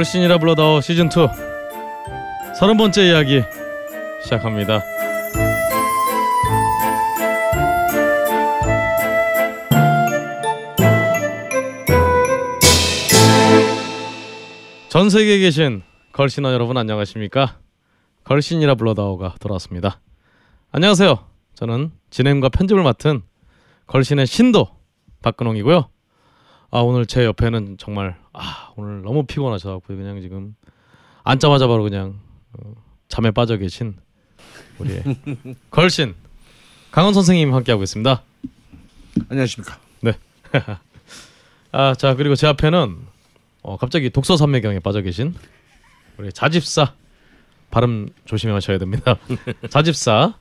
걸신이라 불러다오 시즌 2 서른 번째 이야기 시작합니다. 전 세계에 계신 걸신원 여러분 안녕하십니까? 걸신이라 불러다오가 돌아왔습니다. 안녕하세요. 저는 진행과 편집을 맡은 걸신의 신도 박근홍이고요. 아 오늘 제 옆에는 정말 아 오늘 너무 피곤하셔갖고 그냥 지금 앉자마자 바로 그냥 어, 잠에 빠져 계신 우리 걸신 강원 선생님 함께하고 있습니다. 안녕하십니까. 아자 그리고 제 앞에는 어, 갑자기 독서 산매경에 빠져 계신 우리 자집사 발음 조심하셔야 됩니다. 자집사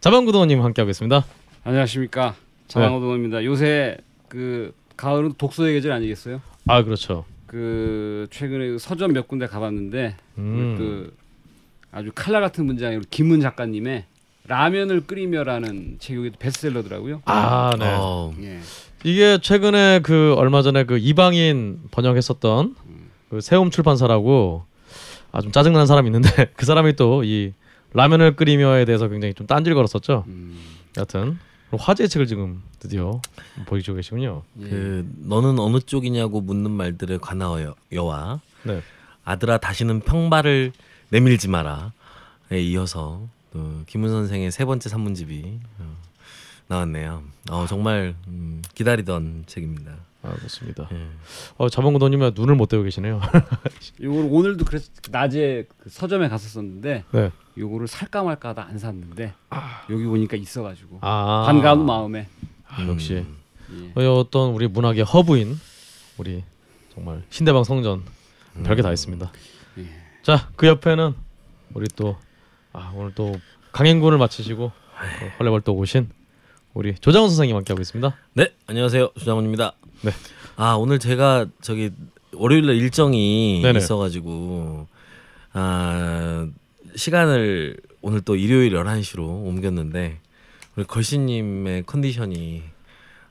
자방구도님 함께하고 있습니다. 안녕하십니까 장황호동입니다. 요새 그 가을은 독서의 계절 아니겠어요? 아 그렇죠. 그 최근에 그 서점 몇 군데 가봤는데 음. 그 아주 칼날 같은 우리 김문 작가님의 라면을 끓이며라는 책이 베스트셀러더라고요. 아 네. 어, 예. 이게 최근에 그 얼마 전에 그 이방인 번역했었던 그 세움 출판사라고 아 좀 짜증나는 사람이 있는데 그 사람이 또 이 라면을 끓이며에 대해서 굉장히 좀 딴질 걸었었죠. 음, 여하튼 화제의 책을 지금 드디어 보여주고 계시군요. 예. 그 너는 어느 쪽이냐고 묻는 말들에 관하여와 네. 아들아 다시는 평발을 내밀지 마라에 이어서 또 김은 선생의 세 번째 산문집이 어, 나왔네요. 어, 정말 음, 기다리던 책입니다. 아 그렇습니다. 예. 어 자방구도님은 눈을 못 떼고 계시네요. 요걸 오늘도 그래서 낮에 그 서점에 갔었었는데 네. 요거를 살까 말까 하다 안 샀는데 여기 보니까 있어가지고 아 반가운 마음에 아, 역시 예. 어, 어떤 우리 문학의 허브인 우리 정말 신대방 성전 별게 다 있습니다. 예. 자그 옆에는 우리 또 아, 오늘 또 강행군을 마치시고 어, 헐레벌떡 오신 우리 조장훈 선생님 함께하고 있습니다. 네 안녕하세요 조장훈입니다. 네. 아 오늘 제가 저기 월요일날 일정이 네네. 있어가지고 아 시간을 오늘 또 일요일 11시로 옮겼는데 우리 걸씨님의 컨디션이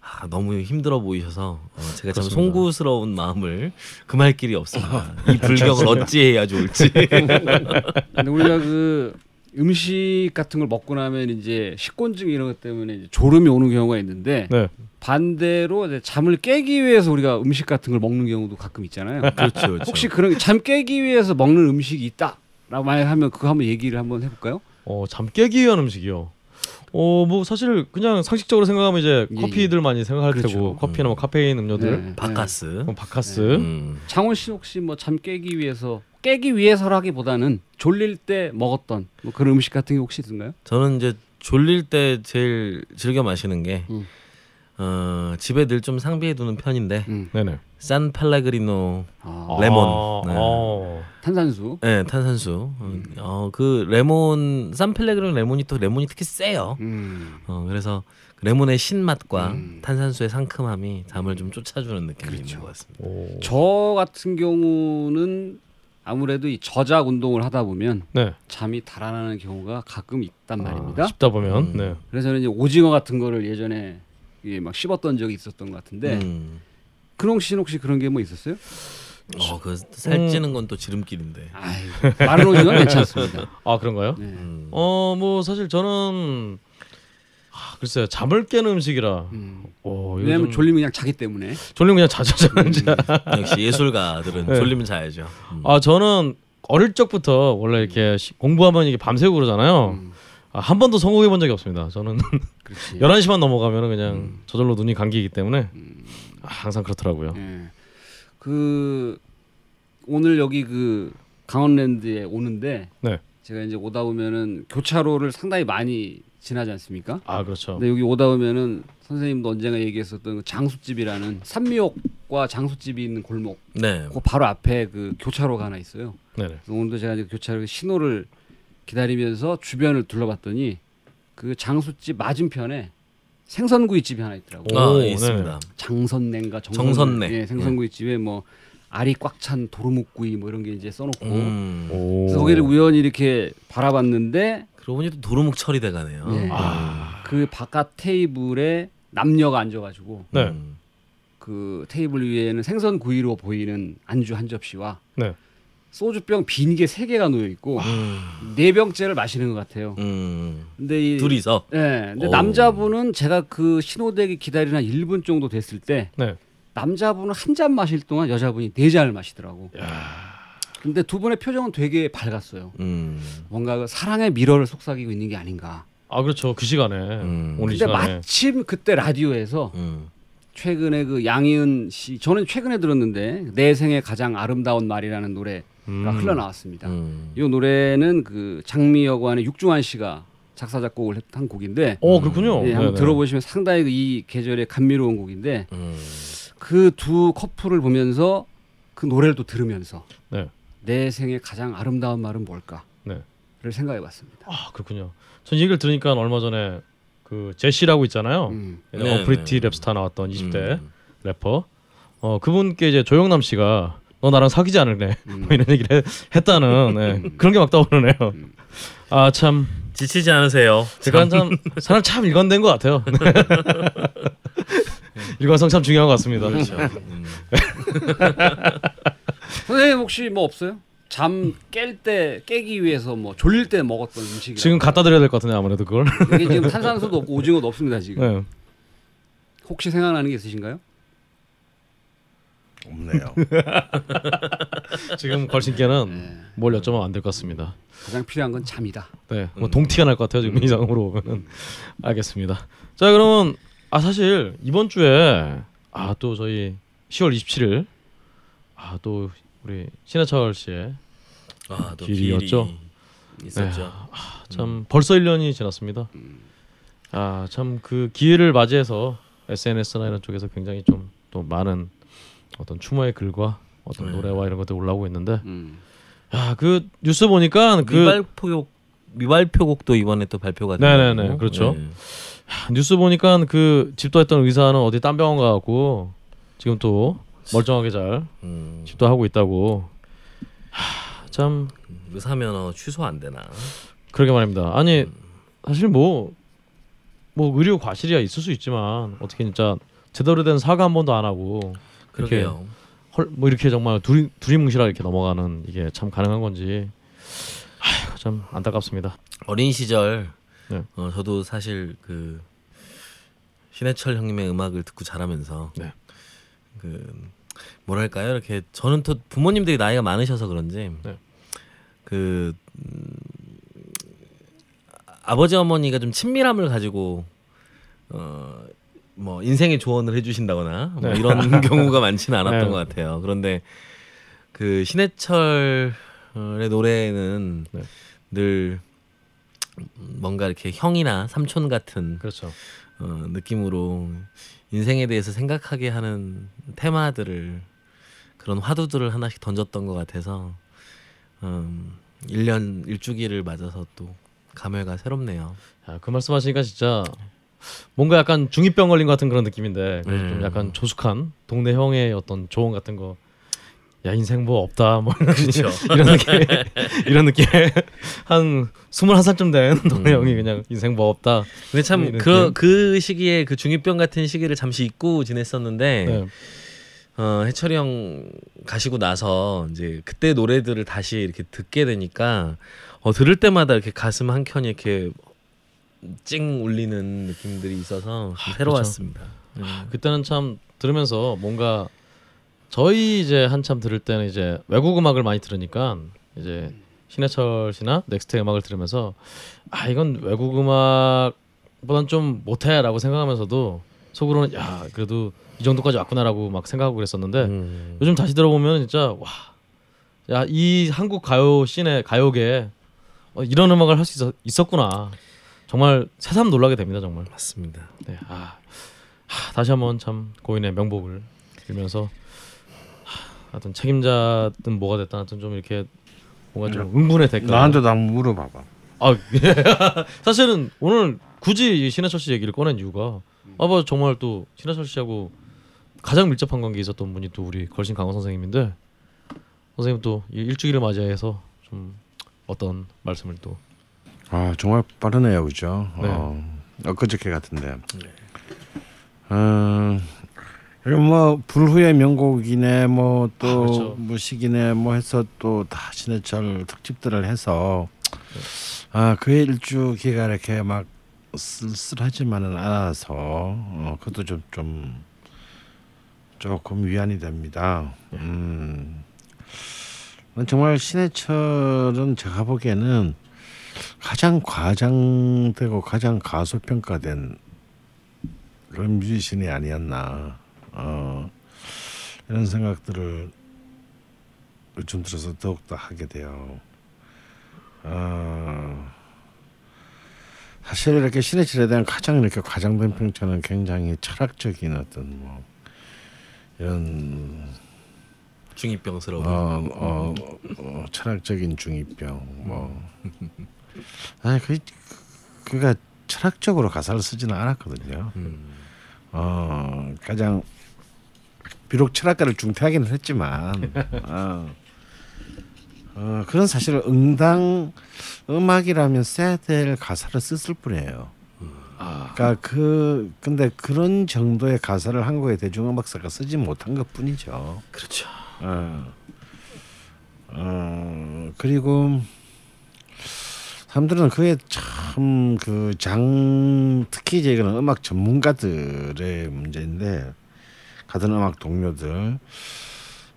아, 너무 힘들어 보이셔서 어, 제가 참 그렇습니다. 송구스러운 마음을 금할 길이 없습니다. 이 불경을 어찌 해야 좋을지. 근데 우리가 그 음식 같은 걸 먹고 나면 이제 식곤증 이런 것 때문에 이제 졸음이 오는 경우가 있는데 네. 반대로 이제 잠을 깨기 위해서 우리가 음식 같은 걸 먹는 경우도 가끔 있잖아요. 그렇죠, 그렇죠. 혹시 그런 잠 깨기 위해서 먹는 음식이 있다라고 말하면 그거 한번 얘기를 한번 해볼까요? 어, 잠 깨기 위한 음식이요. 어, 뭐 사실 그냥 상식적으로 생각하면 이제 예, 커피들 많이 생각할 그렇죠. 테고 커피나 뭐 카페인 음료들, 네. 바카스. 뭐 바카스. 음. 창원 씨 혹시 뭐 잠 깨기 위해서 깨기 위해서라기보다는 졸릴 때 먹었던 뭐 그런 음식 같은 게 혹시 있는가요? 저는 이제 졸릴 때 제일 즐겨 마시는 게 음. 어, 집에 늘 좀 상비해 두는 편인데 음. 네네. 산 펠레그리노 아, 레몬. 아, 네. 어. 탄산수. 네, 탄산수. 어, 그 레몬 산 펠레그리노 레몬이 또 레몬이 특히 세요. 음. 어, 그래서 레몬의 신맛과 음. 탄산수의 상큼함이 잠을 좀 쫓아주는 느낌이 그렇죠. 있는 것 같습니다. 오. 저 같은 경우는 아무래도 이 저작 운동을 하다 보면 네. 잠이 달아나는 경우가 가끔 있단 아, 말입니다. 씹다 보면 음. 네. 그래서 저는 이제 오징어 같은 거를 예전에 이게 막 씹었던 적이 있었던 것 같은데 음. 근홍 씨는 혹시 그런 게 뭐 있었어요? 어, 그 음. 살찌는 건 또 지름길인데. 아이, 마른 오징어는 괜찮습니다. 아 그런가요? 네. 음. 어뭐 사실 저는 아, 글쎄요 잠을 깨는 음식이라. 음. 어, 왜냐면 졸리면 그냥 자기 때문에. 졸리면 그냥 자죠 저는. 진짜. 역시 예술가들은 네. 졸리면 자야죠. 음. 아 저는 어릴 적부터 원래 이렇게 시- 공부하면 이게 밤새고 그러잖아요. 음, 아, 한 번도 성공해 본 적이 없습니다. 저는 그렇지. 11시만 넘어가면 그냥 음. 저절로 눈이 감기기 때문에 아, 항상 그렇더라고요. 예. 그 오늘 여기 그 강원랜드에 오는데 네. 제가 이제 오다 보면은 교차로를 상당히 많이 지나지 않습니까? 아 그렇죠. 근데 여기 오다 보면은 선생님도 언젠가 얘기했었던 그 장수집이라는 산미옥과 장수집이 있는 골목 네. 그 바로 앞에 그 교차로가 하나 있어요. 그래서 오늘도 제가 이제 교차로 신호를 기다리면서 주변을 둘러봤더니 그 장수집 맞은편에 생선구이집이 하나 있더라고. 요 아, 오, 예, 있습니다. 장선내인가 정선내. 정선내. 예, 생선구이집에 뭐 알이 꽉 찬 도루묵구이 뭐 이런 게 이제 써놓고 음. 오. 그래서 거기를 우연히 이렇게 바라봤는데 그러고 보니 또 도루묵 처리돼 가네요. 예. 아. 그 바깥 테이블에 남녀가 앉아가지고 네. 음. 그 테이블 위에는 생선 구이로 보이는 안주 한 접시와 네. 소주병 빈 게 세 개가 놓여 있고 네 병째를 마시는 것 같아요. 음. 근데 이 둘이서 네, 근데 오. 남자분은 제가 그 신호대기 기다리는 한 1분 정도 됐을 때 네. 남자분은 한 잔 마실 동안 여자분이 네 잔을 마시더라고. 야. 근데 두 분의 표정은 되게 밝았어요. 음. 뭔가 그 사랑의 미러를 속삭이고 있는 게 아닌가. 아 그렇죠. 그 시간에 음. 오늘 이 근데 시간에 마침 그때 라디오에서 음. 최근에 그 양희은 씨 저는 최근에 들었는데 내 생의 가장 아름다운 말이라는 노래가 음. 흘러나왔습니다. 음. 이 노래는 그 장미여관의 육중환 씨가 작사 작곡을 한 곡인데 어 그렇군요. 예, 한번 네네. 들어보시면 상당히 그이 계절에 감미로운 곡인데 음. 그 두 커플을 보면서 그 노래를 또 들으면서 네. 내 생의 가장 아름다운 말은 뭘까를 네. 생각해봤습니다. 아 그렇군요. 전 얘기를 들으니까 얼마 전에 그 제시라고 있잖아요. 음. 네, 어프리티 네. 랩스타 나왔던 20대 음. 래퍼. 어 그분께 이제 조영남 씨가 너 나랑 사귀지 않을래? 음. 뭐 이런 얘기를 했- 했다는 네. 그런 게 막 떠오르네요. 음. 아참 지치지 않으세요. 제가 참 사람 참 일관된 것 같아요. 일관성 참 중요한 것 같습니다. 그렇죠. 음. 선생님 혹시 뭐 없어요? 잠 깰 때 깨기 위해서 뭐 졸릴 때 먹었던 음식이 지금 갖다 드려야 될 것 같은데 아무래도 그걸. 이게 지금 탄산수도 없고 오징어도 없습니다 지금. 네. 혹시 생각나는 게 있으신가요? 없네요. 지금 걸신께는 네. 뭘 여쭤보면 안 될 것 같습니다. 가장 필요한 건 잠이다. 네, 뭐 동티가 날 것 같아요 지금 이상으로 보면. 알겠습니다. 자 그러면 아 사실 이번 주에 아 또 저희 10월 27일 아 또 우리 신해철 씨의 아, 또 길이었죠? 길이 있었죠. 참 벌써 1년이 지났습니다. 아 참 그 기회를 맞이해서 SNS나 이런 쪽에서 굉장히 좀 또 많은 어떤 추모의 글과 어떤 네. 노래와 이런 것들 올라오고 있는데 음. 야그 뉴스 보니까 그 미발표곡 미발표곡도 이번에 또 발표가 네네네, 됐고. 그렇죠. 네. 뉴스 보니까 그 집도했던 의사는 어디 딴 병원 가고 지금 또 멀쩡하게 잘 음, 집도 하고 있다고 하, 참 의사 면허 취소 안 되나? 그러게 말입니다. 아니 사실 뭐뭐 의료 과실이야 있을 수 있지만 어떻게 진짜 제대로 된 사과 한 번도 안 하고 그렇게 그러게요. 헐, 뭐 이렇게 정말 두리 두리뭉실하게 이렇게 넘어가는 이게 참 가능한 건지 아휴, 참 안타깝습니다. 어린 시절 네. 어, 저도 사실 그 신해철 형님의 음악을 듣고 자라면서 네. 그 뭐랄까요 이렇게 저는 또 부모님들이 나이가 많으셔서 그런지 네. 그 음, 아버지 어머니가 좀 친밀함을 가지고 어 뭐 인생의 조언을 해주신다거나 뭐 네. 이런 경우가 많지는 않았던 네. 것 같아요. 그런데 그 신해철의 노래는 네. 늘 뭔가 이렇게 형이나 삼촌 같은 그렇죠. 어, 느낌으로 인생에 대해서 생각하게 하는 테마들을 그런 화두들을 하나씩 던졌던 것 같아서 음, 1년 일주기를 맞아서 또 감회가 새롭네요. 야, 그 말씀하시니까 진짜 뭔가 약간 중이병 걸린 것 같은 그런 느낌인데 그래서 좀 음. 약간 조숙한 동네 형의 어떤 조언 같은 거. 야 인생 뭐 없다 뭐 이런 그렇죠. 이런 느낌 이런 느낌 한 스물한 살쯤 된 동네 음. 형이 그냥 인생 뭐 없다 근데 참 이런 그? 그 시기에 그 중이병 같은 시기를 잠시 잊고 지냈었는데 네. 어, 해철이 형 가시고 나서 이제 그때 노래들을 다시 이렇게 듣게 되니까 어, 들을 때마다 이렇게 가슴 한 켠이 이렇게 찡 울리는 느낌들이 있어서 좀 새로웠습니다. 음. 그때는 참 들으면서 뭔가 저희 이제 한참 들을 때는 이제 외국 음악을 많이 들으니까 이제 신해철 씨나 넥스트 음악을 들으면서 아 이건 외국 음악보단 좀 못해라고 생각하면서도 속으로는 야 그래도 이 정도까지 왔구나라고 막 생각하고 그랬었는데 음. 요즘 다시 들어보면 진짜 와 야 이 한국 가요 씬의 가요계에 어, 이런 음악을 할 수 있었구나 정말 새삼 놀라게 됩니다 정말. 맞습니다. 네, 아, 하, 다시 한번 참 고인의 명복을 빌면서 하, 하여튼 책임자든 뭐가 됐든 하여튼 좀 이렇게 뭔가 좀 응분의 대가. 나한테도 한번 물어봐봐. 아 사실은 오늘 굳이 이 신해철 씨 얘기를 꺼낸 이유가 아뭐 정말 또 신해철 씨하고 가장 밀접한 관계 있었던 분이 또 우리 걸신 강원 선생님인데 선생님 또이 일주일을 맞이해서 좀 어떤 말씀을 또 아 정말 빠르네요, 그죠? 네. 어, 엊그저께 같은데. 어, 그리고 뭐 불후의 명곡이네 뭐또 아, 그렇죠. 무식이네 뭐 해서 또 다 신해철 특집들을 해서 아 그의 일주 기가 이렇게 막 쓸쓸하지만은 않아서 어, 그것도 좀 좀 조금 위안이 됩니다. 음. 정말 신해철은 제가 보기에는 가장 과장되고 가장 가소평가된 그런 뮤지션이 아니었나 어, 이런 생각들을 요즘 들어서 더욱더 하게 돼요. 어, 사실 이렇게 신해철에 대한 가장 이렇게 과장된 평가는 굉장히 철학적인 어떤 뭐 이런 중이병스러운. 어, 어, 어, 철학적인 중이병 뭐 아니 그 그가 철학적으로 가사를 쓰지는 않았거든요. 음. 어 가장 비록 철학과를 중퇴하기는 했지만 어, 어 그런 사실을 응당 음악이라면 써야 될 가사를 썼을 뿐이에요. 아, 그러니까 그 근데 그런 정도의 가사를 한국의 대중음악사가 쓰지 못한 것 뿐이죠. 그렇죠. 어, 어 그리고 사람들은 그의 참그 장 특히 이제 이거는 음악 전문가들의 문제인데 같은 음악 동료들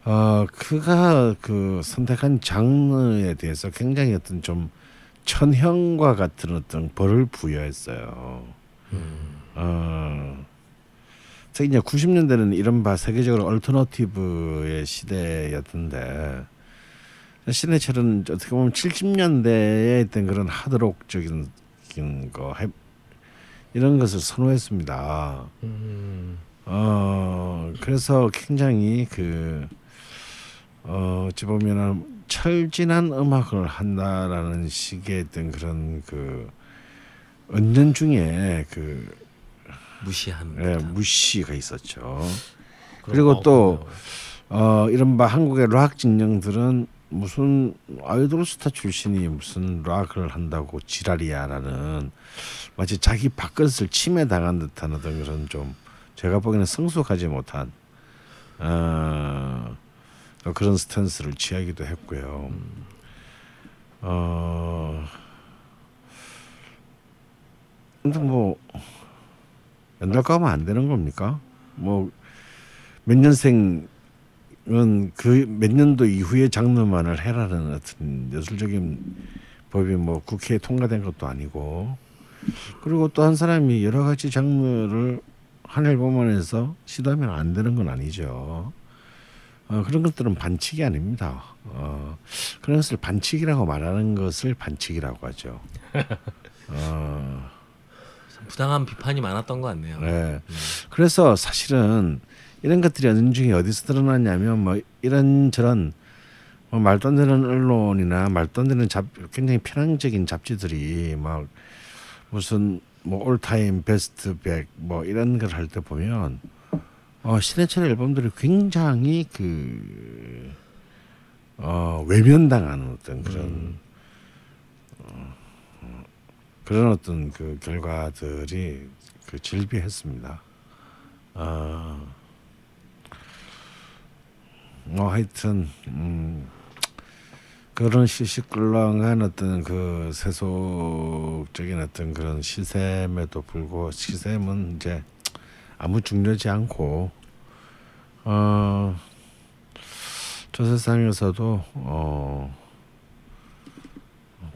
어 그가 그 선택한 장르에 대해서 굉장히 어떤 좀 천형과 같은 어떤 벌을 부여했어요. 어 특히 이제 90년대는 이른바 세계적으로 얼터너티브의 시대였던데 신해철은 어떻게 보면 70년대에 있던 그런 하드록적인 거 해- 이런 것을 선호했습니다. 음, 어 그래서 굉장히 그 어, 어찌 보면은 철진한 음악을 한다라는 식의 어떤 그런 그 은연 중에 그 무시한. 예. 무시가 있었죠. 그리고 어, 또. 어 이른바 한국의 락 진영들은 무슨 아이돌 스타 출신이 무슨 락을 한다고 지랄이야라는 마치 자기 밥그릇을 침해당한 듯한 어떤 그런 좀 제가 보기에는 성숙하지 못한 어, 그런 스탠스를 취하기도 했고요. 어 근데 뭐 연달 가면 안 되는 겁니까? 뭐 몇 년생 은 그 몇 년도 이후의 장르만을 해라는 어떤 예술적인 법이 뭐 국회에 통과된 것도 아니고 그리고 또 한 사람이 여러 가지 장르를 한 앨범 안에서 시도하면 안 되는 건 아니죠. 어, 그런 것들은 반칙이 아닙니다. 어, 그런 것을 반칙이라고 말하는 것을 반칙이라고 하죠. 어, 부당한 비판이 많았던 것 같네요. 네. 그래서 사실은 이런 것들이 언중에 어디서 드러났냐면 뭐 이런 저런 뭐 말도 안 되는 언론이나 말도 안 되는 잡 굉장히 편향적인 잡지들이 막 무슨 뭐 올타임 베스트 100뭐 이런 걸 할 때 보면 어 신해철 앨범들이 굉장히 그 어, 외면당하는 어떤 그런 어, 그런 어떤 그 결과들이 그 질비했습니다. 어, 뭐 하여튼 음, 그런 시시끌렁한 어떤 그 세속적인 어떤 그런 시샘에도 불구하고 시샘은 이제 아무 중요하지 않고 어, 저 세상에서도 어,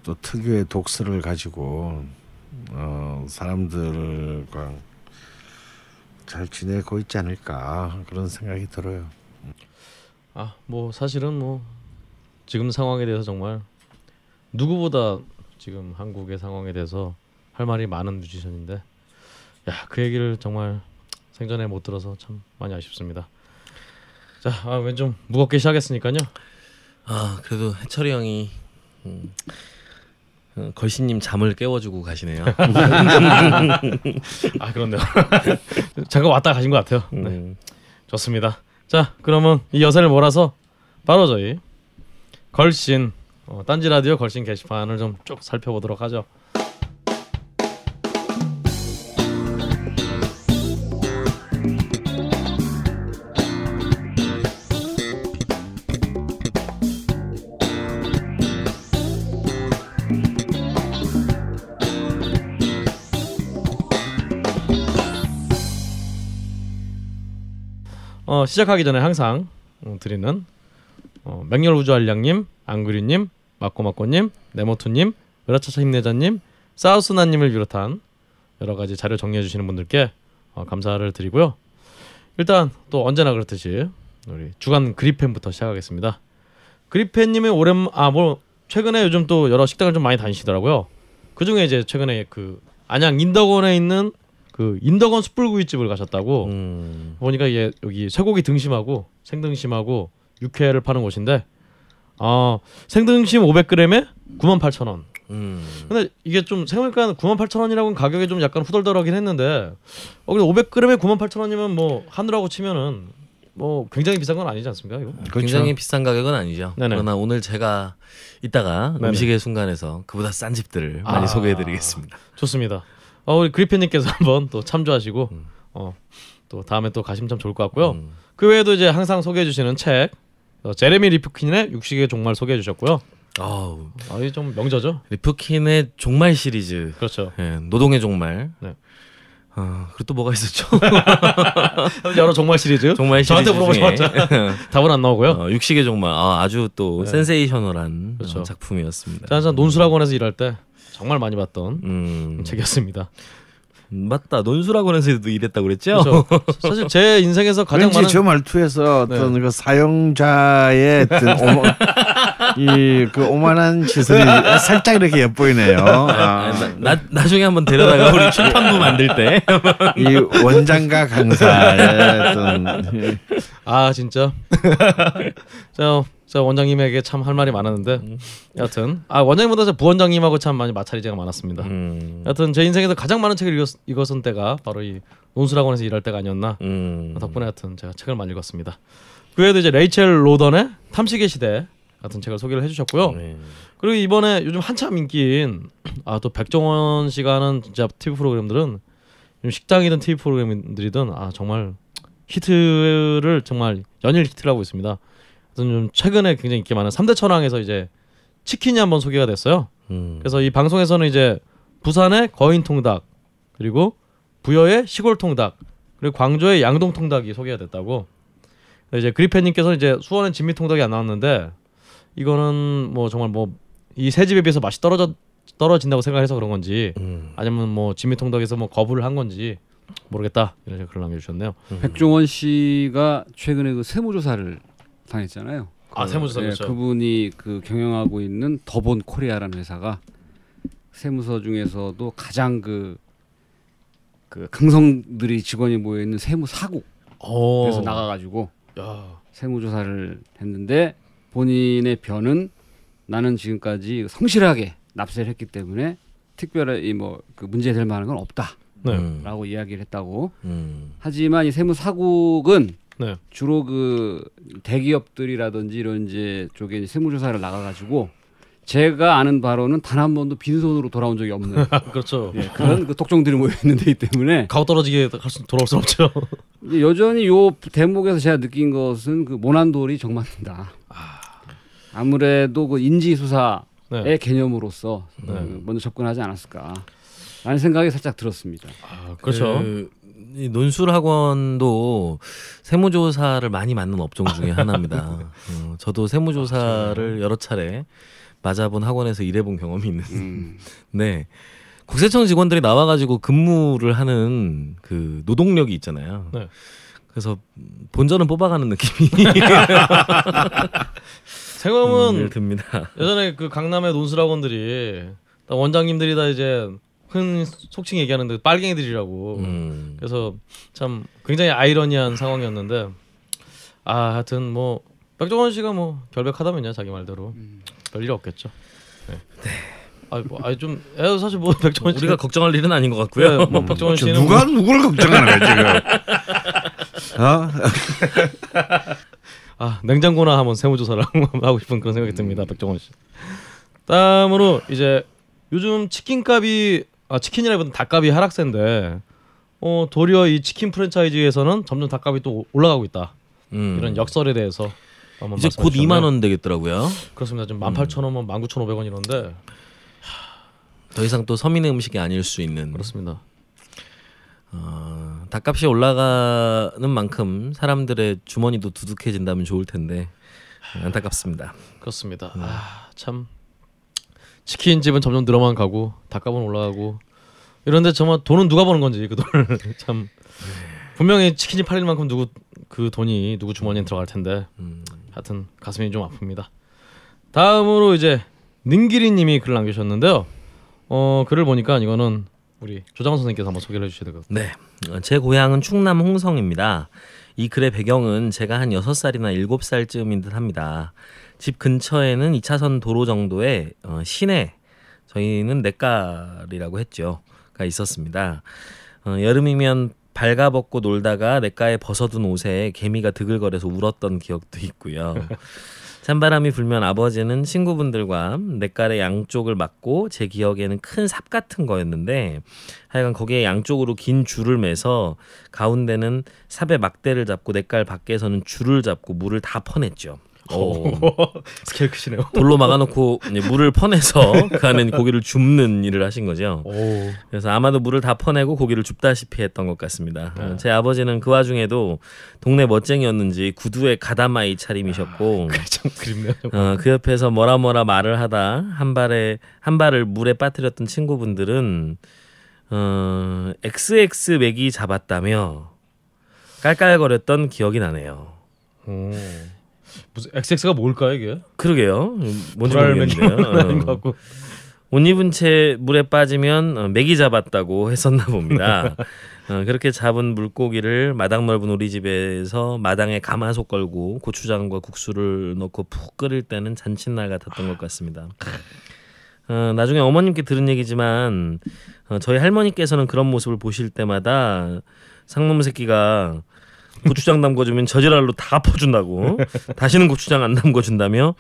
또 특유의 독서를 가지고 어, 사람들과 잘 지내고 있지 않을까 그런 생각이 들어요. 아, 뭐 사실은 뭐 지금 상황에 대해서 정말 누구보다 지금 한국의 상황에 대해서 할 말이 많은 뮤지션인데 야, 그 얘기를 정말 생전에 못 들어서 참 많이 아쉽습니다. 자, 아, 왠좀 무겁게 시작했으니까요. 아 그래도 해철이 형이 음, 어, 걸신님 잠을 깨워주고 가시네요. 아, 그렇네요. 잠깐 왔다 가신 것 같아요. 네. 음, 좋습니다. 자, 그러면 이 여세를 몰아서 바로 저희 걸신 어, 딴지 라디오 걸신 게시판을 좀 쭉 살펴보도록 하죠. 어, 시작하기 전에 항상 어, 드리는 어, 맹렬우주알량님, 안그리님, 마코마코님, 네모투님, 으라차차 힘내자님, 사우스나님을 비롯한 여러 가지 자료 정리해 주시는 분들께 어, 감사를 드리고요. 일단 또 언제나 그렇듯이 우리 주간 그리펜부터 시작하겠습니다. 그리펜님이 오랜 아뭐 최근에 요즘 또 여러 식당을 좀 많이 다니시더라고요. 그 중에 이제 최근에 그 안양 인덕원에 있는 그 인덕원 숯불구이집을 가셨다고 음. 보니까 이게 여기 쇠고기 등심하고 생등심하고 육회를 파는 곳인데 아 생등심 500g에 98,000원. 음. 근데 이게 좀 생각해보니까 98,000원이라고는 가격이 좀 약간 후덜덜하긴 했는데 어 근데 500g에 98,000원이면 뭐 한우라고 치면은 뭐 굉장히 비싼 건 아니지 않습니까 이거? 굉장히 비싼 가격은 아니죠. 네네. 그러나 오늘 제가 이따가 네네. 음식의 순간에서 그보다 싼 집들을 많이 아. 소개해드리겠습니다. 좋습니다. 어, 우리 그리핀님께서 한번 또 참조하시고 음. 어, 또 다음에 또 가시면 참 좋을 것 같고요. 음. 그 외에도 이제 항상 소개해 주시는 책 어, 제레미 리프킨의 육식의 종말 소개해 주셨고요. 아우, 아, 이게 좀 명저죠. 리프킨의 종말 시리즈, 그렇죠. 예, 노동의 종말. 네. 어, 그리고 또 뭐가 있었죠? 여러 종말 시리즈. 종말 시리즈 저한테 중에 답은 안 나오고요. 어, 육식의 종말. 아, 아주 또 네. 센세이셔널한 그렇죠. 어, 작품이었습니다. 자, 저 논술학원에서 일할 때 정말 많이 봤던 음, 책이었습니다. 맞다. 논술학원에서도 일했다고 그랬죠? 그렇죠. 사실 제 인생에서 가장 왠지 많은 저 말투에서 네. 어떤 그 사용자의 이그 오만한 시선이 살짝 이렇게 엿보이네요. 아, 나, 나, 나중에 한번 데려다가 우리 출판부 만들 때 이 원장과 강사의 어떤 아 진짜 자, 자 원장님에게 참 할 말이 많았는데 여하튼 아 원장님보다 저 부원장님하고 참 많이 마찰이 제가 많았습니다. 음, 여하튼 제 인생에서 가장 많은 책을 읽었, 읽었 은 때가 바로 이 논술학원에서 일할 때가 아니었나 음. 덕분에 하여튼 제가 책을 많이 읽었습니다. 그 외에도 이제 레이첼 로던의 탐식의 시대 같은 책을 소개를 해주셨고요. 네. 그리고 이번에 요즘 한참 인기인 아 또 백종원 씨가 하는 진짜 TV 프로그램들은 식당이든 TV 프로그램들이든 아 정말 히트를 정말 연일 히트를 하고 있습니다. 하여튼 좀 최근에 굉장히 인기 많은 3대 천왕에서 이제 치킨이 한번 소개가 됐어요. 음. 그래서 이 방송에서는 이제 부산의 거인 통닭 그리고 부여의 시골 통닭 그리고 광주의 양동 통닭이 소개가 됐다고. 이제 그리펜님께서는 이제 수원의 진미 통닭이 안 나왔는데 이거는 뭐 정말 뭐이새 집에 비해서 맛이 떨어져 떨어진다고 생각해서 그런 건지 음. 아니면 뭐 진미 통닭에서 뭐 거부를 한 건지 모르겠다 이런 식으로 글을 남겨주셨네요. 백종원 씨가 최근에 그 세무조사를 당했잖아요. 아 세무조사 예, 그렇죠. 그분이 그 경영하고 있는 더본 코리아라는 회사가 세무서 중에서도 가장 그, 그 강성들이 직원이 모여 있는 세무 사국에서 어. 나가가지고 야. 세무조사를 했는데 본인의 변은 나는 지금까지 성실하게 납세를 했기 때문에 특별히 뭐그 문제될 만한 건 없다라고 네. 음. 이야기를 했다고. 음. 하지만 이 세무 사국은 네. 주로 그 대기업들이라든지 이런 이제 쪽에 세무조사를 나가가지고 제가 아는 바로는 단 한 번도 빈손으로 돌아온 적이 없는 그렇죠. 예, 그런 그 독종들이 모여 있는 데이기 때문에 가오 떨어지게 돌아올 수 없죠. 여전히 요 대목에서 제가 느낀 것은 그 모난돌이 정말다. 아무래도 그 인지 수사의 네. 개념으로서 네. 그 먼저 접근하지 않았을까. 라는 생각이 살짝 들었습니다. 아, 그렇죠. 그, 이 논술학원도 세무조사를 많이 맞는 업종 중에 하나입니다. 어, 저도 세무조사를 여러 차례 맞아본 학원에서 일해본 경험이 있는. 음. 네. 국세청 직원들이 나와가지고 근무를 하는 그 노동력이 있잖아요. 네. 그래서 본전은 뽑아가는 느낌이 생각은 음, 듭니다. 예전에 그 강남의 논술학원들이 다 원장님들이 다 이제 흔 속칭 얘기하는데 빨갱이들이라고. 음. 그래서 참 굉장히 아이러니한 상황이었는데 아 하여튼 뭐 백종원 씨가 뭐 결백하다면요 자기 말대로 별일 없겠죠. 네. 아이고 아좀 사실 뭐 백종원 씨가 우리가 걱정할 일은 아닌 것 같고요. 네, 뭐 백종원 씨는 누가 누구를 걱정하는 거야 지금? 어? 아 냉장고나 한번 세무 조사를 한번 하고 싶은 그런 생각이 듭니다 백종원 씨. 다음으로 이제 요즘 치킨값이 아 치킨이라기보다 닭값이 하락세인데 어 도리어 이 치킨 프랜차이즈에서는 점점 닭값이 또 올라가고 있다 음. 이런 역설에 대해서 한번 이제 곧 주셨나요? 2만 원 되겠더라고요. 그렇습니다 지금 18,000원, 19,500원 이런데 더 이상 또 서민의 음식이 아닐 수 있는. 그렇습니다. 어, 닭값이 올라가는 만큼 사람들의 주머니도 두둑해진다면 좋을 텐데 안타깝습니다. 그렇습니다. 아, 참 치킨 집은 점점 늘어만 가고 닭값은 올라가고 이런데 정말 돈은 누가 버는 건지 그 돈을 참 분명히 치킨이 팔릴 만큼 누구 그 돈이 누구 주머니에 들어갈 텐데 음, 하여튼 가슴이 좀 아픕니다. 다음으로 이제 능기리님이 글을 남기셨는데요. 어 글을 보니까 이거는 우리 조장원 선생님께서 한번 소개를 해주셔야 될 것 같아요. 네, 어, 제 고향은 충남 홍성입니다. 이 글의 배경은 제가 한 6살이나 7살쯤인 듯 합니다. 집 근처에는 2차선 도로 정도의 어, 시내 저희는 냇가리라고 했죠.가 있었습니다. 어, 여름이면 발가벗고 놀다가 냇가에 벗어둔 옷에 개미가 드글거려서 울었던 기억도 있고요. 찬바람이 불면 아버지는 친구분들과 냇가의 양쪽을 막고 제 기억에는 큰 삽 같은 거였는데 하여간 거기에 양쪽으로 긴 줄을 매서 가운데는 삽의 막대를 잡고 냇가 밖에서는 줄을 잡고 물을 다 퍼냈죠. 오. 스케일 크시네요. 돌로 막아놓고 물을 퍼내서 그 안에 고기를 줍는 일을 하신 거죠. 오. 그래서 아마도 물을 다 퍼내고 고기를 줍다시피 했던 것 같습니다. 어, 제 아버지는 그 와중에도 동네 멋쟁이였는지 구두에 가다마이 차림이셨고 참 그립네요. 어, 그 옆에서 뭐라 뭐라 말을 하다 한 발에 한 발을 물에 빠뜨렸던 친구분들은 어, XX 맥이 잡았다며 깔깔거렸던 기억이 나네요. 오. 무슨 XX가 뭘까요 이게? 그러게요. 뭔지 모르겠네요. 어. 같고. 옷 입은 채 물에 빠지면 어, 맥이 잡았다고 했었나 봅니다. 어, 그렇게 잡은 물고기를 마당 넓은 우리 집에서 마당에 가마솥 걸고 고추장과 국수를 넣고 푹 끓일 때는 잔칫날 같았던 것 같습니다. 어, 나중에 어머님께 들은 얘기지만 어, 저희 할머니께서는 그런 모습을 보실 때마다 상놈 새끼가 고추장 담궈주면 저지랄로 다 퍼준다고 다시는 고추장 안 담궈준다며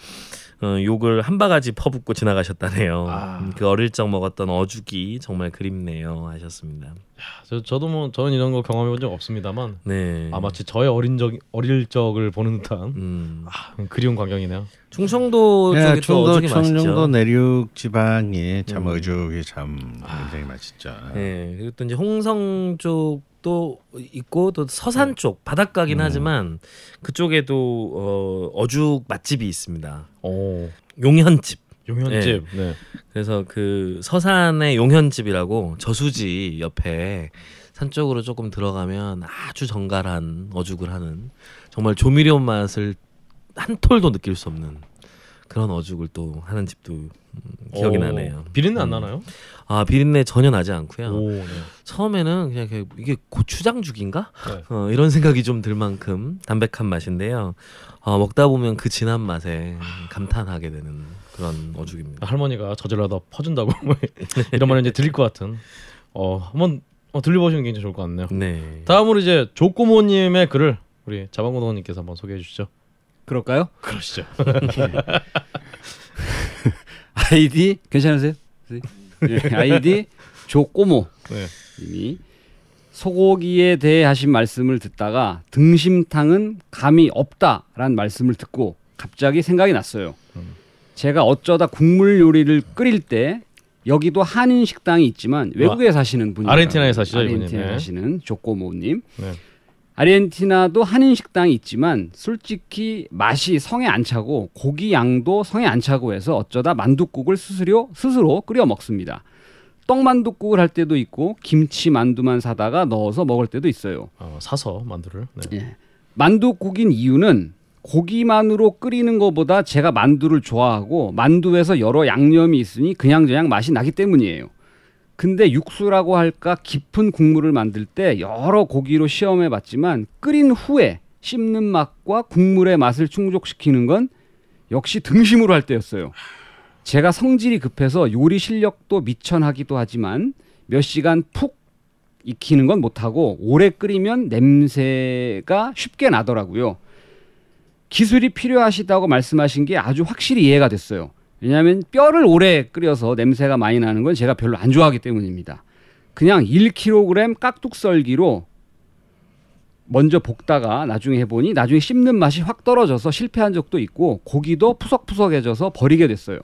어, 욕을 한 바가지 퍼붓고 지나가셨다네요. 아. 음, 그 어릴 적 먹었던 어죽이 정말 그립네요 하셨습니다. 저 저도 뭐 저는 이런 거 경험해 본 적 없습니다만 네. 아 마치 저의 어린 적 어릴 적을 보는 듯한 음. 아, 그리운 광경이네요. 충청도 예, 쪽이 또 충도 어죽이 충청도 맛있죠. 내륙 지방이 참 음. 어죽이 참 굉장히 맛있죠. 네. 그리고 또 이제 홍성 쪽 도 있고 또 서산 쪽 바닷가긴 음. 하지만 그쪽에도 어, 어죽 맛집이 있습니다. 오 용현집. 용현집. 네. 그래서 그 서산의 용현집이라고 저수지 옆에 산 쪽으로 조금 들어가면 아주 정갈한 어죽을 하는 정말 조미료 맛을 한 톨도 느낄 수 없는 그런 어죽을 또 하는 집도 음, 기억이 오, 나네요. 비린내 안 음. 나나요? 아 비린내 전혀 나지 않고요. 오 네. 처음에는 그냥 이렇게 이게 고추장죽인가? 네. 어, 이런 생각이 좀 들 만큼 담백한 맛인데요. 어, 먹다 보면 그 진한 맛에 감탄하게 되는 그런 어죽입니다. 할머니가 저질러다 퍼준다고 뭐 이런 말이 이제 들릴 것 같은. 어 한번 어, 들려보시는 게 굉장히 좋을 것 같네요. 네. 다음으로 이제 조꼬모님의 글을 우리 자방고등님께서 한번 소개해 주시죠. 그럴까요? 그러시죠. 아이디 괜찮으세요? 네, 아이디 조꼬모 네. 님이 소고기에 대해 하신 말씀을 듣다가 등심탕은 감이 없다라는 말씀을 듣고 갑자기 생각이 났어요. 음. 제가 어쩌다 국물 요리를 끓일 때 여기도 한인 식당이 있지만 외국에 사시는 분이 아르헨티나에 사시죠. 아르헨티나에 네. 사시는 조꼬모님. 네. 아르헨티나도 한인 식당이 있지만 솔직히 맛이 성에 안 차고 고기 양도 성에 안 차고 해서 어쩌다 만둣국을 스스로 스스로 끓여 먹습니다. 떡만둣국을 할 때도 있고 김치 만두만 사다가 넣어서 먹을 때도 있어요. 어, 사서 만두를. 네. 예. 만둣국인 이유는 고기만으로 끓이는 것보다 제가 만두를 좋아하고 만두에서 여러 양념이 있으니 그냥저냥 맛이 나기 때문이에요. 근데 육수라고 할까 깊은 국물을 만들 때 여러 고기로 시험해 봤지만 끓인 후에 씹는 맛과 국물의 맛을 충족시키는 건 역시 등심으로 할 때였어요. 제가 성질이 급해서 요리 실력도 미천하기도 하지만 몇 시간 푹 익히는 건 못하고 오래 끓이면 냄새가 쉽게 나더라고요. 기술이 필요하시다고 말씀하신 게 아주 확실히 이해가 됐어요. 왜냐하면 뼈를 오래 끓여서 냄새가 많이 나는 건 제가 별로 안 좋아하기 때문입니다. 그냥 1kg 깍둑썰기로 먼저 볶다가 나중에 해보니 나중에 씹는 맛이 확 떨어져서 실패한 적도 있고 고기도 푸석푸석해져서 버리게 됐어요.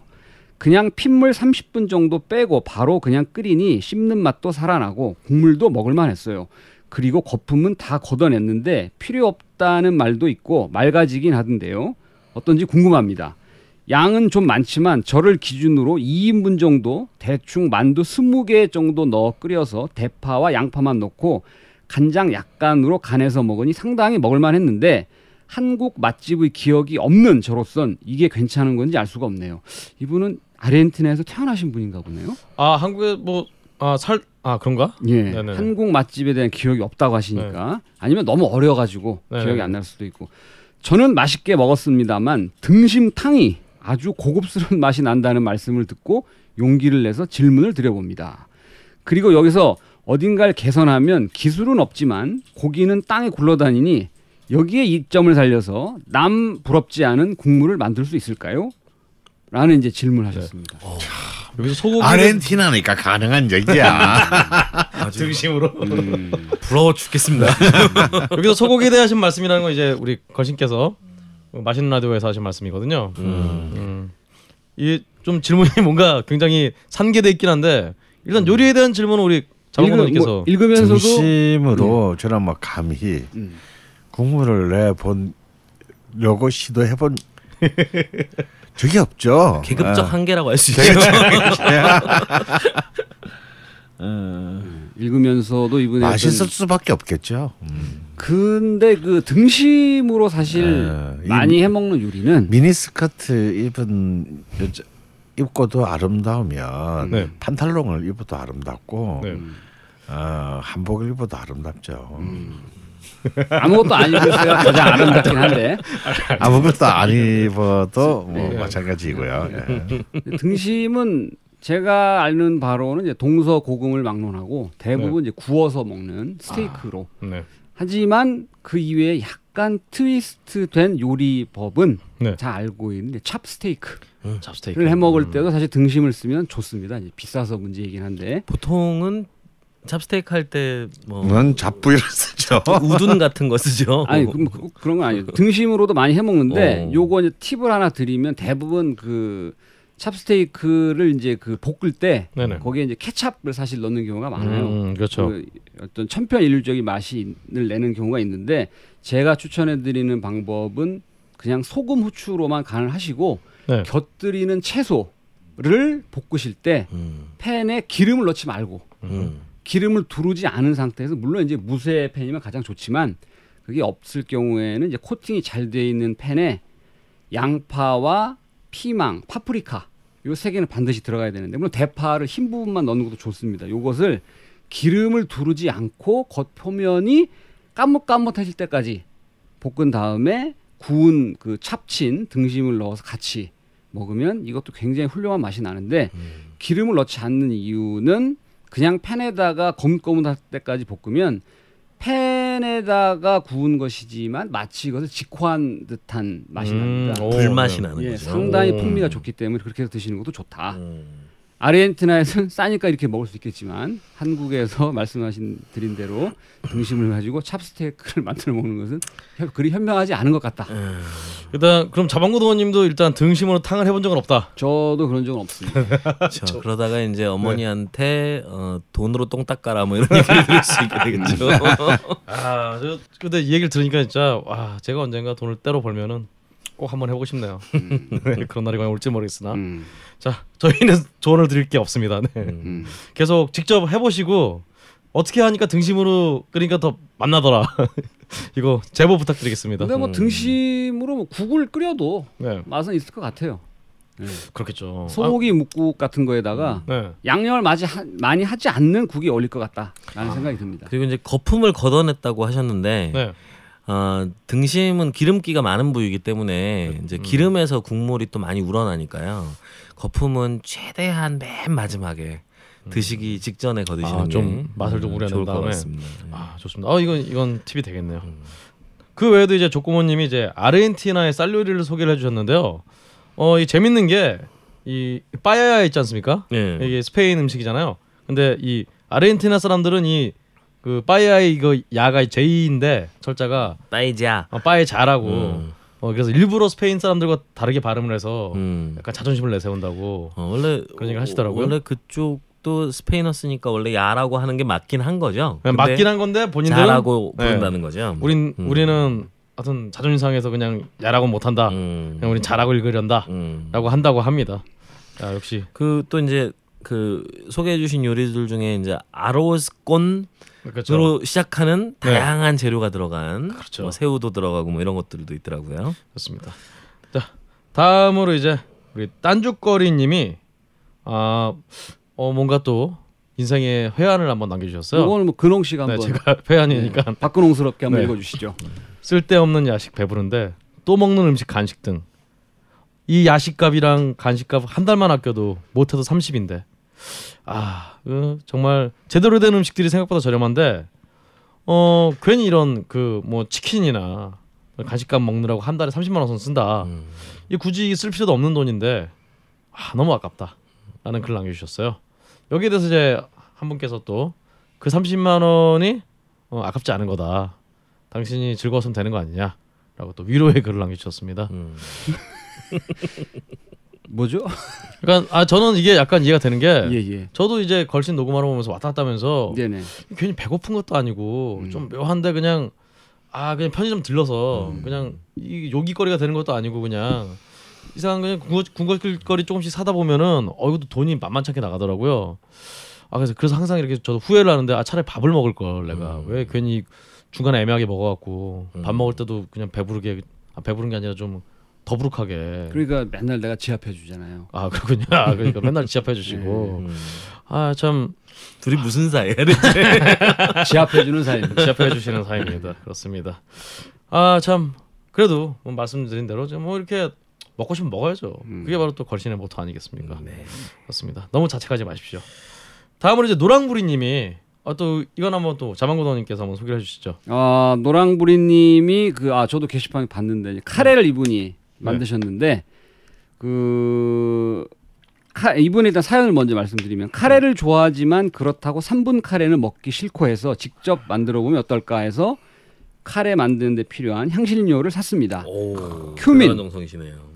그냥 핏물 30분 정도 빼고 바로 그냥 끓이니 씹는 맛도 살아나고 국물도 먹을만 했어요. 그리고 거품은 다 걷어냈는데 필요 없다는 말도 있고 맑아지긴 하던데요. 어떤지 궁금합니다. 양은 좀 많지만 저를 기준으로 2인분 정도 대충 만두 20개 정도 넣어 끓여서 대파와 양파만 넣고 간장 약간으로 간해서 먹으니 상당히 먹을만 했는데 한국 맛집의 기억이 없는 저로선 이게 괜찮은 건지 알 수가 없네요. 이분은 아르헨티나에서 태어나신 분인가 보네요. 아 한국에 뭐아살 아 그런가? 예. 네네. 한국 맛집에 대한 기억이 없다고 하시니까 아니면 너무 어려가지고 네네. 기억이 안 날 수도 있고 저는 맛있게 먹었습니다만 등심탕이 아주 고급스러운 맛이 난다는 말씀을 듣고 용기를 내서 질문을 드려봅니다. 그리고 여기서 어딘가를 개선하면 기술은 없지만 고기는 땅에 굴러다니니 여기에 이점을 살려서 남 부럽지 않은 국물을 만들 수 있을까요? 라는 이제 질문하셨습니다. 여기서 소고기 아르헨티나니까 가능한 얘기야. 아주 등심으로 음, 부러워 죽겠습니다. 여기서 소고기에 대하신 말씀이라는 건 이제 우리 걸신께서 맛있는 라디오에서 하신 말씀이거든요. 음. 이좀 질문이 뭔가 굉장히 산계돼 있긴 한데 일단 요리에 대한 질문은 우리 자몽님께서 읽으, 뭐, 읽으면서도 중심으로 저는 뭐 감히 음. 국물을 내본려고 시도해본 적이 없죠. 계급적 아. 한계라고 할 수 있죠. 어, 읽으면서도 이분의 맛있을 어떤- 수밖에 없겠죠. 음. 근데 그 등심으로 사실 에, 이- 많이 해먹는 요리는 미니스커트 입은 여자 입고도 아름다우면 네. 판탈롱을 입어도 아름답고 네. 어, 한복을 입어도 아름답죠. 아무것도 안 입으세요 가장 아름답긴 한데 아무것도 안 입어도 뭐 네. 마찬가지고요. 예. 등심은 제가 아는 바로는 이제 동서 고금을 막론하고 대부분 이제 구워서 먹는 스테이크로 네. 하지만 그 이외에 약간 트위스트 된 요리법은 네. 잘 알고 있는데 찹스테이크를 음. 잡스테이크 해 먹을 때도 사실 등심을 쓰면 좋습니다. 이제 비싸서 문제이긴 한데 보통은 찹스테이크 할 때뭐 는 잡부위를 쓰죠. 우둔 같은 거 쓰죠. 아니 그, 그, 그 런 건 아니에요. 등심으로도 많이 해 먹는데 어. 요거 이제 팁을 하나 드리면 대부분 그 찹스테이크를 이제 그 볶을 때 네네. 거기에 이제 케찹을 사실 넣는 경우가 많아요. 음, 그렇죠. 그 어떤 천편일률적인 맛을 내는 경우가 있는데 제가 추천해 드리는 방법은 그냥 소금 후추로만 간을 하시고 네. 곁들이는 채소를 볶으실 때 음. 팬에 기름을 넣지 말고 음. 기름을 두르지 않은 상태에서 물론 이제 무쇠 팬이면 가장 좋지만 그게 없을 경우에는 이제 코팅이 잘 돼 있는 팬에 양파와 피망, 파프리카 요 세 개는 반드시 들어가야 되는데 물론 대파를 흰 부분만 넣는 것도 좋습니다. 요것을 기름을 두르지 않고 겉 표면이 까뭇까뭇해질 때까지 볶은 다음에 구운 그 찹친 등심을 넣어서 같이 먹으면 이것도 굉장히 훌륭한 맛이 나는데 기름을 넣지 않는 이유는 그냥 팬에다가 거뭇거뭇할 때까지 볶으면 팬에다가 구운 것이지만 마치 이것을 직화한 듯한 맛이 음, 납니다. 오, 불맛이 네. 나는 예, 거죠. 상당히 오. 풍미가 좋기 때문에 그렇게 해서 드시는 것도 좋다. 음. 아르헨티나에서는 싸니까 이렇게 먹을 수 있겠지만 한국에서 말씀하신 드린 대로 등심을 가지고 찹스테이크를 만들어 먹는 것은 현- 그리 현명하지 않은 것 같다. 음. 일단 그럼 자방고등원님도 일단 등심으로 탕을 해본 적은 없다. 저도 그런 적은 없습니다. 그렇죠. 그러다가 이제 어머니한테 어, 돈으로 똥 닦아라 뭐 이런 얘기를 들을 수 있게 되겠죠. 아, 저 근데 이 얘기를 들으니까 진짜 와, 제가 언젠가 돈을 때로 벌면은 꼭 한번 해보고 싶네요. 네, 그런 날이 과연 올지 모르겠으나. 음, 자, 저희는 조언을 드릴 게 없습니다. 네. 음. 계속 직접 해보시고 어떻게 하니까 등심으로 끓이니까 더 맛나더라. 이거 제보 부탁드리겠습니다. 근데 뭐 음. 등심으로 뭐 국을 끓여도 네, 맛은 있을 것 같아요. 네. 그렇겠죠. 소고기 묵국 같은 거에다가 아, 네. 양념을 많이, 하, 많이 하지 않는 국이 어울릴 것 같다라는 생각이 듭니다. 그리고 이제 거품을 걷어냈다고 하셨는데 네. 어, 등심은 기름기가 많은 부위이기 때문에 이제 기름에서 국물이 또 많이 우러나니까요. 거품은 최대한 맨 마지막에 드시기 직전에 거드시는 아, 게좀 맛을 좀 음, 우려낸 좋을 것 다음에. 같습니다. 아 좋습니다. 아 이건 이건 팁이 되겠네요. 그 외에도 이제 조코모님이 이제 아르헨티나의 쌀 요리를 소개를 해주셨는데요. 어이 재밌는 게 이 빠야야 있지 않습니까? 예. 이게 스페인 음식이잖아요. 근데 이 아르헨티나 사람들은 이 그 빠야야 이거 야가 제이인데 철자가 빠이자. 어, 빠에 자라고 음. 어, 그래서 일부러 스페인 사람들과 다르게 발음을 해서 음. 약간 자존심을 내세운다고. 어, 원래 그런 얘기 하시더라고요. 원래 그쪽도 스페인어 쓰니까 원래 야라고 하는 게 맞긴 한 거죠. 근데 맞긴 한 건데 본인들은 자라고 네. 부른다는 거죠. 우린 음. 우리는 하여튼 자존심 상해서 그냥 야라고 못 한다. 음. 그냥 우린 잘하고 읽으련다라고 음. 한다고 합니다. 야, 역시 그 또 이제 그 소개해 주신 요리들 중에 이제 아로스콘으로 그렇죠. 시작하는 네. 다양한 재료가 들어간 그렇죠. 뭐 새우도 들어가고 뭐 이런 것들도 있더라고요. 그렇습니다. 자 다음으로 이제 우리 딴죽거리님이 아 어, 뭔가 또 인생의 회한을 한번 남겨주셨어요. 이거는 뭐 근홍 씨가 네, 한번 제가 회한이니까 박근홍스럽게 한번 네. 읽어주시죠. 쓸데없는 야식 배부른데 또 먹는 음식 간식 등. 이 야식값이랑 간식값 한 달만 아껴도 못해도 30인데 아 그, 정말 제대로 된 음식들이 생각보다 저렴한데 어 괜히 이런 그 뭐 치킨이나 간식값 먹느라고 한 달에 30만 원 쓴다 음. 이 굳이 쓸 필요도 없는 돈인데 아 너무 아깝다 라는 글 남겨주셨어요 여기에 대해서 이제 한 분께서 또 그 30만 원이 어, 아깝지 않은 거다 당신이 즐거웠으면 되는 거 아니냐라고 또 위로의 글을 남겨주셨습니다 음. 뭐죠? 그러니까 아 저는 이게 약간 이해가 되는 게 예 예. 저도 이제 걸신 녹음하러 오면서 왔다 갔다 하면서 네네. 괜히 배고픈 것도 아니고 음. 좀 묘한데 그냥 아 그냥 편의점 들러서 음. 그냥 이 요기거리가 되는 것도 아니고 그냥 이상한 그냥 군것거리 조금씩 사다 보면은 어 이것도 돈이 만만찮게 나가더라고요. 아 그래서 그래서 항상 이렇게 저도 후회를 하는데 아 차라리 밥을 먹을 걸 내가 음. 왜 괜히 중간에 애매하게 먹어갖고 밥 음. 먹을 때도 그냥 배부르게 아, 배부른 게 아니라 좀 더부룩하게 그러니까 맨날 내가 지압해 주잖아요. 아 그렇군요. 아, 그러니까 맨날 지압해 주시고 음. 아참 둘이 무슨 사이야? 대체? 지압해 주는 사이입니다. 지압해 주시는 사이입니다. 그렇습니다. 아 참 그래도 뭐 말씀드린 대로 좀뭐 이렇게 먹고 싶으면 먹어야죠. 음. 그게 바로 또 걸신의 모토 아니겠습니까? 네. 그렇습니다. 너무 자책하지 마십시오. 다음으로 이제 노랑부리님이 아, 또 이건 한번 또 자만구도님께서 한번 소개해 주시죠. 아 노랑부리님이 그 아 저도 게시판에 봤는데 카레를 네. 이분이 만드셨는데 그 카, 이분이 일단 사연을 먼저 말씀드리면 카레를 좋아하지만 그렇다고 3분 카레는 먹기 싫고 해서 직접 만들어 보면 어떨까 해서 카레 만드는데 필요한 향신료를 샀습니다. 오. 큐민.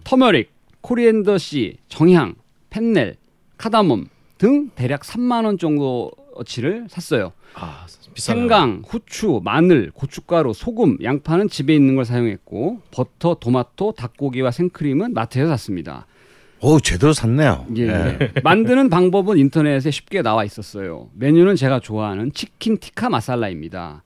터머릭, 코리앤더 씨, 정향, 펜넬, 카다몬 등 대략 3만 원 정도어치를 샀어요. 아. 생강, 후추, 마늘, 고춧가루, 소금, 양파는 집에 있는 걸 사용했고 버터, 토마토, 닭고기와 생크림은 마트에서 샀습니다. 오 제대로 샀네요. 예, 예. 예. 만드는 방법은 인터넷에 쉽게 나와 있었어요. 메뉴는 제가 좋아하는 치킨 티카 마살라입니다.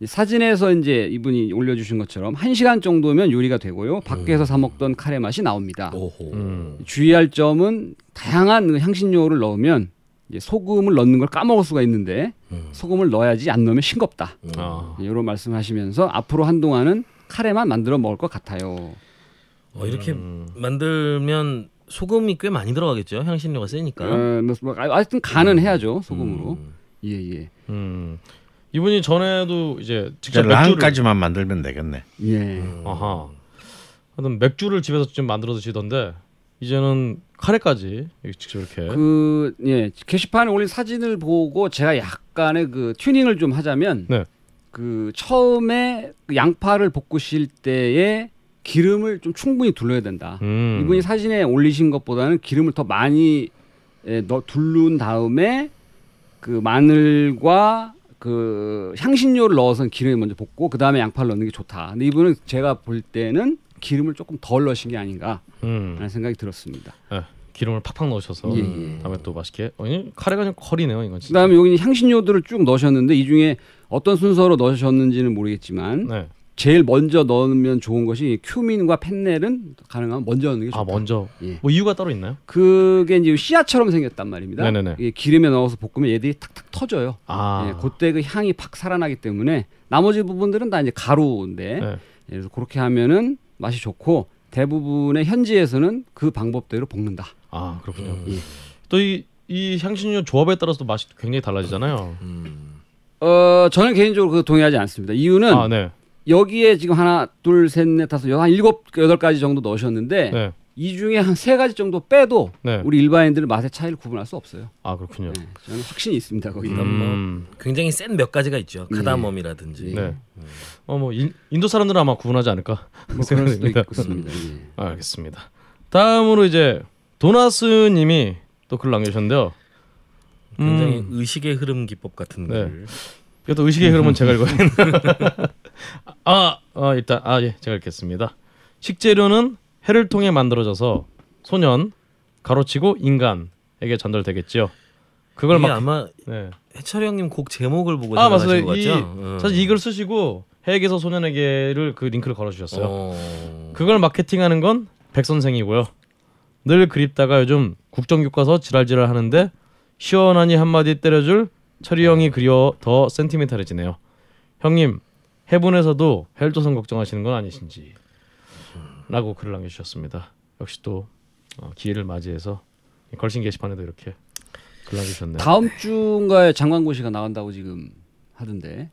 이 사진에서 이제 이분이 올려주신 것처럼 1시간 정도면 요리가 되고요. 밖에서 사 먹던 카레 맛이 나옵니다. 음. 주의할 점은 다양한 그 향신료를 넣으면 소금을 넣는 걸 까먹을 수가 있는데 음. 소금을 넣어야지 안 넣으면 싱겁다. 음. 아. 이런 말씀하시면서 앞으로 한동안은 카레만 만들어 먹을 것 같아요. 어, 이렇게 음. 만들면 소금이 꽤 많이 들어가겠죠. 향신료가 세니까. 어, 뭐, 뭐, 하여튼 간은 해야죠 소금으로. 음. 예예 음. 이분이 전에도 이제 직접 랑까지만 만들면 되겠네. 예. 음. 아하. 하여튼 맥주를 집에서 좀 만들어 드시던데 이제는 카레까지 직접 이렇게 그 예, 게시판에 올린 사진을 보고 제가 약간의 그 튜닝을 좀 하자면 네. 그 처음에 그 양파를 볶으실 때에 기름을 좀 충분히 둘러야 된다. 음. 이분이 사진에 올리신 것보다는 기름을 더 많이 에, 넣 둘른 다음에 그 마늘과 그 향신료를 넣어서 기름에 먼저 볶고 그 다음에 양파를 넣는 게 좋다. 근데 이분은 제가 볼 때는 기름을 조금 덜 넣으신 게 아닌가라는 음. 생각이 들었습니다. 예, 기름을 팍팍 넣으셔서 예, 예. 다음에 또 맛있게 아니 카레가 아니고 컬이네요 이건 진짜. 그다음에 여기 향신료들을 쭉 넣으셨는데 이 중에 어떤 순서로 넣으셨는지는 모르겠지만 네. 제일 먼저 넣으면 좋은 것이 큐민과 펜넬은 가능하면 먼저 넣는 게 좋다. 아 먼저 예. 뭐 이유가 따로 있나요? 그게 이제 씨앗처럼 생겼단 말입니다. 네네네. 이게 기름에 넣어서 볶으면 얘들이 탁탁 터져요. 아. 예, 그때 그 향이 팍 살아나기 때문에 나머지 부분들은 다 이제 가루인데 네. 예, 그래서 그렇게 하면은 맛이 좋고 대부분의 현지에서는 그 방법대로 볶는다. 아 그렇군요. 음. 예. 또이 이 향신료 조합에 따라서 또 맛이 굉장히 달라지잖아요. 음. 어 저는 개인적으로 그 동의하지 않습니다. 이유는 아 네. 여기에 지금 하나, 둘, 셋, 넷, 다섯, 여섯, 한 일곱, 여덟 가지 정도 넣으셨는데 네. 이 중에 한 세 가지 정도 빼도 네. 우리 일반인들은 맛의 차이를 구분할 수 없어요. 아 그렇군요. 네, 저는 확신이 있습니다 거기. 음. 굉장히 센 몇 가지가 있죠. 카다멈이라든지. 네. 어뭐 인도 사람들은 아마 구분하지 않을까 뭐 생각됩니다. 있겠습니다. 예. 알겠습니다. 다음으로 이제 도나스님이 또글 남겨주셨는데요. 굉장히 음, 의식의 흐름 기법 같은 네. 글. 이것도 의식의 흐름은 제가 읽어야겠네. 아, 아 일단 아 예 제가 읽겠습니다. 식재료는 해를 통해 만들어져서 소년 가로치고 인간에게 전달되겠지요. 그걸 막 아마 네. 해철이 형님 곡 제목을 보고 아 맞습니다. 것 이? 어. 사실 이 글 쓰시고 해에게서 소년에게를 그 링크를 걸어주셨어요. 어. 그걸 마케팅하는 건 백 선생이고요. 늘 그립다가 요즘 국정교과서 지랄지랄 하는데 시원하니 한마디 때려줄 철이 형이 그리워 더 센티멘탈해지네요. 형님 해분에서도 헬조선 걱정하시는 건 아니신지 라고 글을 남겨주셨습니다. 역시 또 어, 기회를 맞이해서 이 걸신 게시판에도 이렇게 글 남겨주셨네요. 다음 주인가에 장관고시가 나간다고 지금 하던데.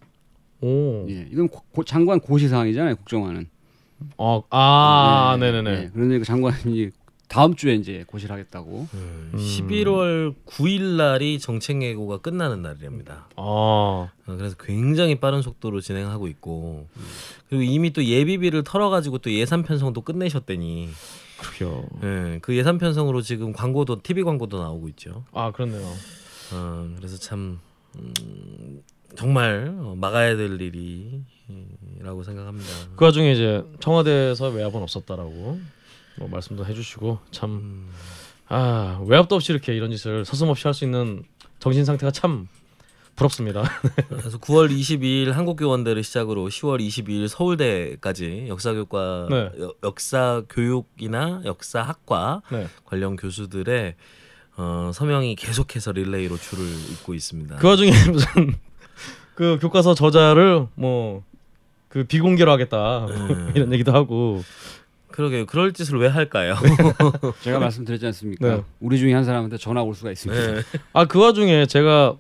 오, 예, 이건 고- 고- 장관 고시 사항이잖아요. 국정화는. 어, 아, 네, 네네네. 네, 그러니까 장관이 다음 주에 이제 고시를 하겠다고. 음, 11월 9일 날이 정책 예고가 끝나는 날이랍니다. 아, 어, 그래서 굉장히 빠른 속도로 진행하고 있고 그리고 이미 또 예비비를 털어가지고 또 예산 편성도 끝내셨다니 그렇요. 예, 그 예산 편성으로 지금 광고도 TV 광고도 나오고 있죠. 아, 그렇네요. 어, 그래서 참 음, 정말 어, 막아야 될 일이라고 생각합니다. 그 와중에 이제 청와대에서 외압은 없었다라고 뭐 말씀도 해주시고 참 음, 아 외압도 없이 이렇게 이런 짓을 서슴없이 할 수 있는 정신 상태가 참 부럽습니다. 그래서 9월 22일 한국교원대를 시작으로 10월 22일 서울대까지 역사교과 네. 여- 역사 교육이나 역사학과 네. 관련 교수들의 어, 서명이 계속해서 릴레이로 줄을 잇고 있습니다. 그 와중에 무슨 그 교과서 저자를 뭐 그 비공개로 하겠다 네. 이런 얘기도 하고 그러게요. 그럴 짓을 왜 할까요? 제가 말씀드렸지 않습니까? 네. 우리 중에 한 사람한테 전화 올 수가 있습니다. 네. 아그 와중에 제가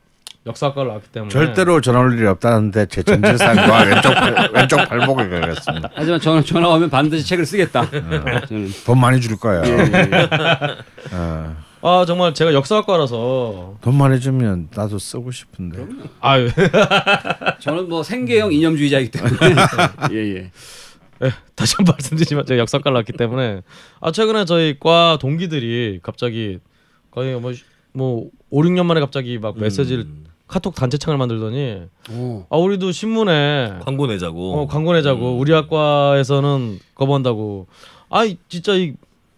역사학과를 나왔기 때문에 절대로 전화 올 일이 없다는데 제 전재산과 왼쪽 팔- 왼쪽 발목을 걸겠습니다. 하지만 저는 전화 오면 반드시 책을 쓰겠다. 저는 돈 많이 줄 거예요. 예, 예. 어, 아 정말 제가 역사학과라서 돈 많이 주면 나도 쓰고 싶은데. 아유 저는 뭐 생계형 이념주의자이기 때문에 예, 예. 예, 다시 한 번 말씀드리지만 제가 역사과 나왔기 때문에 아 최근에 저희 과 동기들이 갑자기 거의 뭐, 뭐 5, 6년 만에 갑자기 막 메시지를 음, 카톡 단체창을 만들더니 오. 아 우리도 신문에 광고 내자고. 어, 광고 내자고 우리 학과에서는 거부한다고 아 진짜 이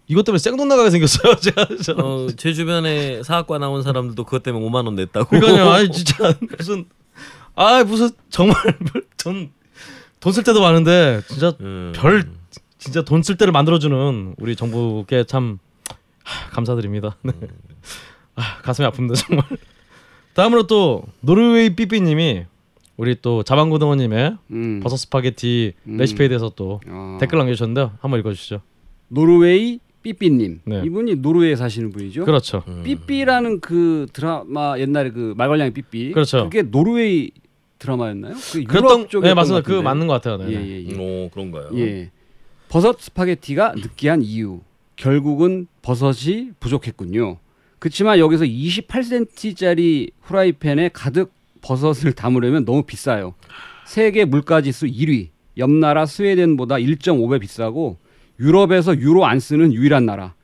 이것 때문에 생돈 나가게 생겼어요 제가. 어, 제 주변에 사학과 나온 사람들도 그것 때문에 5만 원 냈다고. 그러니까요 아니 진짜 무슨 아 무슨 정말 전 돈 쓸 데도 많은데 진짜 음. 별 진짜 돈 쓸 데를 만들어주는 우리 정부께 참 하, 감사드립니다. 네. 아, 가슴이 아픕니다 정말. 다음으로 또 노르웨이 삐삐님이 우리 또 자방고등어님의 음. 버섯 스파게티 음. 레시피에 대해서 또 어. 댓글 남겨주셨는데요. 한번 읽어주시죠. 노르웨이 삐삐님 네. 이분이 노르웨이에 사시는 분이죠. 그렇죠. 음. 삐삐라는 그 드라마 옛날에 그 말괄량이 삐삐 그렇죠. 그게 노르웨이 드라마였나요? 그 유럽 그랬던 쪽에 네 맞습니다. 그 맞는 것 같아요. 네. 예예 예. 오 그런가요? 예. 버섯 스파게티가 느끼한 이유. 결국은 버섯이 부족했군요. 그렇지만 여기서 28cm짜리 후라이팬에 가득 버섯을 담으려면 너무 비싸요. 세계 물가지수 1위. 옆 나라 스웨덴보다 1.5배 비싸고 유럽에서 유로 안 쓰는 유일한 나라.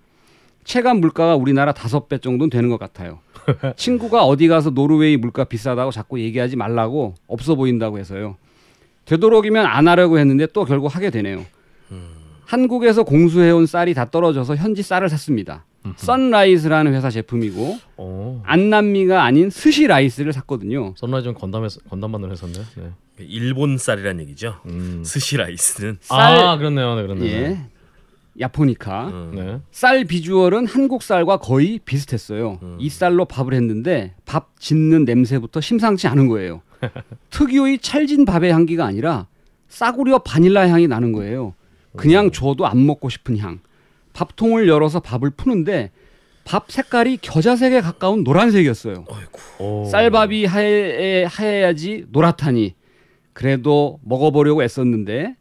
체감 물가가 우리나라 5배 정도는 되는 것 같아요. 친구가 어디 가서 노르웨이 물가 비싸다고 자꾸 얘기하지 말라고 없어 보인다고 해서요. 되도록이면 안 하려고 했는데 또 결국 하게 되네요. 한국에서 공수해온 쌀이 다 떨어져서 현지 쌀을 샀습니다. 선라이스라는 회사 제품이고 오. 안남미가 아닌 스시 라이스를 샀거든요. 선라이즈는 건담에 건담 만든 회사인데. 네. 일본 쌀이란 얘기죠. 음. 스시 라이스는. 쌀 아 그렇네요. 네 그렇네요. 예. 야포니카. 음. 네. 쌀 비주얼은 한국 쌀과 거의 비슷했어요. 음. 이 쌀로 밥을 했는데 밥 짓는 냄새부터 심상치 않은 거예요. 특유의 찰진 밥의 향기가 아니라 싸구려 바닐라 향이 나는 거예요. 그냥 줘도 안 먹고 싶은 향. 밥통을 열어서 밥을 푸는데 밥 색깔이 겨자색에 가까운 노란색이었어요. 오. 쌀밥이 하얘, 하얘야지 노랗다니. 그래도 먹어보려고 애썼는데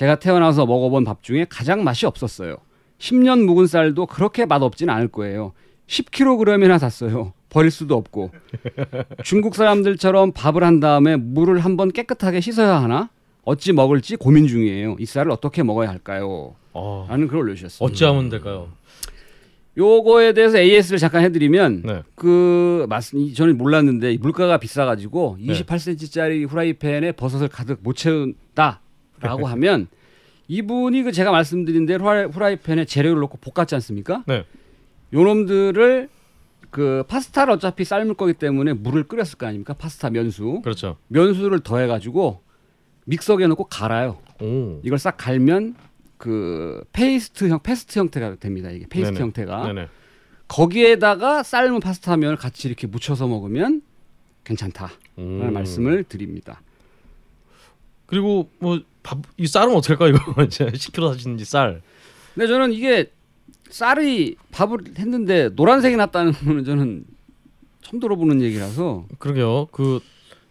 제가 태어나서 먹어본 밥 중에 가장 맛이 없었어요. 10년 묵은 쌀도 그렇게 맛없진 않을 거예요. 10kg이나 샀어요. 버릴 수도 없고. 중국 사람들처럼 밥을 한 다음에 물을 한번 깨끗하게 씻어야 하나? 어찌 먹을지 고민 중이에요. 이 쌀을 어떻게 먹어야 할까요? 어, 라는 글을 올려주셨습니다. 어찌하면 될까요? 요거에 대해서 AS를 잠깐 해드리면 네. 그 맞습니다. 저는 몰랐는데 물가가 비싸가지고 네. 28cm짜리 후라이팬에 버섯을 가득 못 채운다 라고 하면 이분이 그 제가 말씀드린 대로 후라이- 후라이팬에 재료를 넣고 볶았지 않습니까? 네. 요놈들을 그 파스타를 어차피 삶을 거기 때문에 물을 끓였을 거 아닙니까? 파스타 면수 그렇죠. 면수를 더해 가지고 믹서기에 넣고 갈아요. 오. 이걸 싹 갈면 그 페이스트 형 페스트 형태가 됩니다. 이게 페이스트 네네. 형태가 네네. 거기에다가 삶은 파스타면을 같이 이렇게 묻혀서 먹으면 괜찮다라는 음. 말씀을 드립니다. 그리고 뭐 밥 이 쌀은 어떻게 할까 이거 이제 10kg 사시는지 쌀. 근데 저는 이게 쌀이 밥을 했는데 노란색이 났다는 거는 저는 처음 들어보는 얘기라서 그러게요. 그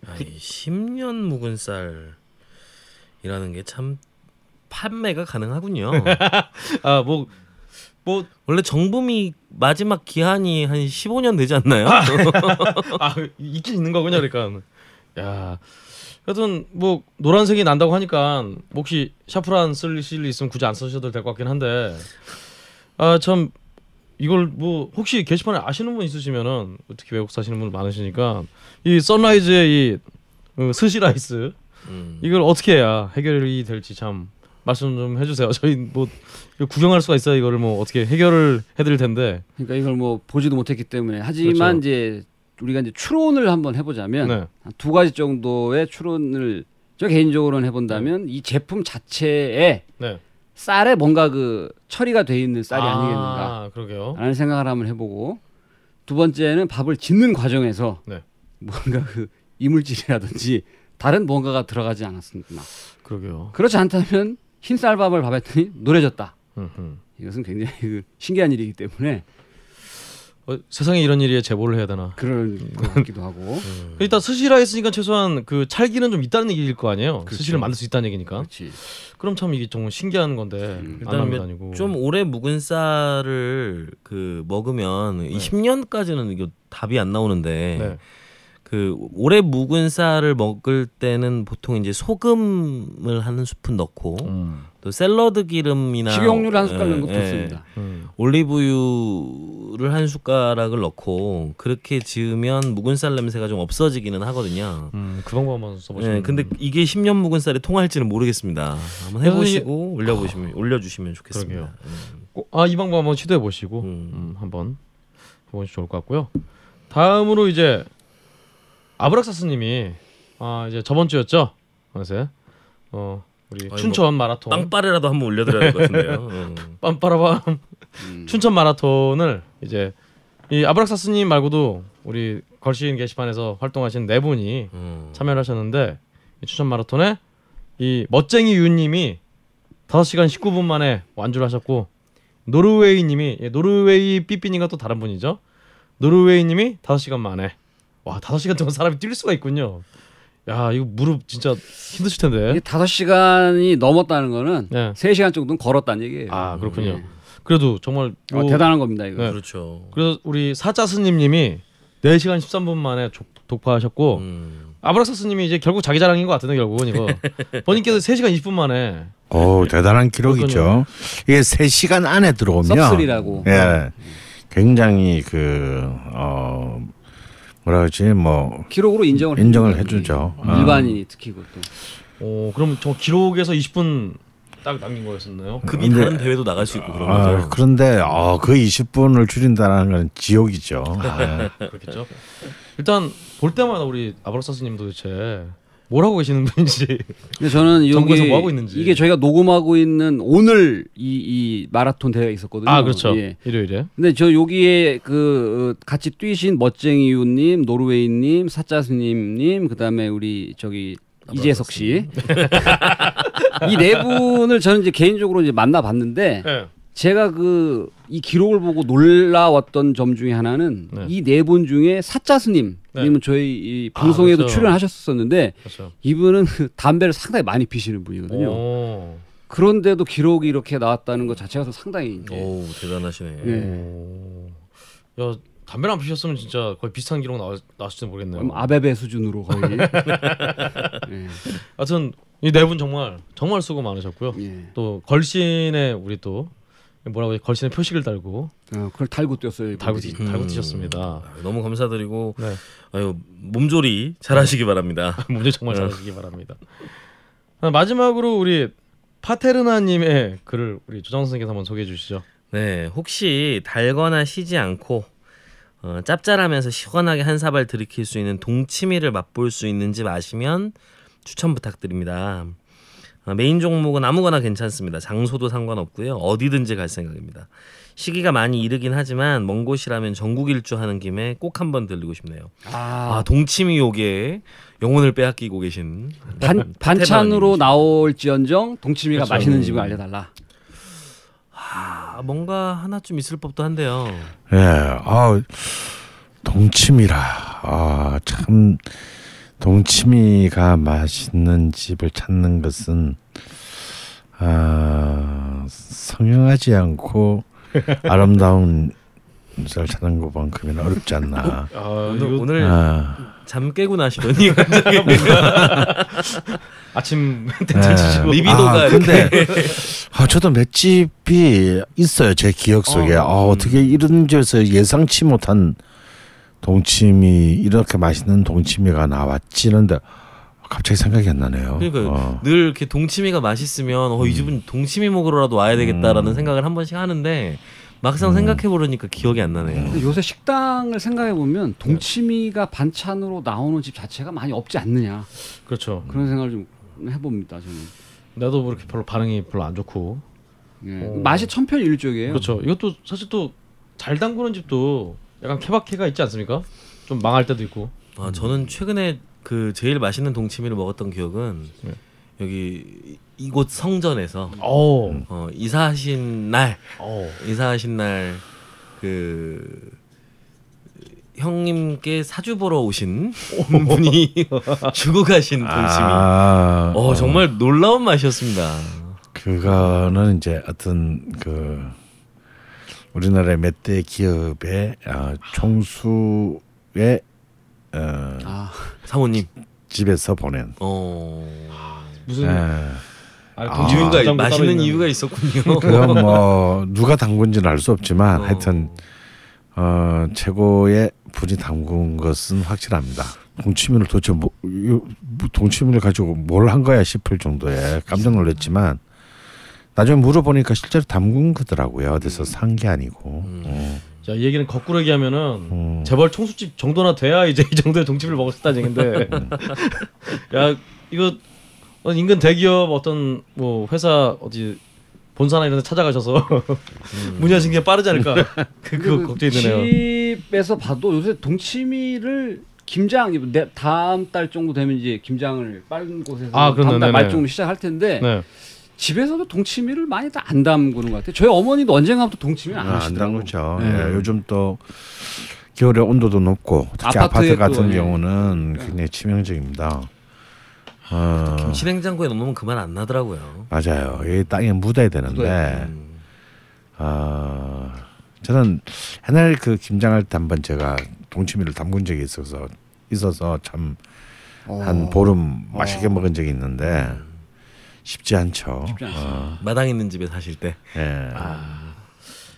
아이, 10년 묵은 쌀이라는 게 참 판매가 가능하군요. 아 뭐 뭐, 원래 정부미 마지막 기한이 한 15년 되지 않나요? 아, 있긴 있는 거군요, 그러니까. 야, 하여튼 뭐 노란색이 난다고 하니까 혹시 샤프란 쓸실 일 있으면 굳이 안 쓰셔도 될 것 같긴 한데, 아 참 이걸 뭐 혹시 게시판에 아시는 분 있으시면은 특히 외국 사시는 분 많으시니까 이 선라이즈의 이 어, 스시라이스 음. 이걸 어떻게 해야 해결이 될지 참 말씀 좀 해주세요. 저희 뭐 구경할 수가 있어야 이거를 뭐 어떻게 해결을 해드릴 텐데. 그러니까 이걸 뭐 보지도 못했기 때문에 하지만 그렇죠. 이제 우리가 이제 추론을 한번 해보자면 네. 한두 가지 정도의 추론을 저 개인적으로는 해본다면 이 제품 자체에 네. 쌀에 뭔가 그 처리가 돼 있는 쌀이 아, 아니겠는가 아, 그러게요. 라는 생각을 한번 해보고 두 번째는 밥을 짓는 과정에서 네. 뭔가 그 이물질이라든지 다른 뭔가가 들어가지 않았습니까? 그러게요. 그렇지 않다면 흰 쌀밥을 밥했더니 노래졌다. 음흠. 이것은 굉장히 그 신기한 일이기 때문에 어, 세상에 이런 일이 제보를 해야 되나? 그런 것 같기도 하고 음. 일단 스시라 했으니까 최소한 그 찰기는 좀 있다는 얘기일 거 아니에요. 그렇죠. 스시를 만들 수 있다는 얘기니까. 그렇지. 그럼 참 이게 정말 신기한 건데 음. 안게 일단 아니고. 좀 오래 묵은 쌀을 그 먹으면 이 10년까지는 이거 답이 안 나오는데 네. 그 오래 묵은 쌀을 먹을 때는 보통 이제 소금을 한 스푼 넣고 음. 또 샐러드 기름이나 식용유를 한 숟갈 넣는 것도 예, 좋습니다. 음. 올리브유를 한 숟가락을 넣고 그렇게 지으면 묵은 쌀 냄새가 좀 없어지기는 하거든요. 음, 그 방법만 써보시면. 예, 근데 이게 10년 묵은 쌀이 통할지는 모르겠습니다. 한번 해보시고 올려보시면 올려주시면 좋겠습니다. 그러게요. 아, 이 방법 한번 시도해 보시고 음. 음, 한번 해보시면 좋을 것 같고요. 다음으로 이제 아브락사스님이 아 이제 저번 주였죠, 어느새 어 우리 아니, 춘천 마라톤 빵빠레라도 한번 올려드려야 될 것 같은데요. 음. 빰빠라밤 음. 춘천 마라톤을 이제 이 아브락사스님 말고도 우리 걸신 게시판에서 활동하신 네 분이 음. 참여를 하셨는데 이 춘천 마라톤에 이 멋쟁이 유님이 5시간 19분 만에 완주를 하셨고 노르웨이님이 예, 노르웨이 삐삐님과 또 다른 분이죠. 노르웨이님이 5시간 만에 와 5시간 동안 사람이 뛸 수가 있군요. 야 이거 무릎 진짜 힘드실 텐데. 이게 다섯 시간이 넘었다는 거는 네. 세 시간 정도는 걸었다는 얘기예요. 아 그렇군요. 네. 그래도 정말 어, 요- 대단한 겁니다 이거. 네. 그렇죠. 그래서 우리 사자 스님님이 4시간 13분 만에 조- 독파하셨고 음. 아브락사 스님이 이제 결국 자기 자랑인 것 같은데 결국은 이거 본인께서 3시간 20분 만에 오 대단한 기록이죠. 이게 3시간 안에 들어오면 섭슬이라고. 예. 굉장히 그 어 뭐라 그러지 뭐 기록으로 인정을 인정을 해주죠. 어. 일반인이 특히 그것도. 어 그럼 저 기록에서 20분 딱 남긴 거였었나요? 급이 근데- 다른 대회도 나갈 수 있고 그런 아, 거죠. 그런데 어, 그 20분을 줄인다는 건 지옥이죠. 예. 그렇겠죠. 일단 볼 때마다 우리 아브락사스님 도대체 뭘 하고 계시는 분인지 근데 저는 정부에서 뭐 하고 있는지. 이게 저희가 녹음하고 있는 오늘 이, 이 마라톤 대회가 있었거든요. 아 그렇죠 예. 일요일에 근데 저 여기에 그 어, 같이 뛰신 멋쟁이 유님, 노르웨이님, 사짜스님님, 그다음에 우리 저기 이재석 씨. 이 네 분을 저는 이제 개인적으로 이제 만나봤는데 네. 제가 그 이 기록을 보고 놀라웠던 점 중에 하나는 네. 이네 분 중에 사짜스님 네. 님은 저희 이 아, 방송에도 그렇죠. 출연하셨었는데 그렇죠. 이분은 그 담배를 상당히 많이 피시는 분이거든요. 오. 그런데도 기록이 이렇게 나왔다는 것 자체가 상당히 이제 오 대단하시네. 예. 오. 야 담배를 안 피셨으면 진짜 거의 비슷한 기록 나왔, 나왔을지도 모르겠네요. 뭐 아베베 수준으로 거의. 예. 하여튼 이 네 분 정말 정말 수고 많으셨고요. 예. 또 걸신에 우리 또 뭐라고 해야 걸신의 표식을 달고 어, 그걸 달고 뛰었어요. 달고. 뛰, 달고 음. 뛰셨습니다. 아, 너무 감사드리고 네. 아유 몸조리 잘하시기 바랍니다. 문제 정말 잘하시기 바랍니다. 아, 마지막으로 우리 파테르나님의 글을 우리 조장 선생님께서 한번 소개해 주시죠. 네, 혹시 달거나 시지 않고 어, 짭짤하면서 시원하게 한 사발 들이킬 수 있는 동치미를 맛볼 수 있는 집 아시면 추천 부탁드립니다. 어, 메인 종목은 아무거나 괜찮습니다. 장소도 상관없고요. 어디든지 갈 생각입니다. 시기가 많이 이르긴 하지만 먼 곳이라면 전국 일주하는 김에 꼭 한번 들리고 싶네요. 아, 아, 동치미 요게 영혼을 빼앗기고 계신 반, 반찬으로 나올지언정 동치미가 그렇죠. 맛있는 집을 알려달라. 아, 뭔가 하나쯤 있을 법도 한데요. 예, 아 동치미라, 아 참 동치미가 맛있는 집을 찾는 것은 아 성형하지 않고 아름다운 걸 찾는 것만큼은 어렵지 않나. 아, 오늘, 오늘 아, 잠 깨고 나시더니 갑자기 아침 리비도가 아, 이렇게 근데 아, 저도 맷집이 있어요 제 기억 속에. 어, 아, 어떻게 이런 집에서 예상치 못한 동치미 이렇게 맛있는 동치미가 나왔지는데 갑자기 생각이 안 나네요. 그러니까 어. 늘 이렇게 동치미가 맛있으면 어, 이 집은 동치미 먹으러라도 와야 되겠다라는 음. 생각을 한 번씩 하는데 막상 생각해 보려니까 기억이 안 나네요. 근데 요새 식당을 생각해 보면 동치미가 반찬으로 나오는 집 자체가 많이 없지 않느냐 그렇죠. 그런 생각을 좀 해봅니다 저는. 나도 그렇게 별로 반응이 별로 안 좋고. 예. 오. 맛이 천편일조예요. 그렇죠. 이것도 사실 또 잘 담그는 집도 약간 케바케가 있지 않습니까? 좀 망할 때도 있고. 아, 저는 최근에 그 제일 맛있는 동치미를 먹었던 기억은 네. 여기 이곳 성전에서 오. 어, 이사하신 날 오. 이사하신 날 그 형님께 사주 보러 오신 분이 주고 가신 동치미. 아, 어 정말 놀라운 맛이었습니다. 그거는 이제 어떤 그 우리나라의 몇 대 기업의 어, 총수의 어, 아, 사모님. 집에서 보낸. 어. 무슨 예. 아, 아, 이유가 따로 맛있는 있는. 이유가 있었군요. 그건 뭐 누가 담근지는 알 수 없지만 어. 하여튼 어, 최고의 분이 담근 것은 확실합니다. 동치미를 도대체 뭐, 이- 뭐 동치미를 가지고 뭘 한 거야 싶을 정도에 깜짝 놀랐지만 나중에 물어보니까 실제로 담근 거더라고요. 어디서 산 게 아니고. 음. 어. 자, 이 얘기는 거꾸로 얘기하면은 음. 재벌 총수집 정도나 돼야 이제 이 정도의 동치미를 먹을 수 있다는 얘긴데. 야, 이거 어, 인근 대기업 어떤 뭐 회사 어디 본사나 이런 데 찾아가셔서 문의하신 게 빠르지 않을까? 그, 그 걱정이 드네요. 집에서 봐도 요새 동치미를 김장 내 다음 달 정도 되면 이제 김장을 빠른 곳에서 아, 다음 달. 말 정도 시작할 텐데 네. 집에서도 동치미를 많이 다 안 담그는 것 같아요. 저희 어머니도 언젠가부터 동치미를 안 아, 안 하시더라고요. 담그죠. 네. 예, 요즘 또 겨울에 온도도 높고 특히 아파트 같은 또, 예. 경우는 굉장히 치명적입니다. 어, 김치 냉장고에 넣으면 그만 안 나더라고요. 맞아요. 이 땅에 묻어야 되는데 음. 아 저는 옛날 그 김장할 때 한번 제가 동치미를 담근 적이 있어서 있어서 참한 어. 보름 맛있게 어. 먹은 적이 있는데 쉽지 않죠. 쉽지. 어, 마당 있는 집에 사실 때. 예. 아,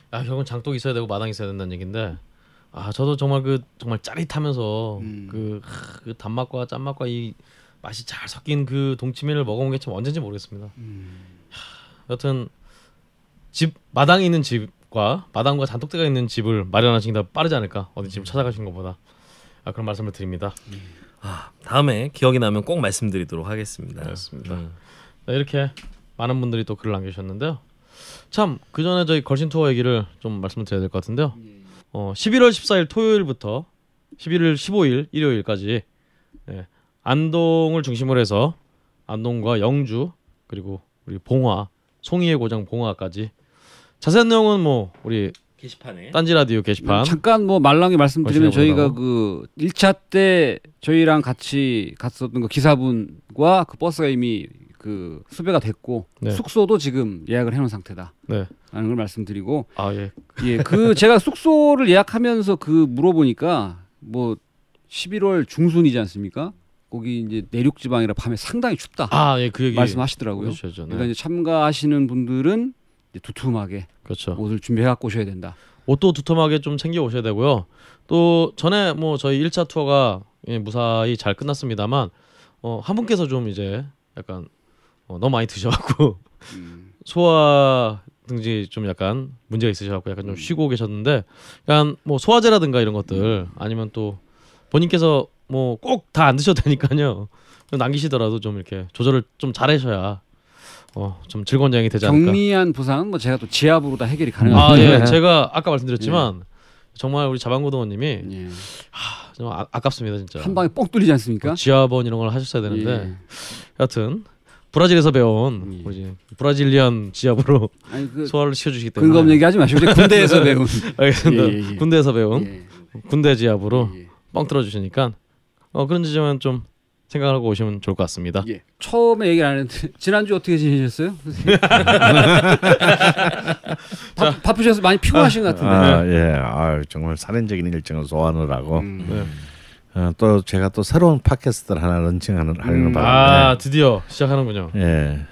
아 결국은 장독 있어야 되고 마당 있어야 된다는 얘긴데. 아, 저도 정말 그 정말 짜릿하면서 음. 그, 하, 그 단맛과 짠맛과 이 맛이 잘 섞인 그 동치미를 먹어본 게 참 언제인지 모르겠습니다. 음. 여튼 집 마당에 있는 집과 마당과 잔독대가 있는 집을 마련하시는 게더 빠르지 않을까 어디 집 찾아가신 것보다 아, 그런 말씀을 드립니다. 아, 다음에 기억이 나면 꼭 말씀드리도록 하겠습니다. 알겠습니다. 음. 네, 이렇게 많은 분들이 또 글을 남겨주셨는데요. 참 그 전에 저희 걸신 투어 얘기를 좀 말씀을 드려야 될 것 같은데요. 어, 11월 14일 토요일부터 11월 15일 일요일까지 예, 안동을 중심으로 해서 안동과 영주 그리고 우리 봉화 송이의 고장 봉화까지 자세한 내용은 뭐 우리 게시판에 딴지 라디오 게시판 잠깐 뭐 말랑이 말씀드리면 저희가. 그 1차 때 저희랑 같이 갔었던 그 기사분과 그 버스가 이미 그 수배가 됐고 네. 숙소도 지금 예약을 해놓은 상태다. 네. 라는 걸 말씀드리고 아 예. 예, 그 제가 숙소를 예약하면서 그 물어보니까 뭐 11월 중순이지 않습니까? 거기 이제 내륙 지방이라 밤에 상당히 춥다 아 예 그 얘기 말씀하시더라고요. 해주셔야죠. 네. 그러니까 이제 참가하시는 분들은 이제 두툼하게 그렇죠. 옷을 준비해 갖고 오셔야 된다. 옷도 두툼하게 좀 챙겨 오셔야 되고요. 또 전에 뭐 저희 1차 투어가 예, 무사히 잘 끝났습니다만 어, 한 분께서 좀 이제 약간 어, 너무 많이 드셔갖고 음. 소화 등지 좀 약간 문제가 있으셔갖고 약간 좀 쉬고 계셨는데 약간 뭐 소화제라든가 이런 것들 아니면 또 본인께서 뭐 꼭 다 안 드셔도 되니까요. 좀 남기시더라도 좀 이렇게 조절을 좀 잘하셔야 어, 좀 즐거운 여행이 되지 않을까. 경미한 부상은 뭐 제가 또 지압으로 다 해결이 가능합니다. 아 예, 제가 아까 말씀드렸지만 정말 우리 자방고등원님이 예. 좀 아, 아깝습니다 진짜. 한 방에 뻥 뚫리지 않습니까? 뭐 지하번 이런 걸 하셨어야 되는데 예. 여하튼 브라질에서 배운 예. 뭐지 브라질리안 지압으로 아니 그 소화를 시켜주시기 때문에 근거 없는 얘기 하지 마시고 군대에서 배운 알겠습니다. 예, 예, 예. 군대에서 배운 예. 군대 지압으로 예. 뻥 뚫어주시니까 어 그런 지점은 좀 생각하고 오시면 좋을 것 같습니다. 예. 처음에 얘기를 안 했는데 지난주 어떻게 지내셨어요? 바, 바쁘셔서 많이 피곤하신 것 같은데. 아, 예. 아, 정말 살인적인 일정을 소화하느라고 음. 네. 어, 또 제가 또 새로운 팟캐스트를 하나 런칭하는 하려는 음. 바람에 아 드디어 시작하는군요. 예.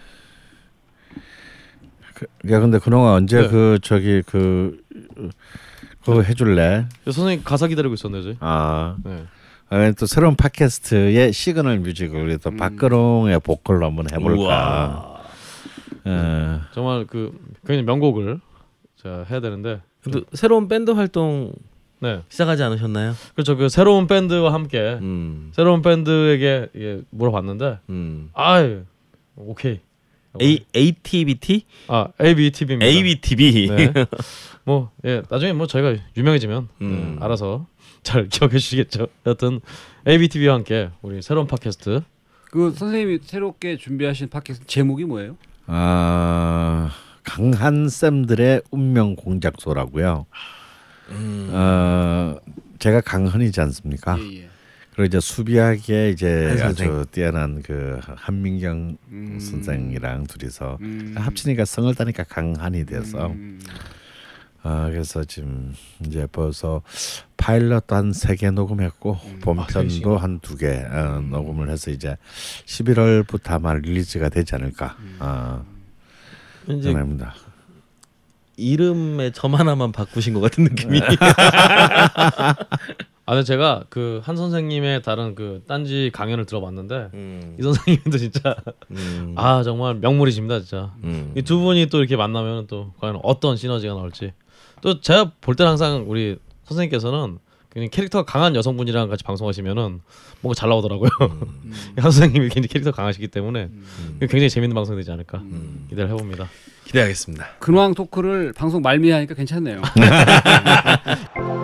그, 야 근데 그동안 언제 네. 그 저기 그 그거 해줄래? 선생님 가사 기다리고 있었네요. 저희. 아, 네. 아, 또 새로운 팟캐스트의 시그널 뮤직을 우리 또 박근홍의 보컬로 한번 해볼까? 우와. 어, 정말 그 굉장히 명곡을 제가 해야 되는데 또 새로운 밴드 활동 네 시작하지 않으셨나요? 그렇죠 그 새로운 밴드와 함께 음. 새로운 밴드에게 예, 물어봤는데 음. 아 오케이 A ATBT? 아 ABTV입니다. ABTV. 네. 뭐 예, 나중에 뭐 저희가 유명해지면 음. 네, 알아서 잘 기억해 주시겠죠. 여튼 ABTV와 함께 우리 새로운 팟캐스트 그 선생님이 새롭게 준비하신 팟캐스트 제목이 뭐예요? 아, 강한 쌤들의 운명 공작소라고요. 음. 어, 제가 강헌이지 않습니까? 예, 예. 그리고 이제 수비하게 이제. 아주 뛰어난 그 한민경 음. 선생이랑 둘이서 음. 합치니까 성을 따니까 강한이 돼서 음. 아 그래서 지금 이제 벌써 파일럿도 한 세 개 녹음했고 아, 세 본편도 개씩이나. 한두개 어, 녹음을 해서 이제 11월부터 아마 릴리즈가 되지 않을까 아, 이제 생각합니다. 이름에 점 하나만 바꾸신 것 같은 느낌이. 아 근데 제가 그 한 선생님의 다른 그 딴지 강연을 들어봤는데 음. 이 선생님도 진짜 음. 아 정말 명물이십니다 진짜. 음. 이두 분이 또 이렇게 만나면 또 과연 어떤 시너지가 나올지 또 제가 볼 때는 항상 우리 선생님께서는 그냥 캐릭터가 강한 여성분이랑 같이 방송하시면은 뭔가 잘 나오더라고요. 한 선생님이 굉장히 캐릭터 강하시기 때문에 굉장히 재밌는 방송이 되지 않을까 음. 기대를 해봅니다. 기대하겠습니다. 근황 토크를 방송 말미에 하니까 괜찮네요.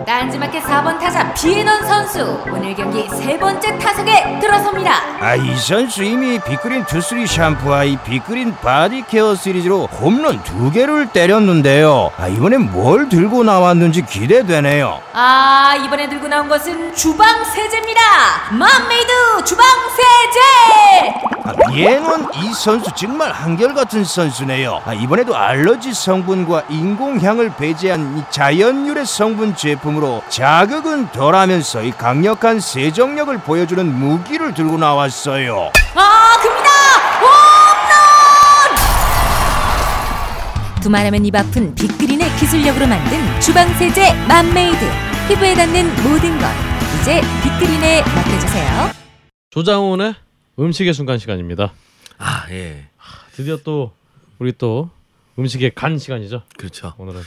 딴지마켓 4번 타자 비에넌 선수 오늘 경기 세 번째 타석에 들어섭니다. 아, 이 선수 이미 빅그린 투쓰리 샴푸와 이 빅그린 body care 시리즈로 홈런 두 개를 때렸는데요. 아, 이번엔 뭘 들고 나왔는지 기대되네요. 아 이번에 들고 나온 것은 주방 세제입니다. 맘메이드 주방 세제. 아, 비에논 이 선수 정말 한결같은 선수네요. 아, 이번 에도 알러지 성분과 인공향을 배제한 이 자연 유래 성분 제품으로 자극은 덜하면서 이 강력한 세정력을 보여주는 무기를 들고 나왔어요. 아 큽니다. 홈런. 두말하면 입 아픈 빅그린의 기술력으로 만든 주방 세제 맘메이드 피부에 닿는 모든 것 이제 빅그린에 맡겨주세요. 조장훈의 음식의 순간 시간입니다. 아 예. 드디어 또 우리 또 음식의 간 시간이죠. 그렇죠. 오늘은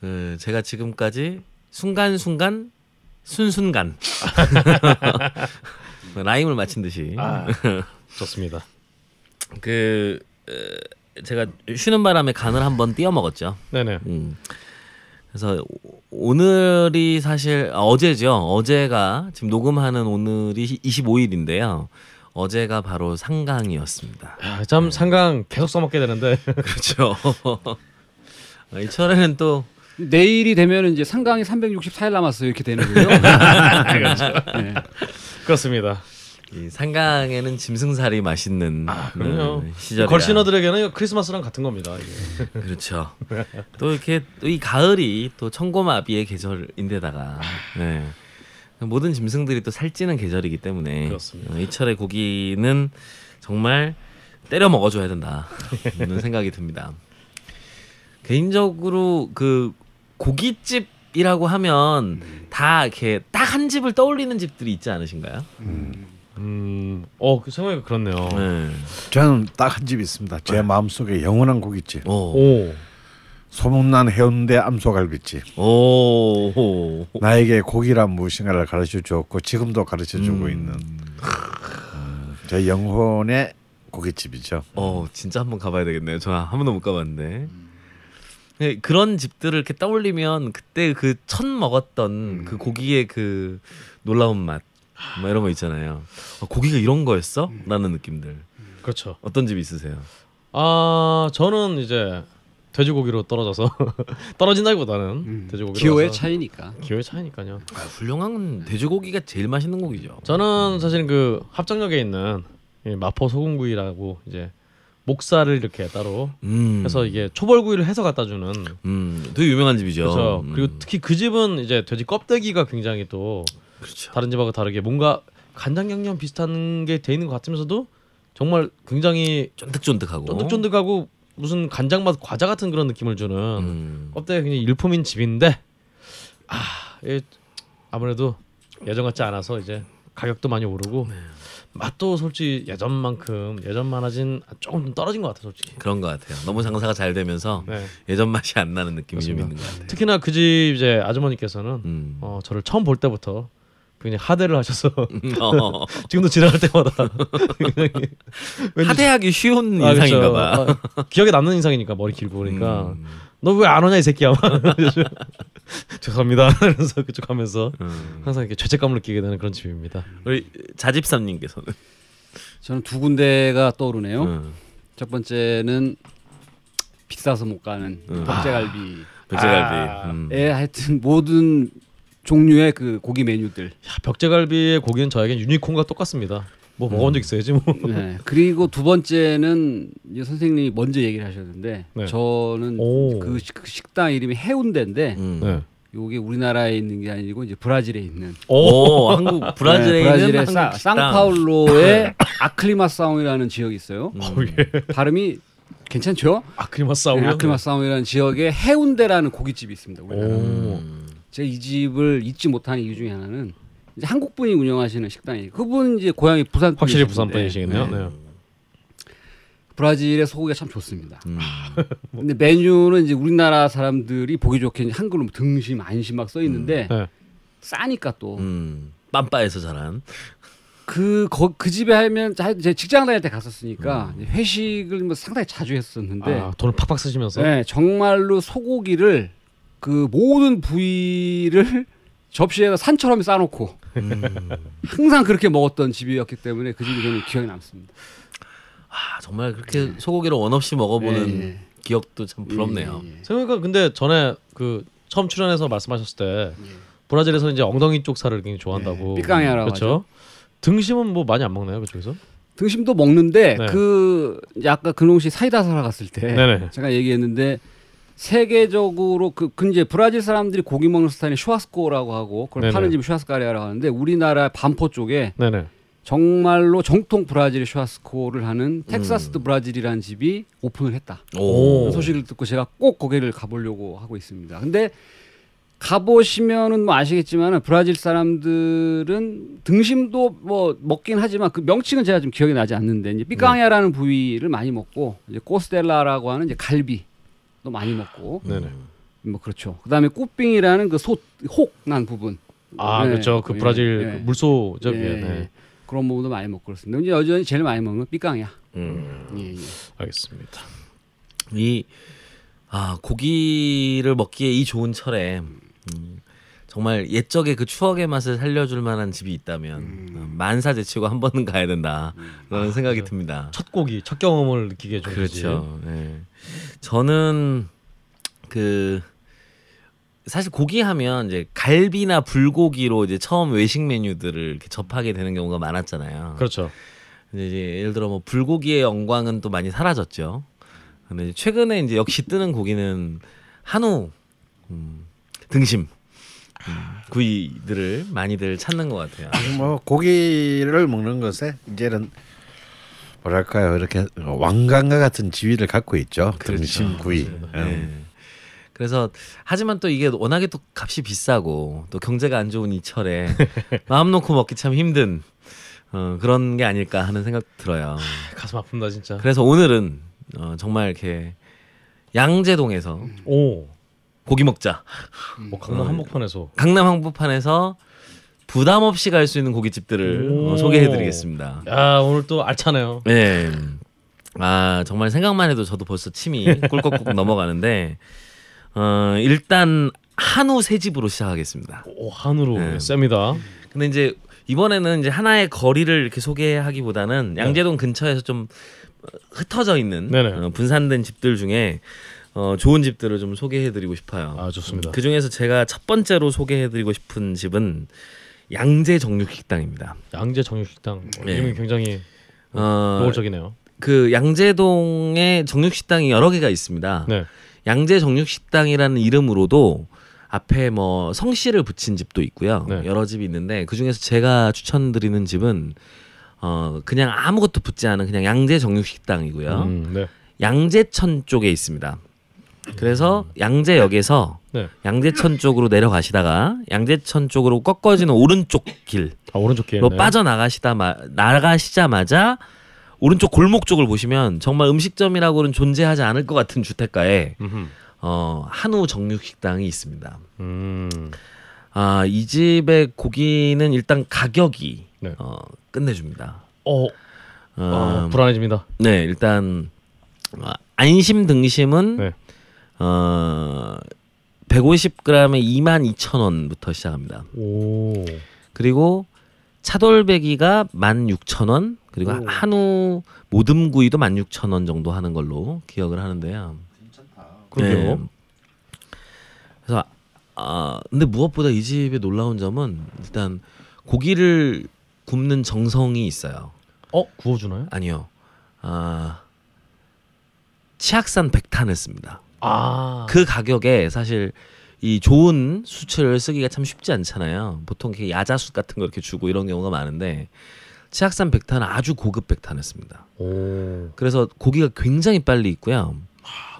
그 제가 지금까지 순간순간 순순간 라임을 맞춘 듯이 아, 좋습니다. 그 어, 제가 쉬는 바람에 간을 한번 띄워 먹었죠. 네네. 음. 그래서 오- 오늘이 사실 아, 어제죠. 어제가 지금 녹음하는 오늘이 25일인데요. 어제가 바로 상강이었습니다. 아, 참 상강 계속 써먹게 되는데 그렇죠. 아, 이 철에는 또 내일이 되면 이제 상강이 364일 남았어요. 이렇게 되는 거죠. 네. 그렇습니다. 이 상강에는 짐승살이 맛있는 아, 그럼요. 네, 시절이야. 걸신어들에게는 크리스마스랑 같은 겁니다. 이게. 그렇죠. 또 이렇게 또 이 가을이 또 청고마비의 계절인데다가 네. 모든 짐승들이 또 살찌는 계절이기 때문에 그렇습니다. 어, 이 철의 고기는 정말 때려 먹어줘야 된다는 생각이 듭니다. 개인적으로 그 고깃집이라고 하면 다 이렇게 딱 한 집을 떠올리는 집들이 있지 않으신가요? 음, 어, 그 생각이 그렇네요. 네. 저는 딱 한 집 있습니다. 제 마음속에 영원한 고깃집. 오. 오, 소문난 해운대 암소갈비집. 오. 나에게 고기란 무엇인가를 가르쳐 주었고 지금도 가르쳐 주고 음. 있는 음, 제 영혼의 고깃집이죠. 어 진짜 한번 가봐야 되겠네요. 저 한 번도 못 가봤는데. 네, 그런 집들을 이렇게 떠올리면 그때 그 첫 먹었던 그 고기의 그 놀라운 맛, 뭐 이런 거 있잖아요. 어, 고기가 이런 거였어?라는 느낌들. 그렇죠. 어떤 집 있으세요? 아, 저는 이제 돼지고기로 떨어져서 떨어진다기보다는 음. 돼지고기로 기호의 차이니까. 기호의 차이니까요. 아, 훌륭한 돼지고기가 제일 맛있는 고기죠. 저는 사실 그 합정역에 있는 이 마포 소금구이라고 이제 목살을 이렇게 따로 음. 해서 이게 초벌구이를 해서 갖다 주는 음, 되게 유명한 집이죠. 그렇죠. 음. 그리고 특히 그 집은 이제 돼지 껍데기가 굉장히 또 그렇죠. 다른 집하고 다르게 뭔가 간장 양념 비슷한 게 돼 있는 것 같으면서도 정말 굉장히 쫀득쫀득하고. 쫀득쫀득하고 무슨 간장 맛 과자 같은 그런 느낌을 주는 음. 껍데기 굉장히 일품인 집인데 아 예, 아무래도 예전 같지 않아서 이제 가격도 많이 오르고 네. 맛도 솔직히 예전만큼 예전만하진 조금 좀 떨어진 것 같아 솔직히. 그런 것 같아요. 너무 장사가 잘 되면서 네. 예전 맛이 안 나는 느낌이 좀 그렇습니다. 있는 것 같아요. 특히나 그 집 이제 아주머니께서는 음. 어, 저를 처음 볼 때부터 굉장히 하대를 하셔서 어. 지금도 지나갈 때마다 하대하기 쉬운 아, 인상인가 그렇죠. 봐. 아, 기억에 남는 인상이니까 머리 길고 그러니까 음. 너왜 안 오냐 이 새끼야 죄송합니다 이러면서 그쪽 하면서 음. 항상 이렇게 죄책감을 느끼게 되는 그런 집입니다 우리 자집사님께서는 저는 두 군데가 떠오르네요. 음. 첫 번째는 비싸서 못 가는 음. 벽제갈비. 벽제갈비. 아. 음. 에 하여튼 모든 종류의 그 고기 메뉴들. 야, 벽제갈비의 고기는 저에겐 유니콘과 똑같습니다 뭐 먹어본 적 있어야지 뭐 네. 그리고 두 번째는 이제 선생님이 먼저 얘기를 하셨는데 네. 저는 오. 그, 식- 그 식당 이름이 해운대인데 음. 네. 요게 우리나라에 있는 게 아니고 이제 브라질에 있는 오, 한국 브라질에 네, 있는 사. 상파울로의 아클리마사움이라는 지역이 있어요. 음. 어, 예. 발음이 괜찮죠? 아크리마 싸우요 네, 아클리마사움이라는 지역에 해운대라는 고깃집이 있습니다. 우리나라. 오. 음. 제가 이 집을 잊지 못하는 이유 중에 하나는 이제 한국 분이 운영하시는 식당이에요. 그분 이제 고향이 부산 확실히 부산 분이시겠네요 네. 네. 브라질의 소고기가 참 좋습니다. 음. 근데 메뉴는 이제 우리나라 사람들이 보기 좋게 한글로 뭐 등심, 안심 막 써 있는데 네. 싸니까 또 음. 빰빠에서 자란. 그, 거, 그 집에 하면 자- 제 직장 다닐 때 갔었으니까 음. 회식을 뭐 상당히 자주 했었는데 아, 돈을 팍팍 쓰시면서 네, 정말로 소고기를 그 모든 부위를 접시에다 산처럼 싸놓고 음. 항상 그렇게 먹었던 집이었기 때문에 그 집이 저는 기억에 남습니다. 아, 정말 그렇게 소고기를 원 없이 먹어보는 예, 예. 기억도 참 부럽네요. 예, 예. 생각해보니까 근데 전에 그 처음 출연해서 말씀하셨을 때 예. 브라질에서 이제 엉덩이 쪽 살을 굉장히 좋아한다고 예, 삐까냐라고 그렇죠 등심은 뭐 많이 안 먹나요 그쪽에서 등심도 먹는데 네. 그 아까 근홍 씨 사이다 사러 갔을 때 네네. 제가 얘기했는데 세계적으로 그, 그 이제 브라질 사람들이 고기 먹는 스타일이 슈아스코라고 하고 그걸 네네. 파는 집이 슈아스카레라고 하는데 우리나라 반포 쪽에 네네 정말로 정통 브라질 슈아스코를 하는 텍사스 드 브라질이라는 집이 오픈을 했다. 오. 그 소식을 듣고 제가 꼭 거기를 가보려고 하고 있습니다. 근데 가보시면은 뭐 아시겠지만은 브라질 사람들은 등심도 뭐 먹긴 하지만 그 명칭은 제가 좀 기억이 나지 않는데 이제 picanha라는 부위를 많이 먹고 이제 costela라고 하는 이제 갈비 도 많이 먹고 네네 뭐 그렇죠. 그다음에 꾸빙이라는 그소혹난 부분. 아 네. 그렇죠 그 예, 브라질 예, 예, 예. 네. 그런 부분도 많이 먹고 그렇습니다. 근데 여전히 제일 많이 먹는 건 삐까냐. 음. 예, 예. 알겠습니다 이 아, 고기를 먹기에 이 좋은 철에 음, 정말 옛적의 그 추억의 맛을 살려줄 만한 집이 있다면 어, 만사 제치고 한 번은 가야 된다 그런 생각이 듭니다. 첫 고기 첫 경험을 느끼게 해주는 그렇죠. 네. 저는 그 사실 고기 하면 이제 갈비나 불고기로 이제 처음 외식 메뉴들을 이렇게 접하게 되는 경우가 많았잖아요. 그렇죠. 근데 이제 예를 들어 뭐 불고기의 영광은 또 많이 사라졌죠. 근데 이제 최근에 이제 역시 뜨는 고기는 한우 음, 등심 음, 구이들을 많이들 찾는 것 같아요. 뭐 고기를 먹는 것에 이제는 뭐랄까요 이렇게 왕관과 같은 지위를 갖고 있죠. 등심 구이. 음. 네. 그래서 하지만 또 이게 워낙에 또 값이 비싸고 또 경제가 안 좋은 이 철에 마음 놓고 먹기 참 힘든 어, 그런 게 아닐까 하는 생각 들어요. 가슴 아픕니다 진짜. 그래서 오늘은 어, 정말 이렇게 양재동에서 오, 고기 먹자. 뭐 강남 한복판에서 강남 한복판에서 부담 없이 갈 수 있는 고깃집들을 어, 오. 소개해드리겠습니다. 야 오늘 또 알차네요. 네. 아 정말 생각만 해도 저도 벌써 침이 꿀꺽꿀꺽 넘어가는데 어, 일단 한우 세 집으로 시작하겠습니다. 오 한우로 네. 셉니다. 근데 이제 이번에는 이제 하나의 거리를 이렇게 소개하기보다는 양재동 근처에서 좀 흩어져 있는 네네. 어, 분산된 집들 중에 어, 좋은 집들을 좀 소개해드리고 싶어요. 아 좋습니다. 그 중에서 제가 첫 번째로 소개해드리고 싶은 집은 양재 정육식당입니다. 양재 정육식당 네. 이름이 굉장히 어, 노골적이네요. 그 양재동에 정육식당이 여러 개가 있습니다. 네. 양재 정육식당이라는 이름으로도 앞에 뭐 성씨를 붙인 집도 있고요. 네. 여러 집이 있는데 그 중에서 제가 추천드리는 집은 어 그냥 아무것도 붙지 않은 그냥 양재 정육식당이고요. 음, 네. 양재천 쪽에 있습니다. 그래서 양재역에서 네. 양재천 쪽으로 내려가시다가 양재천 쪽으로 꺾어지는 오른쪽 길로 아 오른쪽 길에 빠져나가시다 마, 나가시자마자 오른쪽 골목 쪽을 보시면 정말 음식점이라고는 존재하지 않을 것 같은 주택가에 음흠. 어, 한우 정육식당이 있습니다. 음. 아, 이 집의 고기는 일단 가격이 네. 어, 끝내줍니다. 어, 어, 아, 불안해집니다. 네, 일단 어, 안심 등심은 네. 어 150g에 22,000원부터 시작합니다. 오. 그리고 차돌배기가 16,000원, 그리고 오. 한우 모듬구이도 16,000원 정도 하는 걸로 기억을 하는데요. 그러게요. 네. 그래서 아 근데 무엇보다 이 집의 놀라운 점은 일단 고기를 굽는 정성이 있어요. 어 구워주나요? 아니요. 아 치악산 백탄을 씁니다. 아. 그 가격에 사실 이 좋은 수치를 쓰기가 참 쉽지 않잖아요. 보통 이렇게 야자수 같은 거 이렇게 주고 이런 경우가 많은데 치악산 백탄은 아주 고급. 오. 그래서 고기가 굉장히 빨리 익고요.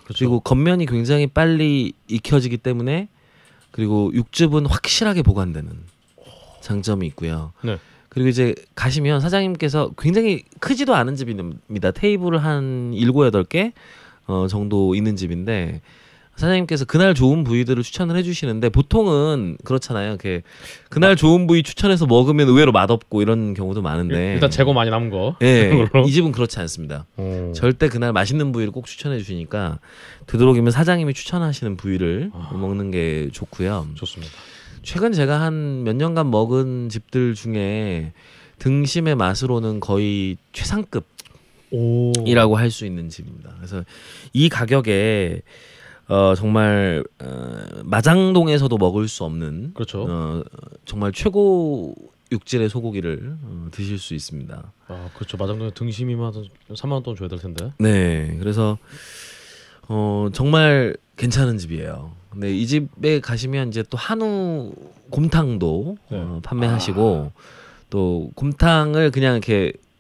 그렇죠. 그리고 겉면이 굉장히 빨리 익혀지기 때문에 그리고 육즙은 확실하게 보관되는 장점이 있고요. 네. 그리고 이제 가시면 사장님께서 굉장히 크지도 않은 집입니다. 테이블을 한 일곱 여덟 개 어, 정도 있는 집인데 사장님께서 그날 좋은 부위들을 추천을 해주시는데 보통은 그렇잖아요. 이렇게 그날 좋은 부위 추천해서 먹으면 의외로 맛없고 이런 경우도 많은데 일단 재고 많이 남은 거. 예? 이 집은 그렇지 않습니다. 오. 절대 그날 맛있는 부위를 꼭 추천해 주시니까 되도록이면 사장님이 추천하시는 부위를 아. 먹는 게 좋고요. 좋습니다. 최근 제가 한 몇 년간 먹은 집들 중에 등심의 맛으로는 거의 최상급 이라고 오. 할수 있는 집입니다. 그래서 이 가격에 어 정말 어, 마장동에서도 먹을 수 없는 그렇죠. 어 정말 최고 육질의 소고기를 어, 드실 수 있습니다. 아 그렇죠. 마장동에 등심이면 한 3만 원돈 줘야 될 텐데. 네, 그래서 어 정말 괜찮은 집이에요. 근데 이 집에 가시면 이제 또 한우 곰탕도 네. 어, 판매하시고 또 곰탕을 그냥 이렇게 음,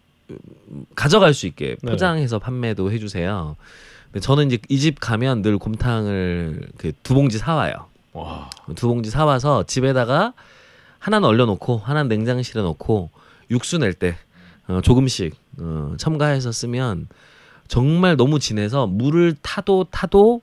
가져갈 수 있게 네. 포장해서 판매도 해주세요. 근데 저는 이제 이 집 가면 늘 곰탕을 이렇게 두 봉지 사와요. 와. 두 봉지 사와서 집에다가 하나는 얼려놓고 하나는 냉장실에 넣고 육수 낼때 어, 조금씩 어, 첨가해서 쓰면 정말 너무 진해서 물을 타도 타도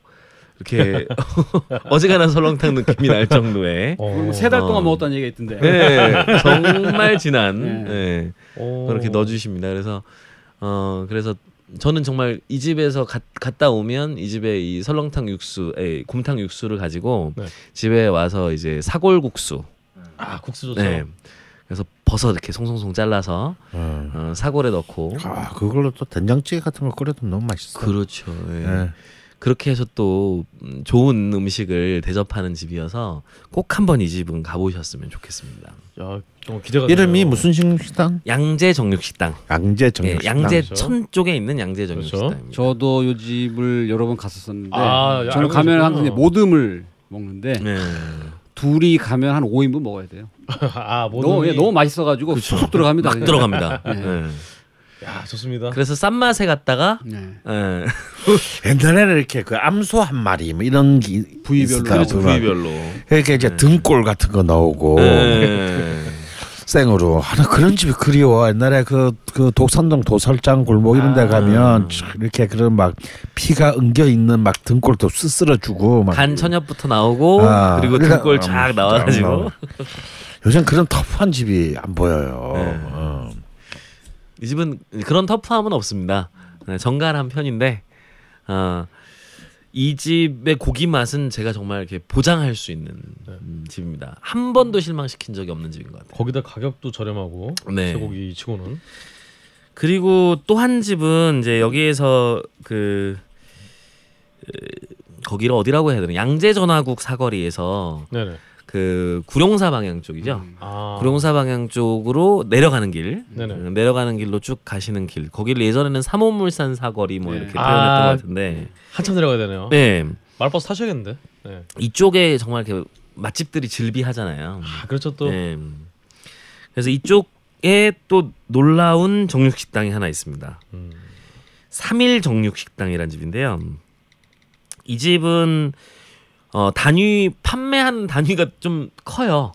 이렇게 어지간한 설렁탕 느낌이 날 정도의 어. 세달 동안 어. 먹었다는 얘기가 있던데. 네, 정말 진한 네. 네. 오. 그렇게 넣어주십니다. 그래서 어 그래서 저는 정말 이 집에서 가, 갔다 오면 이 집에 이 설렁탕 육수, 에 곰탕 육수를 가지고 네. 집에 와서 이제 사골국수, 아 국수 좋죠. 네. 그래서 버섯 이렇게 송송송 잘라서 어. 어, 사골에 넣고 아 그걸로 또 된장찌개 같은 거 끓여도 너무 맛있어. 그렇죠. 예. 예. 그렇게 해서 또 음, 좋은 음식을 대접하는 집이어서 꼭 한번 이 집은 가보셨으면 좋겠습니다. 야, 너무 기대가 이름이. 무슨 식당? 양재 정육식당. 양재 예, 정육식당. 양재천 쪽에 있는 양재 그렇죠. 정육식당입니다. 저도 요 집을 여러 번 갔었었는데 아, 야, 저는 가면. 항상 모듬을 먹는데 네. 둘이 가면 한 5인분 먹어야 돼요. 아, 너무 너무 예, 너무 맛있어가지고 쑥 들어갑니다. 막 그냥. 들어갑니다. 네. 네. 야, 좋습니다. 그래서 싼 맛에 갔다가 네. 예, 옛날에는 이렇게 그 암소 한 마리 뭐 이런 게 부위별로. 그렇죠, 막 부위별로. 이렇게 이제 등골 같은 거 나오고 예. 생으로 하나 그런 집이 그리워 옛날에 그 그 독산동 도설장 골목 이런 데 아. 가면 이렇게 그런 막 피가 엉겨 있는 막 등골도 쓰스러 주고 막 간 천엽부터 나오고 아, 그리고 그러니까, 등골 음, 쫙 나와가지고 나오고. 요즘 그런 터프한 집이 안 보여요. 네. 어. 이 집은 그런 터프함은 없습니다. 네, 정갈한 편인데 어, 이 집의 고기 맛은 제가 정말 이렇게 보장할 수 있는 음, 집입니다. 한 번도 실망시킨 적이 없는 집인 것 같아요. 거기다 가격도 저렴하고 네. 쇠고기 치고는 그리고 또 한 집은 이제 여기에서 그 에, 거기를 어디라고 해야 되나 양재 전화국 사거리에서 네네. 그 구룡사 방향 쪽이죠. 아, 구룡사 방향 쪽으로 내려가는 길, 네네. 음, 내려가는 길로 쭉 가시는 길. 거기를 예전에는 삼호물산 사거리 뭐 네. 이렇게 아. 표현했던 것 같은데, 한참 내려가야 되네요. 네 말버스 타셔야겠는데. 네. 이쪽에 정말 이렇게 맛집들이 즐비하잖아요. 아, 그렇죠 또. 네. 그래서 이쪽에 또 놀라운 정육 식당이 하나 있습니다. 음. 삼일 정육 식당이라는 집인데요. 이 집은 어, 단위 판매하는 단위가 좀 커요.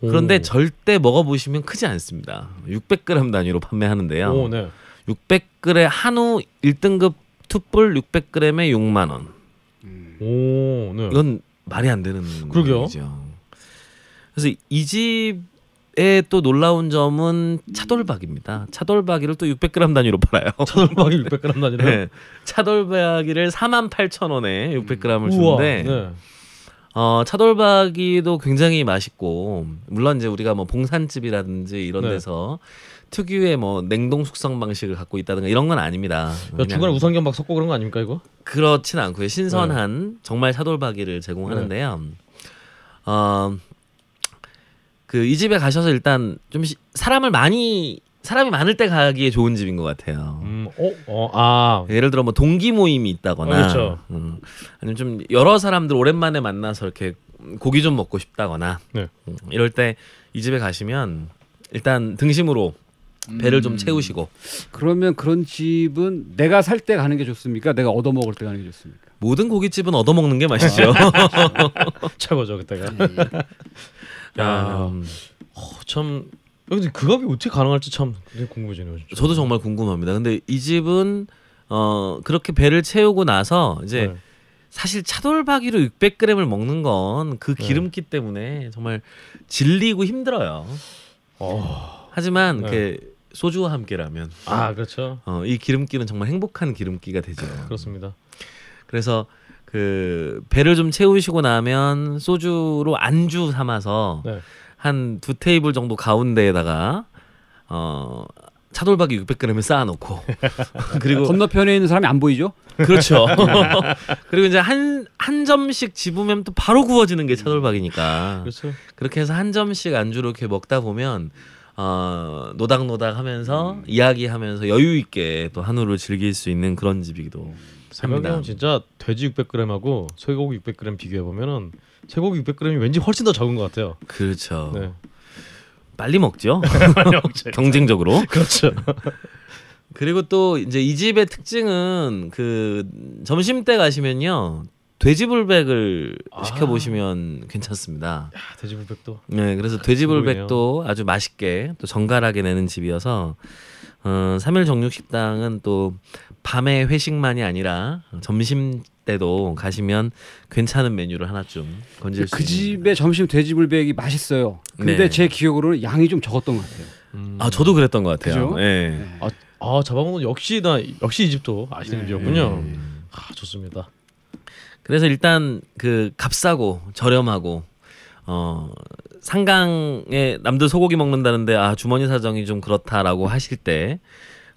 그런데 오. 절대 먹어보시면 크지 않습니다. 600g 단위로 판매하는데요. 오, 네. 600g 한우 1등급 투뿔 600g에 6만 원. 오, 네. 이건 말이 안 되는. 거죠. 그래서 이 집 의또 놀라운 점은 차돌박입니다. 차돌박이를 또 600g 단위로 팔아요. 차돌박이 600g 단위로. 네. 차돌박이를 48,000원에 600g을 우와. 주는데 네. 어, 차돌박이도 굉장히 맛있고 물론 이제 우리가 뭐 봉산집이라든지 이런 네. 데서 특유의 뭐 냉동 숙성 방식을 갖고 있다든가 이런 건 아닙니다. 야, 그냥 중간에 우성견 막 섞고 그런 거 아닙니까 이거? 그렇진 않고요. 신선한 정말 차돌박이를 제공하는데요. 어, 그 이 집에 가셔서 일단 좀 시- 사람을 많이 사람이 많을 때 가기에 좋은 집인 것 같아요. 음, 어, 어, 아, 예를 들어 뭐 동기 모임이 있다거나, 어, 그렇죠. 음, 아니면 좀 여러 사람들 오랜만에 만나서 이렇게 고기 좀 먹고 싶다거나, 네. 음, 이럴 때 이 집에 가시면 일단 등심으로 배를 좀 채우시고 그러면 그런 집은 내가 살 때 가는 게 좋습니까? 내가 얻어 먹을 때 가는 게 좋습니까? 모든 고깃집은 얻어 먹는 게 맛이죠. 최고죠 그때가. 야, 음, 어, 참, 근데 그 가격이 어떻게 가능할지 참 궁금해지네요. 진짜. 저도 정말 궁금합니다. 근데 이 집은 어 그렇게 배를 채우고 나서 이제 네. 사실 차돌박이로 600g을 먹는 건그 네. 기름기 때문에 정말 질리고 힘들어요. 어, 하지만 네. 그 소주와 함께라면 아, 그렇죠. 어, 이 기름기는 정말 행복한 기름기가 되죠. 그렇습니다. 그래서 그 배를 좀 채우시고 나면 소주로 안주 삼아서 네. 한두 테이블 정도 가운데에다가 어 차돌박이 600g을 쌓아놓고 그리고 건너편에 있는 사람이 안 보이죠? 그렇죠. 그리고 이제 한 한 점씩 집으면 또 바로 구워지는 게 차돌박이니까 그렇죠. 그렇게 해서 한 점씩 안주로 이렇게 먹다 보면 어 노닥노닥하면서 이야기하면서 여유 있게 또 한우를 즐길 수 있는 그런 집이기도 합니다. 생각해보면 진짜 돼지 600g하고 쇠고기 600g 비교해 보면은 쇠고기 600g이 왠지 훨씬 더 적은 것 같아요. 그렇죠. 네. 빨리 먹죠. 경쟁적으로. 그렇죠. 그리고 또 이제 이 집의 특징은 그 점심 때 가시면요 돼지불백을 아. 시켜 보시면 괜찮습니다. 야, 돼지 불백도. 네, 그래서 돼지불백도 아주 맛있게 또 정갈하게 내는 집이어서 어, 3일 정육 식당은 또 밤의 회식만이 아니라 점심 때도 가시면 괜찮은 메뉴를 하나쯤 건질 수 그 있는. 집의 점심 돼지불백이 맛있어요. 근데 네. 제 기억으로는 양이 좀 적었던 것 같아요. 음. 아 저도 그랬던 것 같아요. 그죠? 예. 아, 아 잡아먹는 역시 나 역시 이 집도 아시는 네. 집이었군요. 네. 아, 좋습니다. 그래서 일단 그 값싸고 저렴하고 어 상강에 남들 소고기 먹는다는데 아 주머니 사정이 좀 그렇다라고 하실 때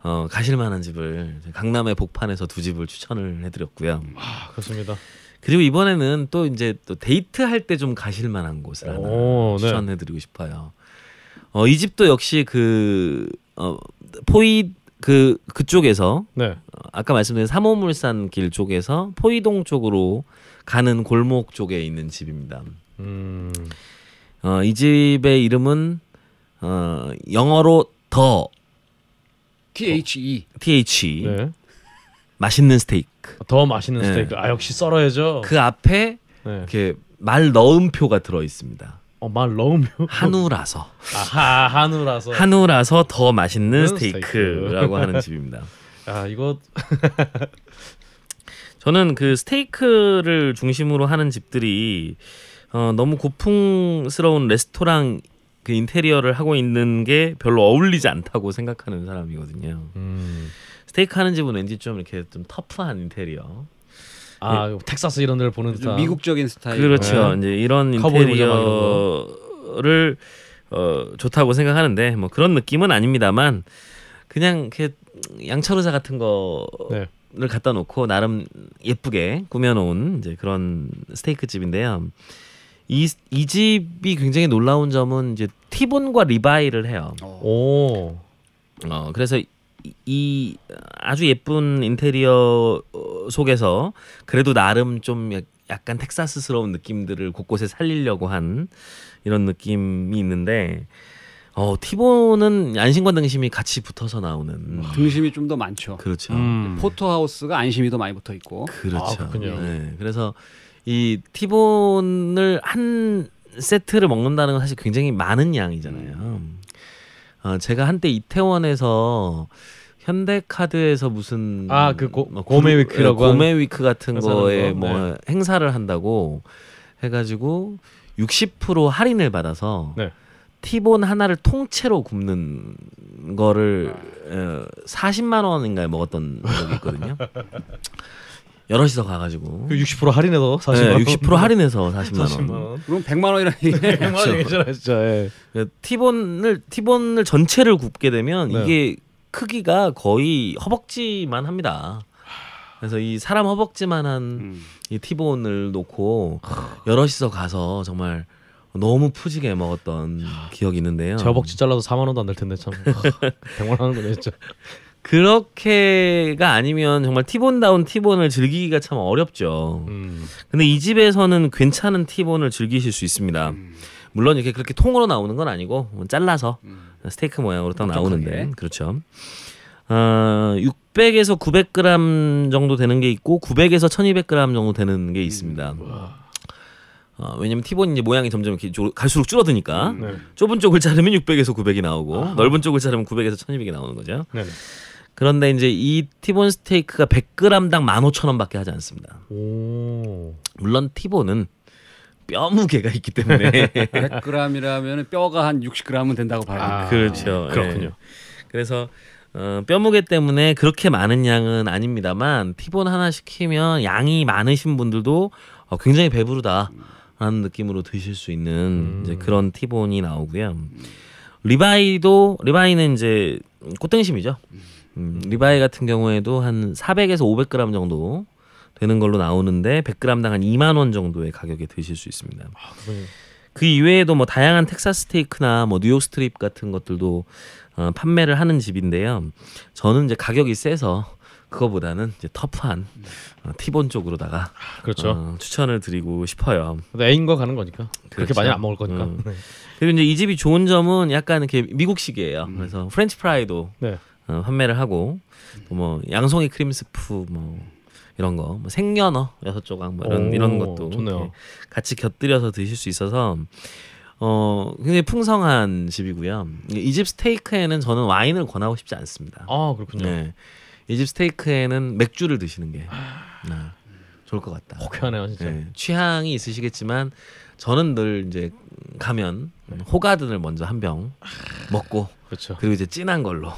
어, 가실 만한 집을 강남의 복판에서 두 집을 추천을 해드렸고요. 아, 그렇습니다. 그리고 이번에는 또 이제 또 데이트 할 때 좀 가실 만한 곳을 하나 오, 네. 추천해드리고 싶어요. 어, 이 집도 역시 그 어, 포이 그 그쪽에서 네. 어, 아까 말씀드린 삼호물산 길 쪽에서 포이동 쪽으로 가는 골목 쪽에 있는 집입니다. 음. 어, 이 집의 이름은 어, 영어로 더 THE TH 네. 맛있는 스테이크. 더 맛있는 네. 스테이크. 아, 역시 썰어야죠. 그 앞에 네. 이렇게 말 넣음표가 들어 있습니다. 어, 말 넣으면 한우라서 아하, 한우라서. 한우라서 더 맛있는 음, 스테이크라고 하는 집입니다. 아, 이거 저는 그 스테이크를 중심으로 하는 집들이 어, 너무 고풍스러운 레스토랑 그 인테리어를 하고 있는 게 별로 어울리지 않다고 생각하는 사람이거든요. 음. 스테이크 하는 집은 왠지 좀 이렇게 좀 터프한 인테리어. 아, 텍사스 이런 데를 보는 좀 듯한 미국적인 스타일. 그렇죠. 네. 이제 이런 인테리어를 어, 좋다고 생각하는데 뭐 그런 느낌은 아닙니다만 그냥 이렇게 양철의자 같은 거를 네. 갖다 놓고 나름 예쁘게 꾸며놓은 이제 그런 스테이크 집인데요. 이, 이 집이 굉장히 놀라운 점은 이제 티본과 리바이를 해요. 어. 오. 어 그래서 이, 이 아주 예쁜 인테리어 어, 속에서 그래도 나름 좀 약- 약간 텍사스스러운 느낌들을 곳곳에 살리려고 한 이런 느낌이 있는데 어 티본은 안심과 등심이 같이 붙어서 나오는 등심이 좀 더 많죠. 그렇죠. 음. 포토하우스가 안심이 더 많이 붙어 있고. 그렇죠. 아. 네, 그래서 이 티본을 한 세트를 먹는다는 건 사실 굉장히 많은 양이잖아요. 어, 제가 한때 이태원에서 현대카드에서 무슨 아, 그 고- 뭐 gourmet 그- week라고 예, gourmet week 같은 거에 거? 뭐 네. 행사를 한다고 해가지고 60% 할인을 받아서 네. 티본 하나를 통째로 굽는 거를 어, 40만 원인가에 먹었던 적이 있거든요. 여럿이서 가가지고 그 60% 할인해서 40만 네, 원. 60% 할인해서 40만 원. 40만 원. 그럼 100만 원이라는 얘기. 100만 원 괜찮아 진짜. 예. 그 티본을 티본을 전체를 굽게 되면 네. 이게 크기가 거의 허벅지만 합니다. 그래서 이 사람 허벅지만한 음. 이 티본을 놓고 여럿이서 가서 정말 너무 푸지게 먹었던 기억이 있는데요. 제 허벅지 잘라도 4만 원도 안 될 텐데 참. 100만 원 하는 거네 진짜. 그렇게가 아니면 정말 티본다운 티본을 즐기기가 참 어렵죠. 음. 근데 이 집에서는 괜찮은 티본을 즐기실 수 있습니다. 물론 이렇게 그렇게 통으로 나오는 건 아니고 뭐 잘라서 스테이크 모양으로 딱 나오는데. 그렇죠. 어, 600에서 900g 정도 되는 게 있고 900에서 1200g 정도 되는 게 있습니다. 어, 왜냐면 티본이 이제 모양이 점점 이렇게 조- 갈수록 줄어드니까 네. 좁은 쪽을 자르면 600에서 900이 나오고 넓은 쪽을 자르면 900에서 1200이 나오는 거죠. 네. 그런데 이제 이 티본 스테이크가 100g당 15,000원밖에 하지 않습니다. 오. 물론 티본은 뼈 무게가 있기 때문에 100g이라면 뼈가 한 60g은 된다고 봐요. 아, 그렇죠. 그렇군요. 예. 그래서 어, 뼈 무게 때문에 그렇게 많은 양은 아닙니다만 티본 하나 시키면 양이 많으신 분들도 어, 굉장히 배부르다 라는 느낌으로 드실 수 있는 음. 이제 그런 티본이 나오고요. ribeye도 ribeye는 이제 꽃등심이죠. 음, ribeye 같은 경우에도 한 400에서 500g 정도 되는 걸로 나오는데 100g당 한 2만 원 정도의 가격에 드실 수 있습니다. 그러면 그 이외에도 뭐 다양한 텍사스 스테이크나 뭐 뉴욕 strip 같은 것들도 어, 판매를 하는 집인데요. 저는 이제 가격이 세서 그거보다는 이제 터프한 어, 티본 쪽으로다가 그렇죠. 어, 추천을 드리고 싶어요. 애인과 가는 거니까. 그렇게 그렇죠. 많이 안 먹을 거니까. 음. 네. 그리고 이제 이 집이 좋은 점은 약간 이렇게 미국식이에요. 그래서 프렌치 프라이도 네. 어, 판매를 하고 또뭐 양송이 크림 스프 뭐 이런 거, 뭐 생연어 여섯 조각 뭐 이런 오, 이런 것도 같이 곁들여서 드실 수 있어서 어 굉장히 풍성한 집이고요. 이 집 스테이크에는 저는 와인을 권하고 싶지 않습니다. 아 그렇군요. 네. 이 집 스테이크에는 맥주를 드시는 게 네, 좋을 것 같다. 호쾌하네요 진짜. 네, 취향이 있으시겠지만 저는 늘 이제 가면 호가든을 먼저 한 병 먹고 그렇죠. 그리고 이제 진한 걸로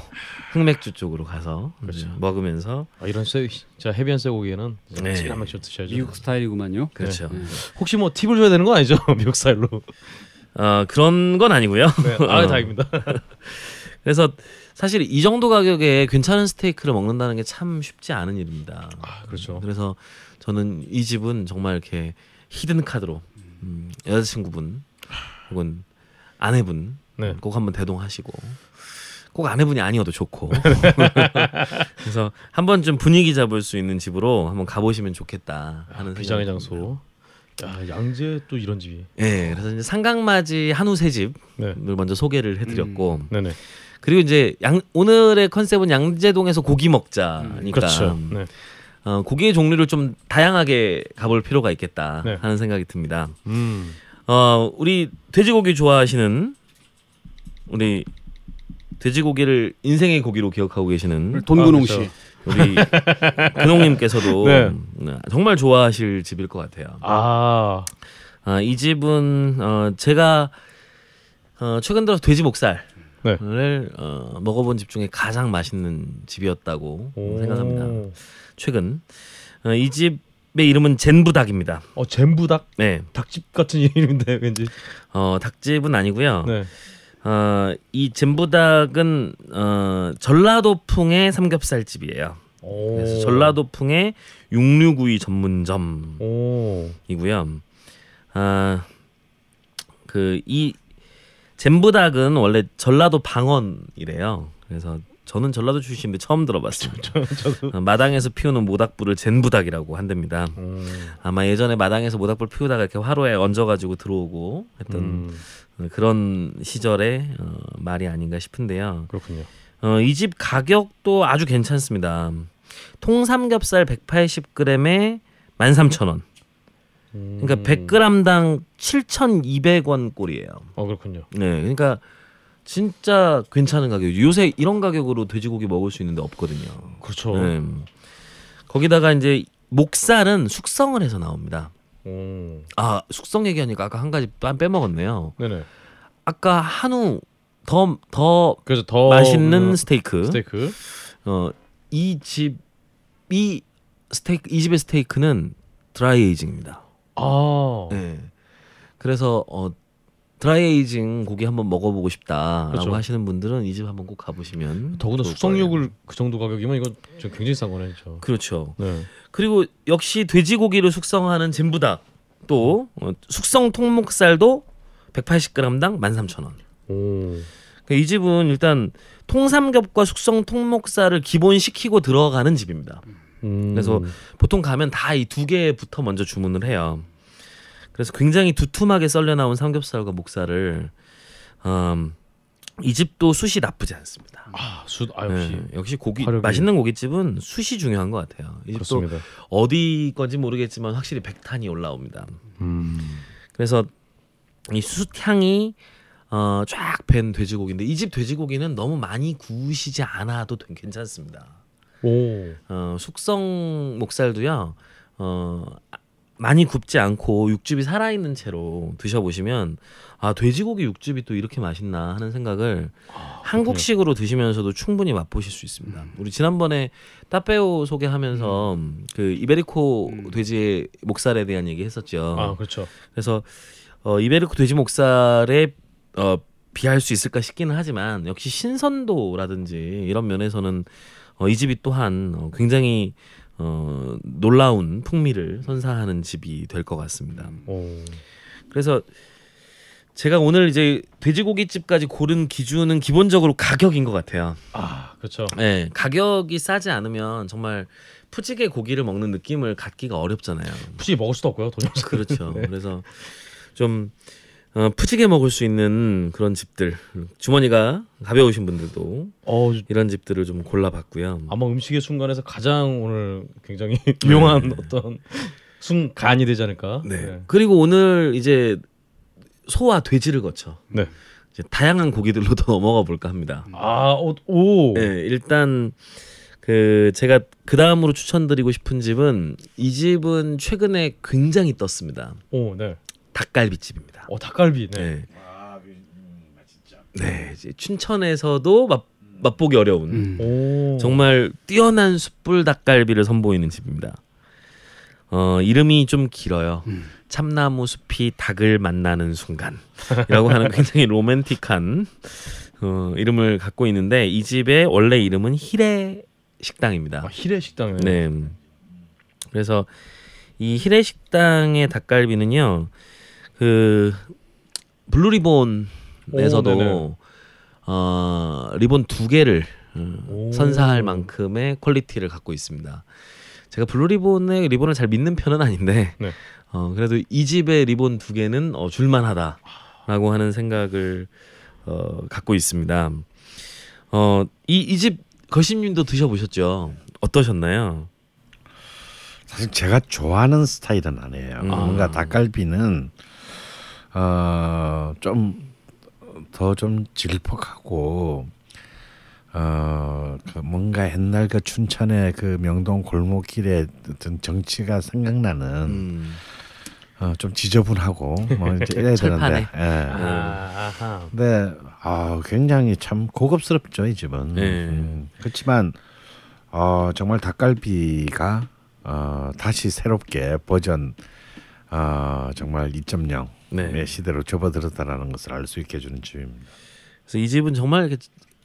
흑맥주 쪽으로 가서 그렇죠. 먹으면서 아, 이런 쇠, 진짜 해변 쇠고기에는 네. 진한 맥주 드셔야죠. 미국 스타일이구만요. 그렇죠. 네. 혹시 뭐 팁을 줘야 되는 거 아니죠? 미국 스타일로. 어, 그런 건 아니고요. 네. 아 어. 다행입니다. 그래서 사실 이 정도 가격에 괜찮은 스테이크를 먹는다는 게 참 쉽지 않은 일입니다. 아, 그렇죠. 그래서 저는 이 집은 정말 이렇게 히든 카드로 음, 여자친구분 혹은 아내분 네. 꼭 한번 대동하시고 꼭 아내분이 아니어도 좋고 그래서 한번 좀 분위기 잡을 수 있는 집으로 한번 가보시면 좋겠다 하는 비장의 생각이 장소. 야, 양재 또 이런 집이. 예, 그래서 이제 상강맞이 한우 새 집을 네. 먼저 소개를 해드렸고 네네. 그리고 이제 양 오늘의 컨셉은 양재동에서 고기 먹자니까 그렇죠. 네. 어, 고기의 종류를 좀 다양하게 가볼 필요가 있겠다 네. 하는 생각이 듭니다. 음. 어, 우리 돼지고기 좋아하시는 우리 돼지고기를 인생의 고기로 기억하고 계시는 돈근홍 아, 씨. 우리 근홍님께서도 네. 네, 정말 좋아하실 집일 것 같아요. 아, 아, 이 집은 어, 제가 어, 최근 들어 돼지 목살을 네. 어, 먹어본 집 중에 가장 맛있는 집이었다고 오. 생각합니다. 최근 어, 이 집의 이름은 젠부닭입니다. 어, 젠부닭 네, 닭집 같은 이름인데 왠지. 어, 닭집은 아니고요. 네. 어, 이 젠부닭은 어, 전라도풍의 삼겹살 집이에요. 오. 그래서 전라도풍의 육류구이 전문점이고요. 오. 아, 그이 젠부닭은 원래 전라도 방언이래요. 그래서 저는 전라도 출신인데 처음 들어봤습니다. 어, 마당에서 피우는 모닥불을 젠부닭이라고 한답니다. 음. 아마 예전에 마당에서 모닥불 피우다가 이렇게 화로에 얹어가지고 들어오고 했던 음. 어, 그런 시절의 어, 말이 아닌가 싶은데요. 그렇군요. 어, 이 집 가격도 아주 괜찮습니다. 통삼겹살 180g에 13,000원. 음. 그러니까 100g당 7,200원 꼴이에요. 어, 그렇군요. 네, 그러니까 진짜 괜찮은 가격이죠. 요새 이런 가격으로 돼지고기 먹을 수 있는데 없거든요. 그렇죠. 네. 거기다가 이제 목살은 숙성을 해서 나옵니다. 오. 아 숙성 얘기하니까 아까 한 가지 빠- 빼먹었네요. 네네. 아까 한우 더 더 그래서 더 맛있는 어, 스테이크. 스테이크. 어이 집이 스테이크 이 집의 스테이크는 드라이 에이징입니다. 아. 네. 그래서 어 드라이 에이징 고기 한번 먹어보고 싶다라고 그렇죠. 하시는 분들은 이 집 한번 꼭 가보시면 더구나 숙성육을 그 정도 가격이면 이건 좀 굉장히 싼 거네. 거예요. 그렇죠. 네. 그리고 역시 돼지고기를 숙성하는 젠부닭 또 어, 숙성 통목살도 180g당 13,000원. 오. 그러니까 이 집은 일단 통삼겹과 숙성 통목살을 기본 시키고 들어가는 집입니다. 음. 그래서 보통 가면 다 이 두 개부터 먼저 주문을 해요. 그래서 굉장히 두툼하게 썰려 나온 삼겹살과 목살을 음, 이 집도 숯이 나쁘지 않습니다. 아, 수 아, 역시. 네, 역시 고기 화력이- 맛있는 고깃집은 숯이 중요한 것 같아요. 이 집도 그렇습니다. 어디 건지 모르겠지만 확실히 백탄이 올라옵니다. 음. 그래서 이 숯향이 어, 쫙밴 돼지고기인데 이 집 돼지고기는 너무 많이 구우시지 않아도 되- 괜찮습니다. 오. 어, 숙성 목살도요. 어, 아, 많이 굽지 않고 육즙이 살아있는 채로 드셔보시면 아 돼지고기 육즙이 또 이렇게 맛있나 하는 생각을 한국식으로 드시면서도 충분히 맛보실 수 있습니다. 우리 지난번에 따페오 소개하면서 그 이베리코 돼지의 목살에 대한 얘기 했었죠. 아, 그렇죠. 그래서 어, 이베리코 돼지 목살에 어, 비할 수 있을까 싶기는 하지만 역시 신선도라든지 이런 면에서는 어, 이 집이 또한 어, 굉장히 어, 놀라운 풍미를 선사하는 집이 될 것 같습니다. 오. 그래서 제가 오늘 이제 돼지고기 집까지 고른 기준은 기본적으로 가격인 것 같아요. 아, 그렇죠. 네, 가격이 싸지 않으면 정말 푸지게 고기를 먹는 느낌을 갖기가 어렵잖아요. 굳이 먹을 수도 없고요. 돈이. 그렇죠. 네. 그래서 좀 어, 푸지게 먹을 수 있는 그런 집들 주머니가 가벼우신 분들도 어, 이런 집들을 좀 골라봤고요. 아마 음식의 순간에서 가장 오늘 굉장히 유용한 네. 어떤 순간이 되지 않을까. 네. 그리고 오늘 이제 소와 돼지를 거쳐 네. 이제 다양한 고기들로 더 넘어가 볼까 합니다. 아, 오. 오. 네, 일단 그 제가 그 다음으로 추천드리고 싶은 집은 이 집은 최근에 굉장히 떴습니다. 오, 네. 닭갈비집입니다. 어, 닭갈비. 네. 네. 네, 이제 춘천에서도 맛 맛보기 어려운 음. 오. 정말 뛰어난 숯불 닭갈비를 선보이는 집입니다. 어, 이름이 좀 길어요. 참나무 숲이 닭을 만나는 순간이라고 하는 굉장히 로맨틱한 어, 이름을 갖고 있는데 이 집의 원래 이름은 히레 식당입니다. 아, 히레 식당이네. 네. 그래서 이 히레 식당의 닭갈비는요. 그 블루리본에서도. 어, 리본 두 개를 어, 오. 선사할 만큼의 퀄리티를 갖고 있습니다. 제가 블루리본의 리본을 잘 믿는 편은 아닌데 네. 어, 그래도 이 집의 리본 두 개는 어, 줄만하다라고 하는 생각을 어, 갖고 있습니다. 어, 이이 집 거심님도 드셔보셨죠? 어떠셨나요? 사실 제가 좋아하는 스타일은 아니에요. 음. 뭔가 닭갈비는 어 좀 더 좀 질퍽하고 어 그 뭔가 옛날 그 춘천의 그 명동 골목길에 어떤 정치가 생각나는 음. 어, 좀 지저분하고 뭐 이제 이래야. 되는데. 예. 아. 근데 아 굉장히 참 고급스럽죠 이 집은. 네. 음, 그렇지만 어 정말 닭갈비가 어 다시 새롭게 버전 어 정말 2.0의 네. 시대로 접어들었다라는 것을 알 수 있게 해주는 집입니다. 그래서 이 집은 정말 이렇게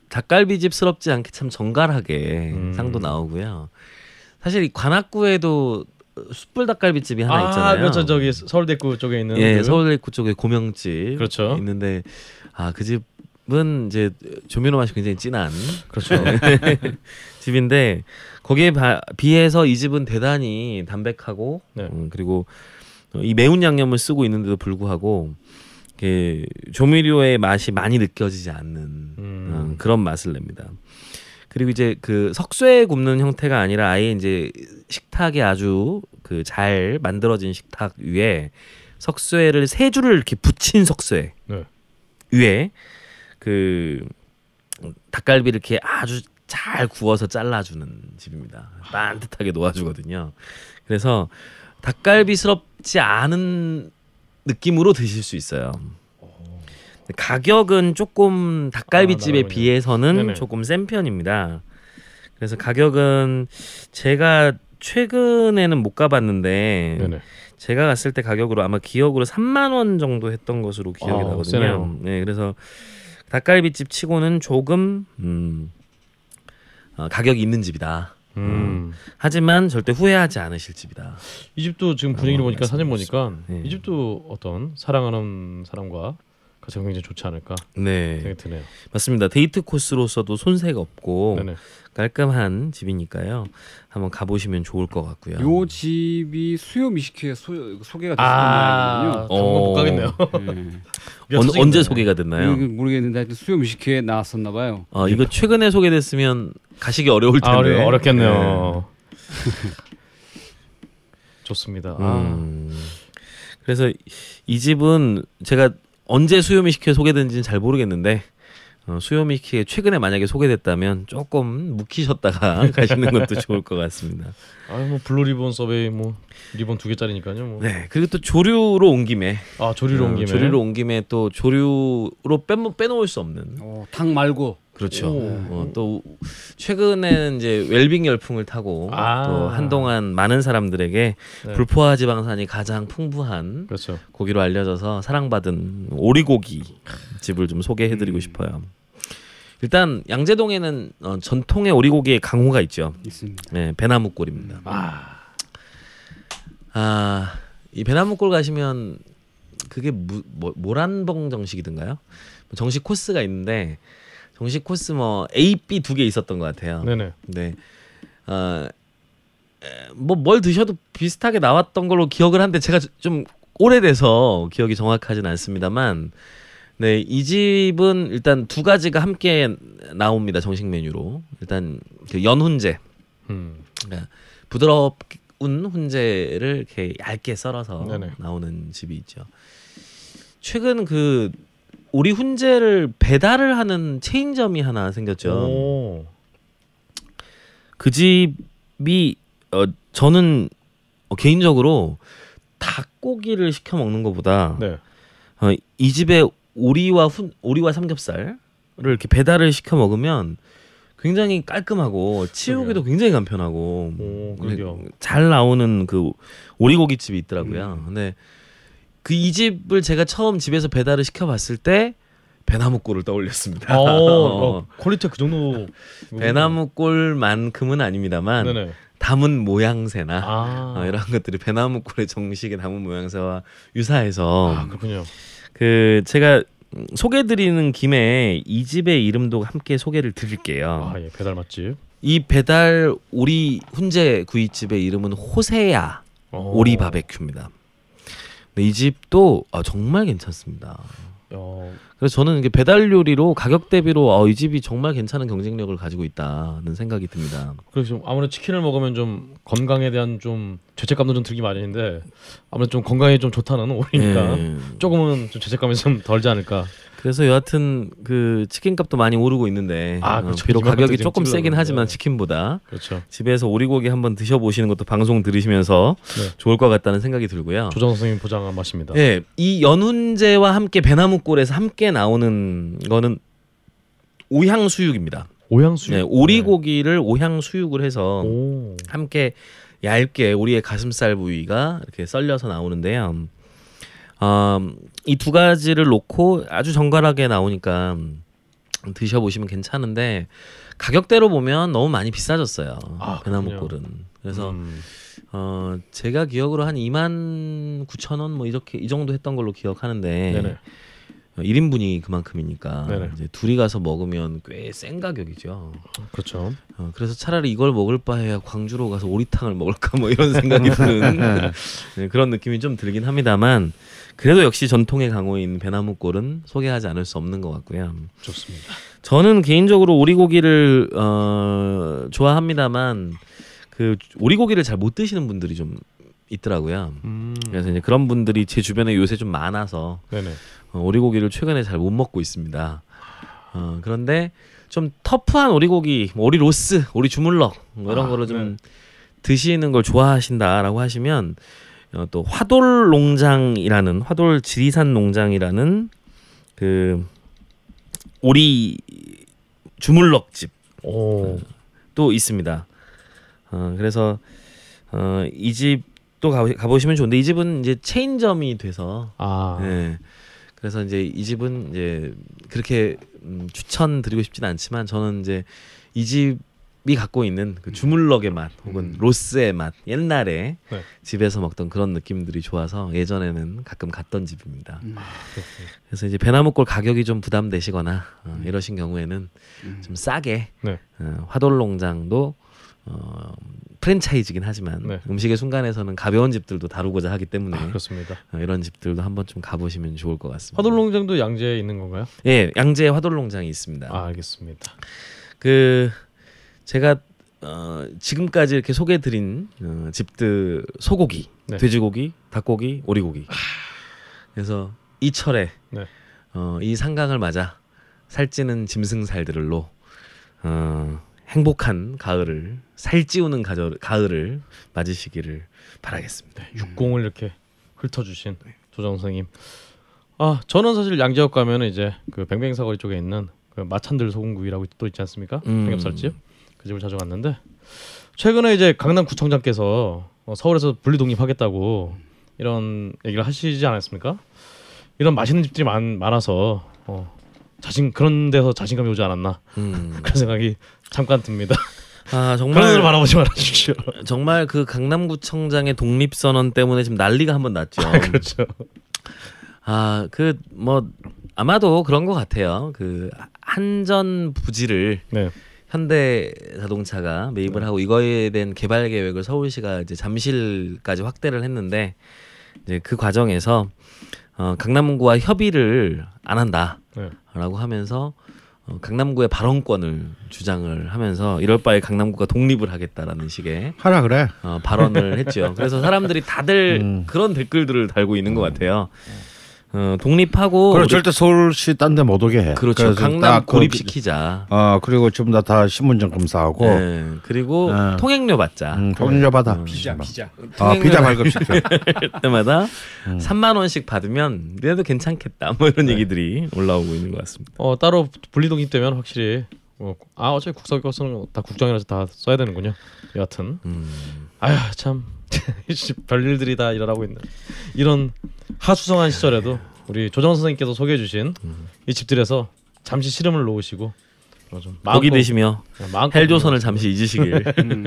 닭갈비 집스럽지 않게 참 정갈하게 음. 상도 나오고요. 사실 이 관악구에도 숯불 닭갈비집이 하나 아, 있잖아요. 그렇죠. 저기 서울대구 쪽에 있는 예, 그- 서울대구 쪽에 고명집 그렇죠. 있는데 아 그 집은 이제 조미료 맛이 굉장히 진한 그렇죠. 집인데 거기에 바- 비해서 이 집은 대단히 담백하고 네. 음, 그리고 이 매운 양념을 쓰고 있는데도 불구하고 이게 조미료의 맛이 많이 느껴지지 않는 음. 어, 그런 맛을 냅니다. 그리고 이제 그 석쇠에 굽는 형태가 아니라 아예 이제 식탁에 아주 그 잘 만들어진 식탁 위에 석쇠를 세 줄을 이렇게 붙인 석쇠 네. 위에 그 닭갈비를 이렇게 아주 잘 구워서 잘라주는 집입니다. 반듯하게 놓아주거든요. 그래서 닭갈비스럽지 않은 느낌으로 드실 수 있어요. 가격은 조금 닭갈비집에 아. 비해서는 네네. 조금 센 편입니다. 그래서 가격은 제가 최근에는 못 가봤는데 네네. 제가 갔을 때 가격으로 아마 기억으로 3만 원 정도 했던 것으로 기억이 아, 나거든요. 세네요. 네, 그래서 닭갈비집 치고는 조금 음, 어, 가격이 있는 집이다. 음. 하지만 절대 후회하지 않으실 집이다. 이 집도 지금 분위기를 어, 보니까 사진 보니까 네. 이 집도 어떤 사랑하는 사람과 같이 굉장히 좋지 않을까 네, 생각이 드네요. 맞습니다. 데이트 코스로서도 손색 없고 네네. 깔끔한 집이니까요. 한번 가보시면 좋을 것 같고요. 요 집이 수요 미식회에 소, 소개가 됐었던 아. 당분 못 가겠네요. 네. 언, 언제 소개가 됐나요? 이거 모르겠는데 하여튼 수요 미식회에 나왔었나 봐요. 어, 이거 최근에 소개됐으면 가시기 어려울 아, 텐데. 어려, 어렵겠네요. 좋습니다. 아, 음. 그래서 이 집은 제가 언제 수요미식회 소개된지는 잘 모르겠는데 어, 수요미식회 최근에 만약에 소개됐다면 조금 묵히셨다가 가시는 것도 좋을 것 같습니다. 아, 뭐 블루 리본 서베이 뭐 리본 두 개짜리니까요. 뭐. 네 그리고 또 조류로 온 김에 아 조류로 온 어, 김에 조류로 온 김에 또 조류로 빼, 빼놓을 수 없는 어, 닭 말고 그렇죠. 오. 어, 또 최근에는 이제 웰빙 열풍을 타고 아. 또 한동안 많은 사람들에게 네. 불포화 지방산이 가장 풍부한 그렇죠. 고기로 알려져서 사랑받은 오리고기 집을 좀 소개해드리고 싶어요. 일단 양재동에는 어, 전통의 오리고기의 강호가 있죠. 있습니다. 네, 배나무골입니다. 아, 아, 이 배나무골 가시면 그게 무, 뭐, 모란봉 정식이든가요? 정식 코스가 있는데 정식 코스 뭐 A, B 두 개 있었던 것 같아요. 네네. 네. 어, 뭐뭘 드셔도 비슷하게 나왔던 걸로 기억을 하는데 제가 좀 오래돼서 기억이 정확하진 않습니다만 네, 이 집은 일단 두 가지가 함께 나옵니다. 정식 메뉴로. 일단 그 연훈제. 음. 그러니까 부드러운 훈제를 이렇게 얇게 썰어서 네네. 나오는 집이 있죠. 최근 그 오리 훈제를 배달을 하는 체인점이 하나 생겼죠. 오. 그 집이 어 저는 어, 개인적으로 닭고기를 시켜 먹는 것보다 네. 어, 이 집에 오리와 훈 오리와 삼겹살을 이렇게 배달을 시켜 먹으면 굉장히 깔끔하고 치우기도 굉장히 간편하고 오, 그러게요. 잘 나오는 그 오리고기 집이 있더라고요. 음. 근데 그 이 집을 제가 처음 집에서 배달을 시켜 봤을 때 배나무골을 떠올렸습니다. 어, 어, 어, 퀄리티 그 정도. 배나무골만큼은 아닙니다만 네네. 담은 모양새나 아, 어, 이런 것들이 배나무골의 정식의 담은 모양새와 유사해서 아 그렇군요. 그 제가 소개드리는 김에 이 집의 이름도 함께 소개를 드릴게요. 아 예, 배달 맛집. 이 배달 오리 훈제 구이집의 이름은 호세야 어. 오리 바베큐입니다. 이 집도 아, 정말 괜찮습니다. 어, 그래서 저는 이게 배달 요리로 가격 대비로 어, 이 집이 정말 괜찮은 경쟁력을 가지고 있다는 생각이 듭니다. 그래서 좀 아무래도 치킨을 먹으면 좀 건강에 대한 좀 죄책감도 좀 들기 마련인데 아무래도 좀 건강에 좀 좋다는 오리니까 예. 조금은 좀 죄책감이 좀 덜지 않을까. 그래서 여하튼 그 치킨값도 많이 오르고 있는데 아, 어, 그렇죠. 비록 가격이 조금 세긴. 하지만 네. 치킨보다 그렇죠. 집에서 오리고기 한번 드셔보시는 것도 방송 들으시면서 네. 좋을 것 같다는 생각이 들고요. 조정 선생님 보장한 맛입니다. 예, 이 연훈제와 함께 배나무골에서 함께 나오는 거는 오향 수육입니다. 오향수. 네, 오리고기를 오향 수육을 해서 오. 함께 얇게 오리의 가슴살 부위가 이렇게 썰려서 나오는데요. 어, 이 두 가지를 놓고 아주 정갈하게 나오니까 드셔보시면 괜찮은데 가격대로 보면 너무 많이 비싸졌어요. 아, 배나무골은. 그래서 음. 어, 제가 기억으로 한 2만 9천 원 뭐 이렇게 이 정도 했던 걸로 기억하는데 네네. 어, 1인분이 그만큼이니까 네네. 이제 둘이 가서 먹으면 꽤 센 가격이죠. 그렇죠. 어, 그래서 차라리 이걸 먹을 바에야 광주로 가서 오리탕을 먹을까 뭐 이런 생각이 드는 네, 그런 느낌이 좀 들긴 합니다만 그래도 역시 전통의 강호인 배나무골은 소개하지 않을 수 없는 것 같고요. 좋습니다. 저는 개인적으로 오리고기를 어, 좋아합니다만 그 오리고기를 잘 못 드시는 분들이 좀 있더라고요. 음. 그래서 이제 그런 분들이 제 주변에 요새 좀 많아서 네네. 어, 오리고기를 최근에 잘 못 먹고 있습니다. 어, 그런데 좀 터프한 오리고기, 뭐 오리 로스, 오리 주물럭 뭐 이런 아, 거를 좀 네. 드시는 걸 좋아하신다라고 하시면 어, 또 화돌 농장이라는 화돌 지리산 농장이라는 그 오리 주물럭집 오. 또 있습니다. 어, 그래서 어, 이 집도 가, 가보시면 좋은데 이 집은 이제 체인점이 돼서 아. 네. 그래서 이제 이 집은 이제 그렇게 음, 추천드리고 싶진 않지만 저는 이제 이 집 이 갖고 있는 그 주물럭의 맛 혹은 로스의 맛 옛날에 네. 집에서 먹던 그런 느낌들이 좋아서 예전에는 가끔 갔던 집입니다. 음. 그렇군요. 그래서 이제 배나무골 가격이 좀 부담되시거나 어, 이러신 경우에는 음. 좀 싸게 네. 어, 화돌농장도 어, 프랜차이즈긴 하지만 네. 음식의 순간에서는 가벼운 집들도 다루고자 하기 때문에 아, 그렇습니다. 어, 이런 집들도 한번 좀 가보시면 좋을 것 같습니다. 화돌농장도 양재에 있는 건가요? 예, 양재 화돌농장이 있습니다. 아, 알겠습니다. 그 제가 어, 지금까지 이렇게 소개드린 어, 집들 소고기, 네. 돼지고기, 닭고기, 오리고기. 그래서 이 철에 네. 어, 이 상강을 맞아 살찌는 짐승살들로 어, 행복한 가을을 살찌우는 가저, 가을을 맞으시기를 바라겠습니다. 육공을 이렇게 훑어주신 조정 선생님. 아 저는 사실 양재역 가면은 이제 그 뱅뱅사거리 쪽에 있는 그 마찬들 소금구이라고 또 있지 않습니까? 음. 삼겹살집 그 집을 자주 갔는데 최근에 이제 강남구청장께서 어, 서울에서 분리 독립하겠다고 이런 얘기를 하시지 않았습니까? 이런 맛있는 집들이 많, 많아서 어, 자신 그런 데서 자신감이 오지 않았나 음. 그런 생각이 잠깐 듭니다. 아 그런 정말 바라보지 말아주십시오. 정말 그 강남구청장의 독립선언 때문에 지금 난리가 한번 났죠. 그렇죠. 아, 그 뭐 아마도 그런 것 같아요. 그 한전 부지를 네. 현대 자동차가 매입을 하고 이거에 대한 개발 계획을 서울시가 이제 잠실까지 확대를 했는데 이제 그 과정에서 어, 강남구와 협의를 안 한다라고 네. 하면서 어, 강남구의 발언권을 주장을 하면서 이럴 바에 강남구가 독립을 하겠다라는 식의 하라 그래. 어, 발언을 했죠. 그래서 사람들이 다들 음. 그런 댓글들을 달고 있는 것 같아요. 어, 독립하고 우리- 절대 서울시 딴 데 못 오게 해. 그렇죠. 그래서 강남 딱 그- 고립시키자. 어 그리고 전부 다, 다 신분증 검사하고 네, 그리고 어. 통행료 받자. 음, 통일료 받아. 음. 비자 비자. 아, 비자 발급시켜. 때마다 음. 3만 원씩 받으면 그래도 괜찮겠다. 뭐 이런 얘기들이 올라오고 있는 것 같습니다. 어 따로 분리 독립되면 확실히 뭐, 아 어차피 국사교과서는 다 국정이라서 다 써야 되는군요. 여하튼 음. 아휴 참 별일들이 다 일어나고 있는 이런 하수성한 시절에도 우리 조정 선생님께서 소개해 주신 이 집들에서 잠시 시름을 놓으시고 어, 좀 음. 고기 드시며 네, 헬조선을 잠시 잊으시길. 음.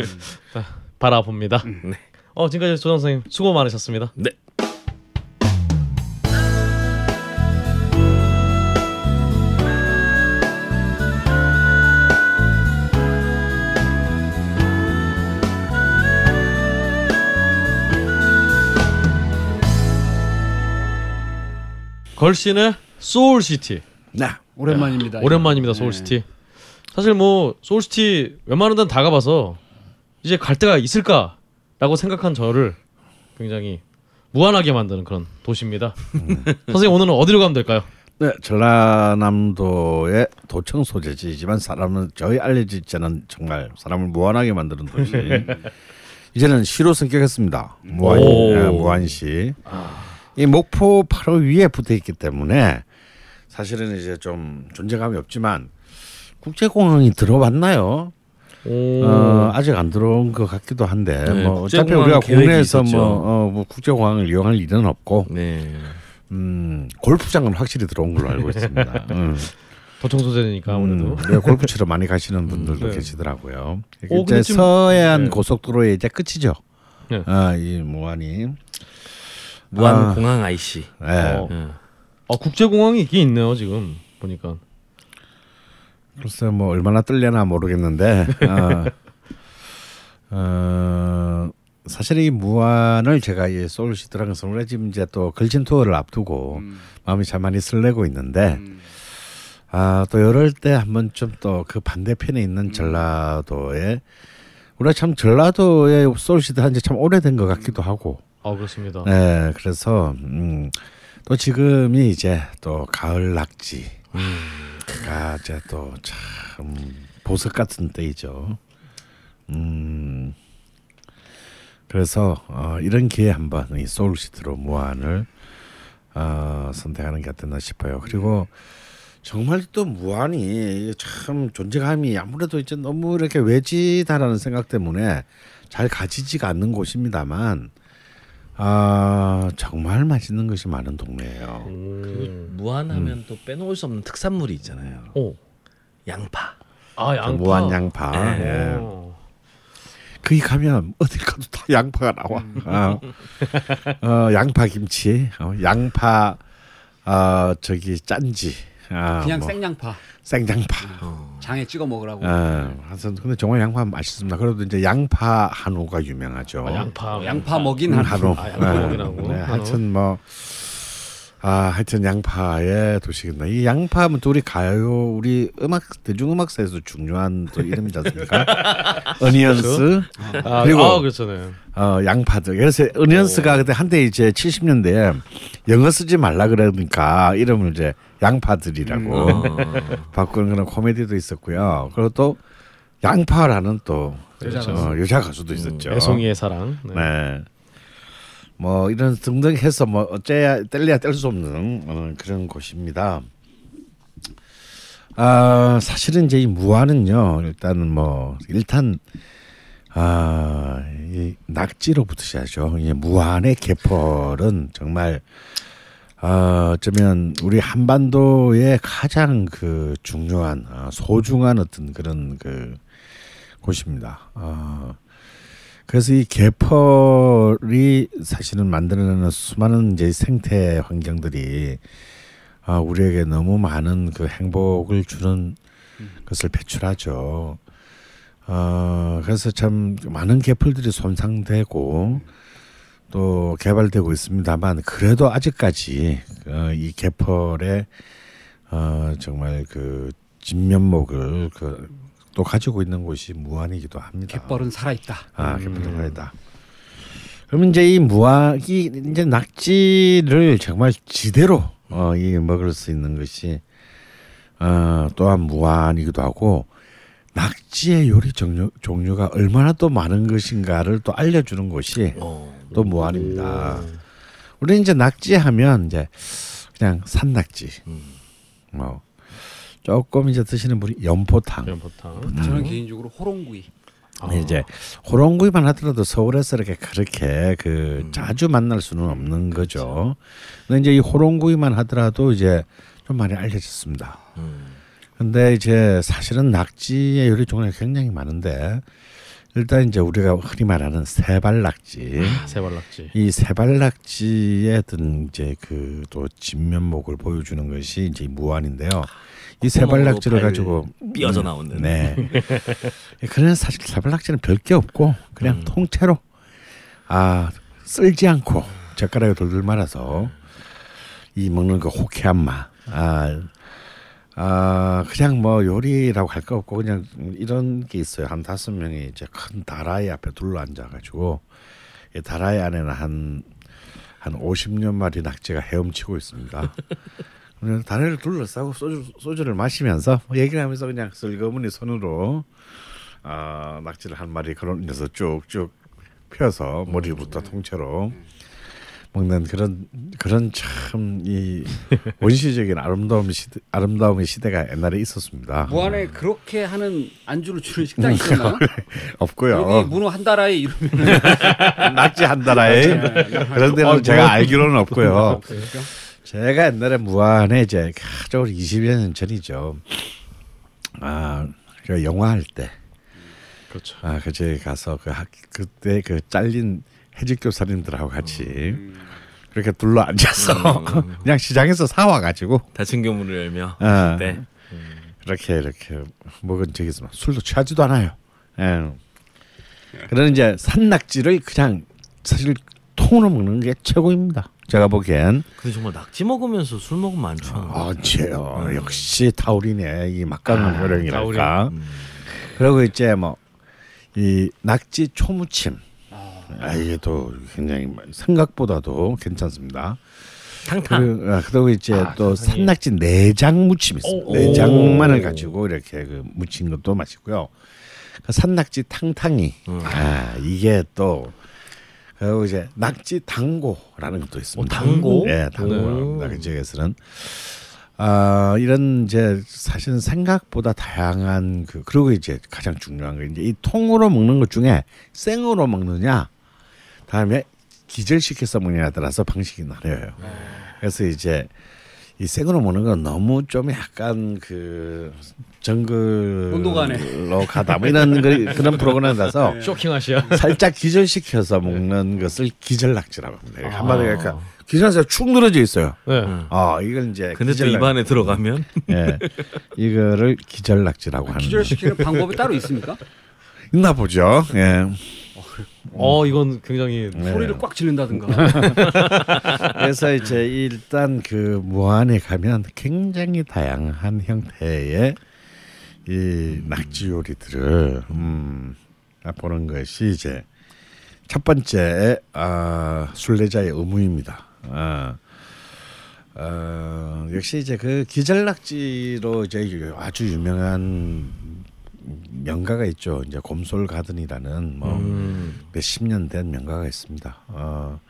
바라봅니다. 네. 어 지금까지 조정 선생님 수고 많으셨습니다. 네. 걸신의 소울시티 네. 오랜만입니다. 오랜만입니다 네. 소울시티. 사실 뭐 소울시티 웬만한 데는 다 가봐서 이제 갈 데가 있을까라고 생각한 저를 굉장히 무안하게 만드는 그런 도시입니다. 선생님 오늘은 어디로 가면 될까요? 네, 전라남도의 도청 소재지이지만 사람은 저희 알려지지 않은 정말 사람을 무안하게 만드는 도시. 이제는 시로 승격했습니다. 무안, 오. 예, 무안시. 이 목포 바로 위에 붙어 있기 때문에 사실은 이제 좀 존재감이 없지만 국제공항이 들어왔나요? 오, 어, 아직 안 들어온 것 같기도 한데 네, 뭐 어차피 우리가 국내에서. 뭐, 어, 뭐 국제공항을 이용할 일은 없고 네. 음, 골프장은 확실히 들어온 걸로 알고 있습니다. 음. 도청 소재니까 아무래도 음, 네, 골프 치러 많이 가시는 분들도 네. 계시더라고요. 오, 이제 서해안 네. 고속도로의 이제 끝이죠. 네. 아, 이 무안이. 무한 아. 공항 IC. 네. 어. 예. 아, 국제 공항이 있긴 있네요 지금 보니까. 글쎄 뭐 얼마나 뜰려나 모르겠는데 어, 어, 사실 이 무안을 제가 이 소울시티라는 선물에 지금 이제 또 걸친 투어를 앞두고 음. 마음이 참 많이 설레고 있는데 음. 아또 이럴 때 한번 좀 또 그 반대편에 있는 전라도에 우리가 참 전라도에 소울시티 한지 참 오래된 것 같기도 하고 아 그렇습니다. 네 그래서 음, 또 지금이 이제 또 가을 낙지가 이제 또 참 보석 같은 때이죠. 음 그래서 어, 이런 기회에 한번 이 소울시티로 무안을 어, 선택하는 게 어땠나 싶어요. 그리고 정말 또 무안이 참 존재감이 아무래도 이제 너무 이렇게 외지다라는 생각 때문에 잘 가지지가 않는 곳입니다만 아 정말 맛있는 것이 많은 동네예요. 음. 무한하면 또 빼놓을 수 없는 특산물이 있잖아요. 오. 양파. 아그 양파. 무안 양파. 네. 예. 오. 거기 가면 어딜 가도 다 양파가 나와. 어, 어, 양파 김치, 어, 양파 어, 저기 짠지. 아, 그냥 뭐, 생양파 생양파. 어. 장에 찍어 먹으라고. 어, 하여튼 근데 정말 양파 맛있습니다. 그래도 이제 양파 한우가 유명하죠. 아, 양파. 양파 먹인 음, 한우. 한우. 아, 양파 네. 먹이라고. 네, 한우. 하여튼 뭐. 아, 하여튼 양파의 도시겠나. 이또 우리 가요, 우리 음악 대중음악사에서 중요한 또 이름이지 않습니까? 어니언스, 아, 그리고- 아 그렇잖아요. 어, 양파들. 그래서 어니언스가 그때 한때 이제 70년대에 영어 쓰지 말라 그러니까 이름을 이제 양파들이라고 어. 바꾸는 그런 코미디도 있었고요. 그리고 또 양파라는 또 여자 어, 가수. 여자 가수도 있었죠. 애송이의 사랑. 네. 네. 뭐 이런 등등 해서 뭐 어째야 뗄래야 뗄 수 없는 어, 그런 곳입니다. 아 사실은 이제 이 무안은요 일단은 뭐 일단 아 이 낙지로부터 시작하죠. 이 무안의 개펄은 정말 아 어쩌면 우리 한반도의 가장 그 중요한 아, 소중한 어떤 그런 그 곳입니다. 아 그래서 이 개펄이 사실은 만들어내는 수많은 이제 생태 환경들이 아, 우리에게 너무 많은 그 행복을 주는 것을 배출하죠. 어, 그래서 참 많은 개펄들이 손상되고 또 개발되고 있습니다만 그래도 아직까지 어, 이 개펄의 어, 정말 그 진면목을 그, 또 가지고 있는 곳이 무안이기도 합니다. 갯벌은 살아있다. 아, 개발이다. 그러면 이제 이 무학이 이제 낙지를 정말 지대로 어, 이 먹을 수 있는 것이 어, 또한 무한이기도 하고 낙지의 요리 종류, 종류가 얼마나 또 많은 것인가를 또 알려주는 곳이 어. 또 무한입니다. 우리는 이제 낙지 하면 이제 그냥 산낙지, 뭐 조금 이제 드시는 분이 연포탕, 연포탕. 저는 개인적으로 호롱구이. 근데 이제 호롱구이만 하더라도 서울에서 이렇게 그렇게 그 자주 만날 수는 없는 거죠. 근데 이제 이 호롱구이만 하더라도 이제 좀 많이 알려졌습니다. 음. 근데 이제 사실은 낙지의 요리 종류가 굉장히 많은데 일단 이제 우리가 흔히 말하는 세발낙지 아, 세발낙지. 이 세발낙지의 어떤 이제 그 또 진면목을 보여주는 것이 이제 이 무안인데요. 이 세발낙지를 발 가지고 삐어져 음, 나오는. 네. 그런 사실 세발낙지는 별 게 없고 그냥 음. 통째로 아 쓸지 않고 젓가락에 돌돌 말아서 이 먹는 그 호쾌한 맛. 아, 아 그냥 뭐 요리라고 할 거 없고 그냥 이런 게 있어요. 한 다섯 명이 이제 큰 다라이 앞에 둘러 앉아가지고 이 다라이 안에는 한한 50년 마리 낙지가 헤엄치고 있습니다. 그냥 다리를 둘러싸고 소주 소주를 마시면서 뭐 얘기를 하면서 그냥 슬그머니 손으로 아 낙지를 한 마리 걸어서 쭉쭉 펴서 머리부터 통째로 먹는 그런 그런 참 이 원시적인 아름다움 시대 아름다움의 시대가 옛날에 있었습니다. 무안에 그렇게 하는 안주를 주는 식당이 있었나요? 없고요. 여기 문어 한 달아에 이러면 낙지 한 달아에 그런 데는 제가 알기로는 없고요. 제가 옛날에 무안에 이제 아주 20여 년 전이죠. 아, 그 영화 할 때, 그렇죠. 아, 그제 가서 그 학, 그때 그 잘린 해직 교 사님들하고 같이 그렇게 둘러 앉아서 그냥 시장에서 사와 가지고, 닫힌 교문을 열며 아, 네. 그렇게 이렇게 먹은 적이 있습니다. 술도 취하지도 않아요. 예. 그런 이제 산낙지를 그냥 사실 통으로 먹는 게 최고입니다. 제가 보기엔 근데 정말 낙지 먹으면서 술 먹으면 안 취하는 거. 어째요. 역시 타우린의 이 막강한 효령이랄까. 음. 그리고 이제 뭐 이 낙지 초무침. 아, 이게 또 굉장히 생각보다도 괜찮습니다. 탕탕. 그리고, 아, 그리고 이제 아, 또. 산낙지 내장 무침 있습니다. 오. 내장만을 가지고 이렇게 그 무친 것도 맛있고요. 그 산낙지 탕탕이. 음. 아, 이게 또 그리고 이제 낙지 당고라는 것도 있습니다. 어, 당고? 예. 네. 그 지역에서는 아 이런 이제 사실은 생각보다 다양한 그 그리고 이제 가장 중요한 거 이제 이 통으로 먹는 것 중에 생으로 먹느냐 다음에 기절시켜서 먹느냐에 따라서 방식이 나뉘어요. 그래서 이제 이 생으로 먹는 건 너무 좀 약간 그 정글로. 가다 뭐 이런 그, 그런 프로그램이라서 쇼킹하시야. 살짝 기절시켜서 먹는 것을 기절낙지라고 합니다. 아. 한마디로 그러니까 기절에서 축 늘어져 있어요. 네. 음. 아 이걸 이제 근데 또 입안에 들어가면 예, 이거를 기절낙지라고 하는 기절시키는 방법이 따로 있습니까? 있나 보죠. 예. 어 이건 굉장히 네. 소리를 꽉 지른다든가. 그래서 이제 일단 그 무안에 가면 굉장히 다양한 형태의 이 낙지 요리들을 음, 보는 것이 이제 첫 번째 아, 순례자의 의무입니다. 아, 어, 역시 이제 그 기절낙지로 이제 아주 유명한 명가가 있죠. 이제 곰솔 가든이라는 뭐 음. 몇십 년 된 명가가 있습니다. 어,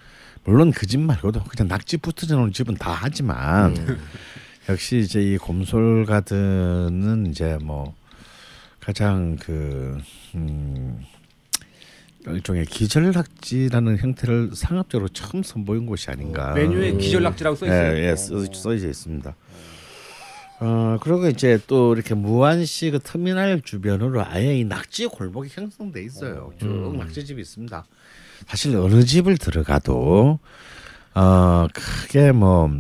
물론 그 집 말고도 그냥 낙지 붙어져 놓은 집은 다 하지만 역시 이제 이 곰솔 가든은 이제 뭐 가장 그 음, 일종의 기절낙지라는 형태를 상업적으로 처음 선보인 곳이 아닌가. 메뉴에 음. 기절낙지라고 써 있어요. 예, 예, 써, 써져 있습니다. 어 그리고 이제 또 이렇게 무안시 그 터미널 주변으로 아예 이 낙지 골목이 형성돼 있어요. 쭉 음. 낙지집이 있습니다. 사실 어느 집을 들어가도 어 크게 뭐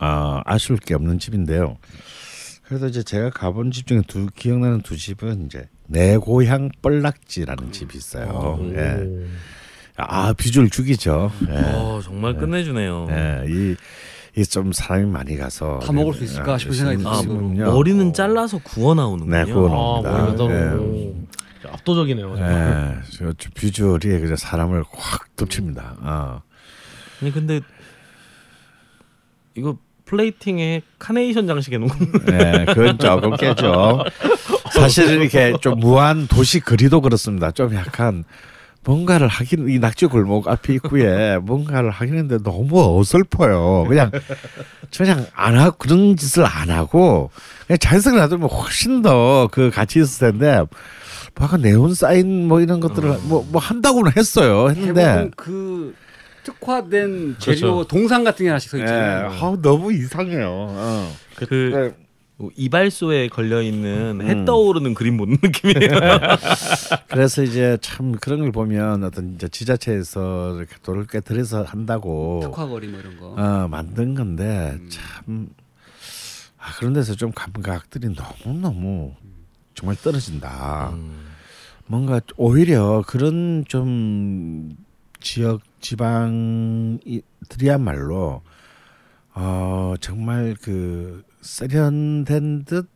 어, 아쉬울 게 없는 집인데요. 그래서 이제 제가 가본 집 중에 두 기억나는 두 집은 이제 내 고향 뻘낙지라는 집이 있어요. 예. 아 비주얼 죽이죠. 예. 어, 정말 끝내주네요. 예, 이, 이좀 사람이 많이 가서 다 먹을 수 있을까 싶은 생각이 아, 들었어요. 머리는 잘라서 구워 나오는군요. 네, 구워 아 나옵니다. 오, 압도적이네요. 저 비주얼이 그냥 사람을 확 덮칩니다. 어. 아니 근데 이거 플레이팅에 카네이션 장식 해놓은 예, 그건 조금 깨죠. 사실은 이렇게 좀 무한 도시 거리도 그렇습니다. 좀 약간 뭔가를 하긴 이 낙지 골목 앞에 입구에 뭔가를 하기는데 너무 어설퍼요. 그냥 그냥 안 하고 그런 짓을 안 하고 그냥 자연스럽게 놔두면 훨씬 더 그 가치 있을 텐데 아까 네온 사인 뭐 이런 것들을 뭐뭐 한다고는 했어요. 했는데 그 특화된 재료 그렇죠. 동상 같은 게 하나씩 서 예, 있잖아요. 아, 너무 이상해요. 어. 그 네. 뭐 이발소에 걸려 있는 음. 해 떠오르는 그림 보는 느낌이에요. 그래서 이제 참 그런 걸 보면 어떤 이제 지자체에서 이렇게 꽤 들여서 한다고 특화거리 뭐 이런 거. 어, 만든 건데 참 아, 그런 데서 좀 감각들이 너무 너무 정말 떨어진다. 뭔가 오히려 그런 좀 지역 지방들이야말로 어 정말 그 세련된 듯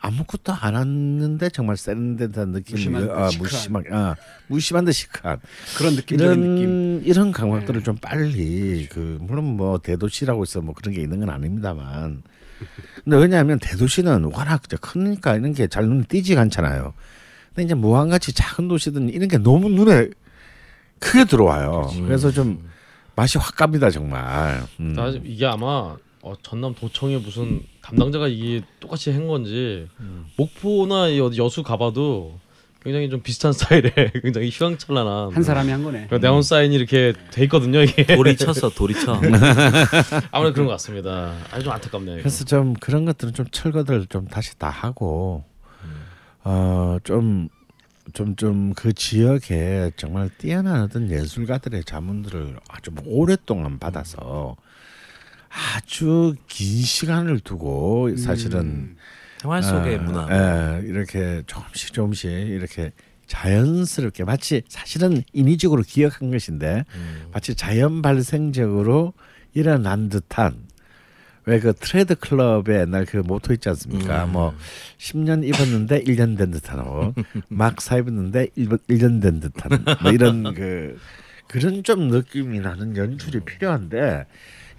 아무것도 안 했는데 정말 세련된 느낌이 무심한 듯 아. 무심한 아, 무심한 듯 시크한 그런 느낌적인 이런 느낌. 이런 감각들을 좀 빨리 그 물론 뭐 대도시라고 해서 뭐 그런 게 있는 건 아닙니다만 근데 왜냐하면 대도시는 워낙 크니까 이런 게 잘 눈에 띄지가 않잖아요. 근데 이제 무한같이 작은 도시들은 이런 게 너무 눈에 크게 들어와요. 그래서 좀 맛이 확 갑니다 정말. 음. 이게 아마 어, 전남 도청의 무슨 담당자가 이게 똑같이 한 건지 목포나 여수 가봐도 굉장히 좀 비슷한 스타일의 굉장히 휘황찬란한 한 사람이 한 거네. 그 네온 사인이 이렇게 돼 있거든요. 이게 돌이 쳤어, 돌이 쳐. 아무래도 그런 것 같습니다. 아주 좀 안타깝네요. 이거. 그래서 좀 그런 것들은 좀 철거들 좀 다시 다 하고 어좀 좀 좀 그 지역에 정말 뛰어난 어떤 예술가들의 자문들을 아주 오랫동안 받아서 아주 긴 시간을 두고 사실은 생활 속의 어, 문화. 예, 이렇게 조금씩 조금씩 이렇게 자연스럽게 마치 사실은 인위적으로 기억한 것인데 음. 마치 자연 발생적으로 일어난 듯한 왜 그 트래드클럽의 옛날 그 모토 있지 않습니까? 음. 뭐 10년 입었는데 1년 된 듯한 옷, 막 사입었는데 1년 된 듯한 뭐 이런 그 그런 좀 느낌이 나는 연출이 필요한데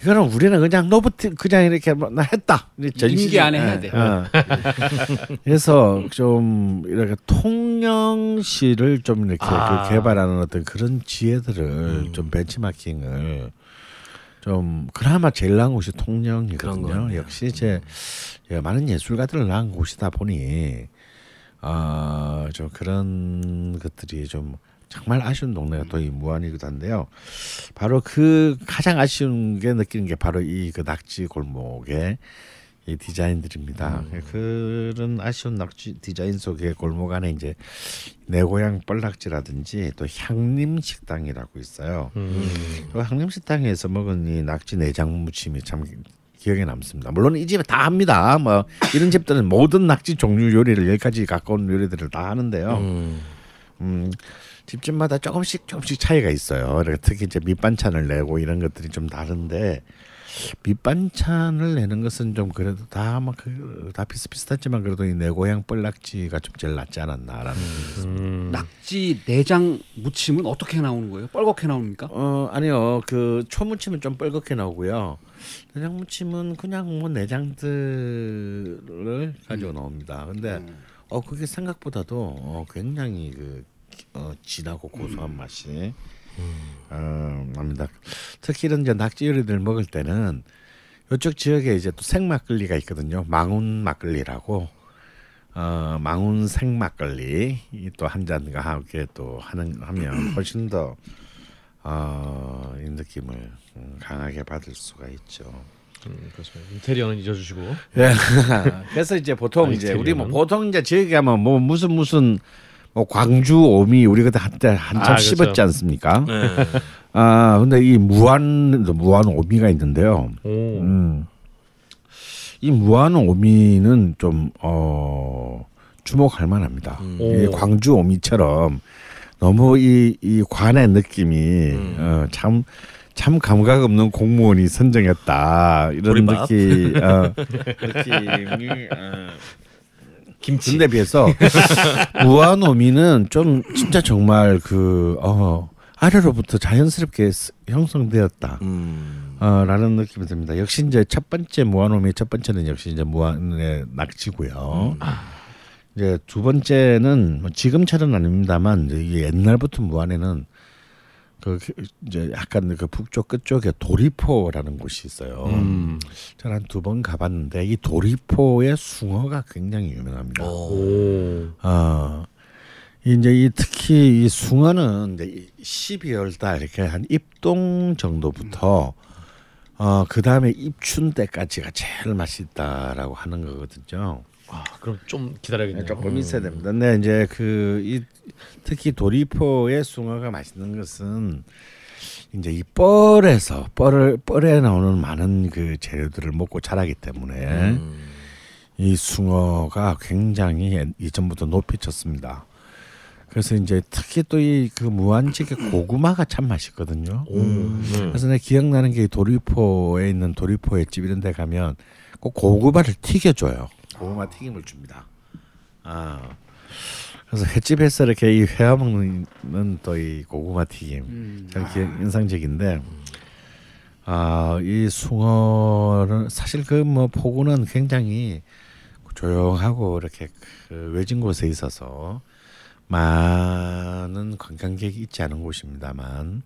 이거는 우리는 그냥 너무 티 그냥 이렇게 뭐나 했다. 임기 안에 해야 돼. 어. 그래서 좀 이렇게 통영시를 좀 이렇게 아. 그 개발하는 어떤 그런 지혜들을 좀 벤치마킹을 좀 그나마 제일 나은 곳이 통영이거든요. 역시 이제 예, 많은 예술가들을 낳은 곳이다 보니 아좀 그런 것들이 좀 정말 아쉬운 동네가 또 이 무안이기도 한데요. 바로 그 가장 아쉬운 게 느끼는 게 바로 이 그 낙지 골목의 이 디자인들입니다. 그런 아쉬운 낙지 디자인 속의 골목 안에 이제 내 고향 뻘낙지라든지 또 향림 식당이라고 있어요. 음. 그 향림 식당에서 먹은 이 낙지 내장 무침이 참 기억에 남습니다. 물론 이 집에 다 합니다. 뭐 이런 집들은 모든 낙지 종류 요리를 여기까지 가까운 요리들을 다 하는데요. 음. 음, 집집마다 조금씩 조금씩 차이가 있어요. 이렇게 특히 이제 밑반찬을 내고 이런 것들이 좀 다른데 밑반찬을 내는 것은 좀 그래도 다막다 비슷비슷하지만 그래도 이 내 고향 뻘낙지가 좀 제일 낫지 않았나라는. 음. 낙지 내장 무침은 어떻게 나오는 거예요? 뻘겋게 나옵니까? 어 아니요 그 초무침은 좀 뻘겋게 나오고요. 내장 무침은 그냥 뭐 내장들을 가지고 나옵니다. 근데 어 그게 생각보다도 어, 굉장히 그 어, 진하고 고소한 맛이 어, 납니다. 특히 이런 이제 낙지 요리들 먹을 때는 이쪽 지역에 이제 또 생막걸리가 있거든요. 망운 막걸리라고 어, 망운 생막걸리 또 한 잔과 함께 또 하는 하면 훨씬 더 어, 이 느낌을 음, 강하게 받을 수가 있죠. 음, 그렇습니다. 인테리어는 잊어주시고. 예. 그래서 이제 보통 아, 이제 우리 뭐? 보통 이제 지역에 가면 뭐 무슨 무슨 뭐 광주 오미 우리 그때 한때 한참 아, 그렇죠. 씹었지 않습니까? 네. 아 근데 이 무한 무한 오미가 있는데요. 오. 음. 이 무한 오미는 좀 어, 주목할 만합니다. 음. 이 오. 광주 오미처럼 너무 이, 이 관의 느낌이 음. 어, 참, 참 감각 없는 공무원이 선정했다 이런 보리밥? 느낌 어, 느낌이 어, 김치. 근데 비해서 무한오미는 좀 진짜 정말 그 어, 아래로부터 자연스럽게 스- 형성되었다. 음. 어, 라는 느낌이 듭니다. 역시 이제 첫 번째 무한오미의 첫 번째는 역시 이제 무한의 낙지고요. 이제 두 번째는 뭐 지금처럼 아닙니다만 이제 옛날부터 무안에는 그 이제 약간 그 북쪽 끝쪽에 도리포라는 곳이 있어요. 음. 저는 한 두 번 가봤는데 이 도리포의 숭어가 굉장히 유명합니다. 오. 오. 어, 이제 이 특히 이 숭어는 이제 이 12월 달 이렇게 한 입동 정도부터 어 그 다음에 입춘 때까지가 제일 맛있다라고 하는 거거든요. 아, 그럼 좀 기다려야겠네요. 조금 있어야 됩니다. 근데 이제 그 이 특히 도리포의 숭어가 맛있는 것은 이제 이 뻘에서 뻘을 뻘에 나오는 많은 그 재료들을 먹고 자라기 때문에 음. 이 숭어가 굉장히 이전부터 높이 쳤습니다. 그래서 이제 특히 또 이 그 무한지게 고구마가 참 맛있거든요. 음. 그래서 내가 기억나는 게 도리포에 있는 도리포의 집 이런 데 가면 꼭 고구마를 튀겨줘요. 고구마 튀김을 줍니다. 아 그래서 횟집에서 이렇게 이 회와 먹는 또 이 고구마 튀김 음. 참 기억 인상적인데 아이 숭어는 사실 그 뭐 포구는 굉장히 조용하고 이렇게 그 외진 곳에 있어서 많은 관광객이 있지 않은 곳입니다만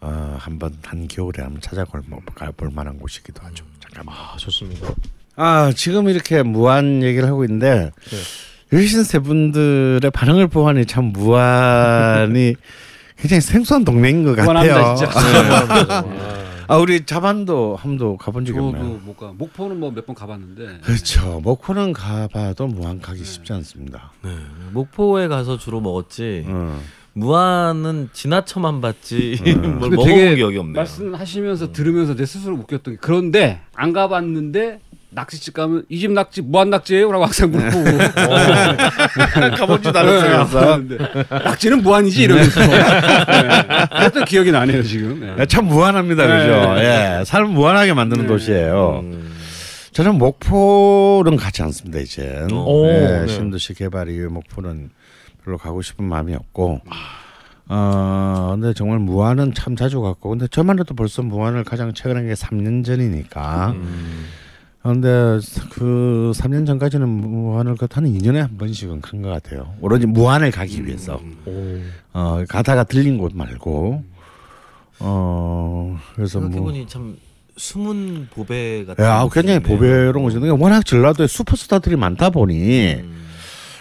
어 한번 한 겨울에 한번 찾아볼 뭐볼 만한 곳이기도 하죠. 잠깐만. 아, 좋습니다. 아 지금 이렇게 무한 얘기를 하고 있는데 네. 여신 세 분들의 반응을 보아니 참 무한이 굉장히 생소한 동네인 것 같아요. 무한합니다, 진짜. 아 우리 자반도 함도 가본 적이 저도 없나요? 못 가. 목포는 뭐 몇 번 가봤는데 그렇죠. 목포는 가봐도 무한 가기 쉽지 않습니다. 네. 목포에 가서 주로 먹었지. 어. 무안은 지나쳐만 봤지 뭘 근데 먹어본 기억이 없네요. 말씀하시면서 들으면서 내 스스로 웃겼던 게 그런데 안 가봤는데 낙지집 가면 이 집 낙지 무한 낙지예요라고 항상 물어보고 가보지도 네, 낙지는 무한이지 이러면서 네. 그랬던 기억이 나네요 지금. 네. 네, 참 무한합니다, 그죠? 네. 예, 삶 무한하게 만드는 네. 도시예요. 음. 저는 목포는 가지 않습니다 이제. 오, 네. 네, 신도시 개발 이후에 목포는 별로 가고 싶은 마음이 없고. 어 근데 정말 무안은 참 자주 갔고 근데 저만 해도 벌써 무안을 가장 최근에 게 3년 전이니까 음. 근데 그 3년 전까지는 무안을 그한 2년에 한 번씩은 간것 같아요 오로지 무안을 가기 위해서 오. 어 가다가 들린 곳 말고 어 그래서 뭐 생각해보니 참 숨은 보배 같은. 야, 굉장히. 보배로운 거죠. 그러니까 워낙 전라도에 슈퍼스타들이 많다 보니 음.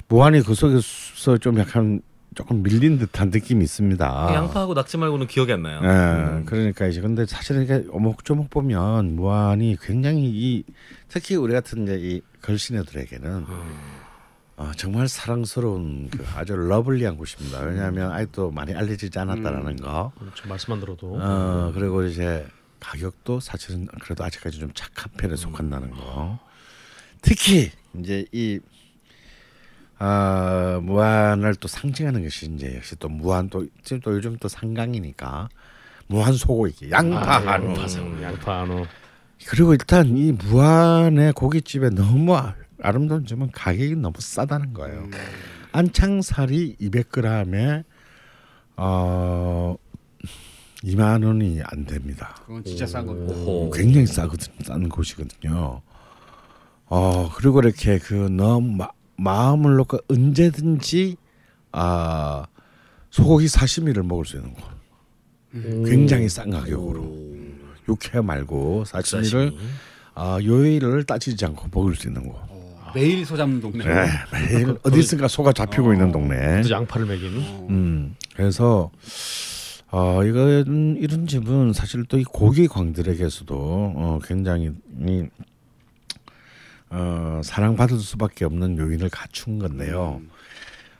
무한이 그 속에서 좀 약간 조금 밀린 듯한 느낌이 있습니다. 양파하고 낙지 말고는 기억이 안 나요. 예, 음. 그러니까 이제 근데 사실은 이게 오목조목 보면 무한이 굉장히 이 특히 우리 같은 이제 이 걸신애들에게는 어, 정말 사랑스러운 그 아주 러블리한 곳입니다. 왜냐하면 아직도 많이 알려지지 않았다라는 거. 그렇죠. 말씀만 들어도 어 그리고 이제 가격도 사실은 그래도 아직까지 좀 착한 편에 속한다는 거. 특히 이제 이 아, 무한을 또 상징하는 것이 이제 역시 또 무한 또 지금 또 요즘 또 상강이니까 무한 소고기 양파 아, 한우 양파, 양파 한우. 그리고 일단 이 무한의 고깃집에 너무 아- 아름다운 점은 가격이 너무 싸다는 거예요. 안창살이 200g에 어 2만 원이 안 됩니다. 그건 진짜 싼 거. 오호. 굉장히 싸거든 싼 곳이거든요. 어 그리고 이렇게 그 너무 마, 마음을 놓고 언제든지 아 소고기 사시미를 먹을 수 있는 곳. 굉장히 싼 가격으로 육회 말고 사시미를 아 요일을 따지지 않고 먹을 수 있는 곳. 어, 매일 소 잡는 동네. 네, 매일 어디선가 소가 잡히고 있는 동네. 또 양파를 먹이는. 음, 그래서 어 이건 이런 집은 사실 또 이 고기 광들에게서도 어 굉장히 이, 어 사랑받을 수밖에 없는 요인을 갖춘 건데요.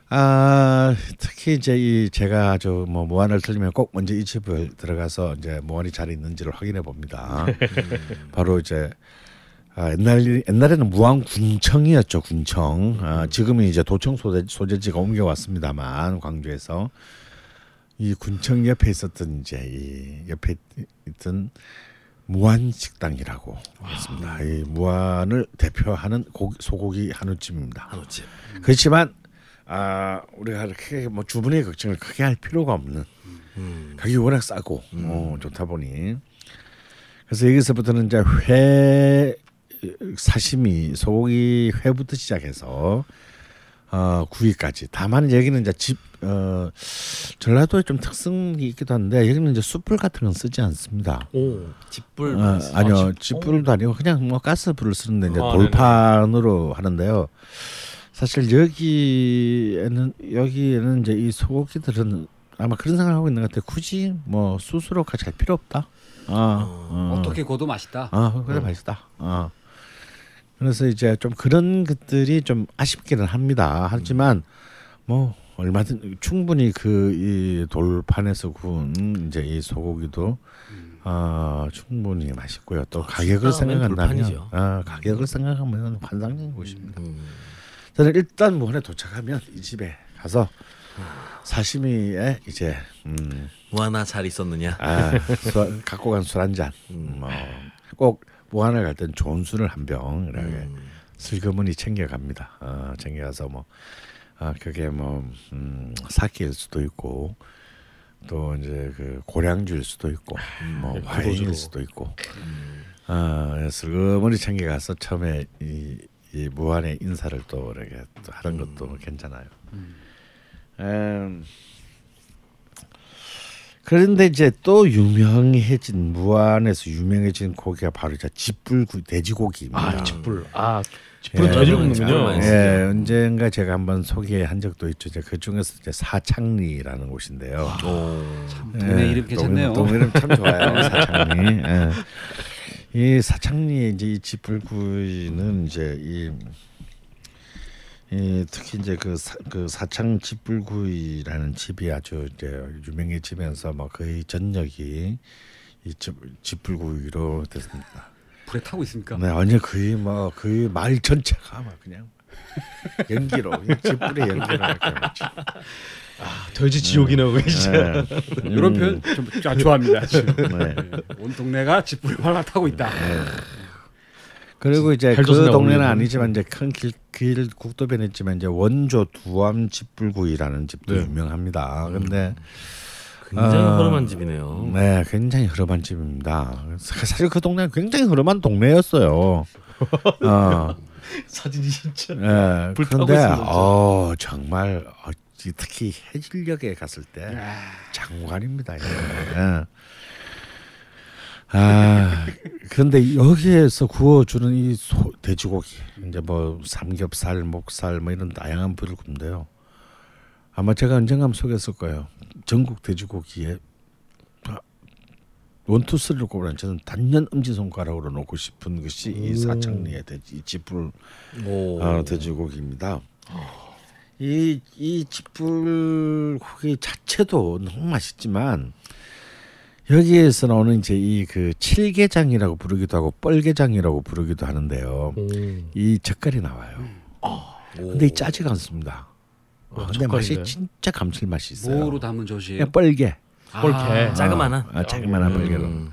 아 특히 이제 이 제가 아주 뭐 무한을 틀리면 꼭 먼저 이 집을 들어가서 이제 무한이 잘 있는지를 확인해 봅니다. 바로 이제 아, 옛날 옛날에는 무안 군청이었죠 군청. 아, 지금은 이제 도청 소재, 소재지가 옮겨왔습니다만 광주에서 이 군청 옆에 있었던 이제 이 옆에 있던 무안 식당이라고 있습니다. 이 무안을 대표하는 고기, 소고기 한우집입니다. 한우집. 그렇지만 아 우리가 이렇게 뭐 주문의 걱정을 크게 할 필요가 없는 음. 가격이 워낙 싸고 어, 좋다 보니 그래서 여기서부터는 이제 회 사시미 소고기 회부터 시작해서 어, 구이까지 다만 여기는 이제 집 어, 전라도에 좀 특성이 있기도 한데 여기는 이제 숯불 같은 건 쓰지 않습니다. 오. 집불. 어, 아니요 집- 집불도 아니고 그냥 뭐 가스불을 쓰는데 이제 아, 돌판으로 하는데요. 사실 여기에는 여기에는 이제 이 소고기들은 아마 그런 생각을 하고 있는 것 같아요. 굳이 뭐 수수로까지 할 필요 없다. 어, 어. 어떻게 구워도 맛있다. 아 그래 맛있다. 어. 그래서 이제 좀 그런 것들이 좀 아쉽기는 합니다. 하지만 뭐 얼마든 충분히 그 이 돌판에서 구운 이제 이 소고기도 아 충분히 맛있고요. 또 가격을 식당하면 생각한다면. 아 가격을 생각하면 환상적인 곳입니다. 음. 저는 일단 무한에 도착하면 이 집에 가서 사시미에 이제 음, 뭐 하나 잘 있었느냐? 아, 술, 갖고 간 술 한 잔. 음. 뭐 꼭 무한을 갈땐 좋은 술을 한 병 이렇게 음. 슬그머니 챙겨갑니다. 어, 챙겨가서 뭐 아, 그게 뭐 음, 사키일 수도 있고 또 이제 그 고량주일 수도 있고 뭐 와인일 수도 있고 아, 슬그머니 챙겨가서 처음에 이, 이 무한의 인사를 또 이렇게 또 하는 것도 괜찮아요. 음, 그런데 이제 또 유명해진 무안에서 유명해진 고기가 바로 이제 집불구 돼지고기입니다. 아 집불. 아 집불은 예. 잘 먹는군요. 많이 예, 언젠가 제가 한번 소개한 적도 있죠. 이제 그 중에서 이제 사창리라는 곳인데요. 오. 동네 이름 괜찮네요. 동네 이름 참 좋아요. 사창리. 예. 이 사창리의 이제 이 집불구이는 이제 이, 이 특히 이제 그, 사, 그 사창 집불구이라는 집이 아주 이제 유명해지면서 뭐 거의 전역이 이 집, 집불구이로 됐습니다. 불에 타고 있습니까? 네, 아니 거의 뭐 거의 말 전체가 막 그냥 연기로 이 집불의 연기로 마치. 돼지 지옥이네요, 그게 진짜. 네. 이런 표현 좀 아, 좋아합니다. 네. 온 동네가 집불에 활활 타고 있다. 그리고 이제 그 동네는. 아니지만 이제 큰길 길 국도변에 있지만 이제 원조 두암 집불구이라는 집도 네. 유명합니다. 근데 굉장히 아, 허름한 집이네요. 네, 굉장히 흐름한 집입니다. 사실 그 동네는 굉장히 흐름한 동네였어요. 어, 사진이 진짜. 예. 불타고 그런데. 어 정말 어, 특히 해질녘에 갔을 때 아. 장관입니다. 예. 아 그런데 여기에서 구워주는 이 소, 돼지고기 이제 뭐 삼겹살, 목살 뭐 이런 다양한 부위를 굽는데요. 아마 제가 언젠가 소개했을 거예요. 전국 돼지고기에 원투 쓰리를 꼽으면 저는 단연 엄지 손가락으로 놓고 싶은 것이 이 사창리의 돼지 이 집불 오. 어, 돼지고기입니다. 이, 이 집불고기 자체도 너무 맛있지만 여기에서 나오는 이제 이 그 칠게장이라고 부르기도 하고 뻘게장이라고 부르기도 하는데요. 음. 이 젓갈이 나와요. 오. 근데 이 짜지가 않습니다. 아, 근데 맛이 젓갈인가요? 진짜 감칠맛이 있어요. 뭐로 담은 젓이에요? 그냥 뻘게. 뻘게. 아, 자그마한. 아, 자그마한. 음.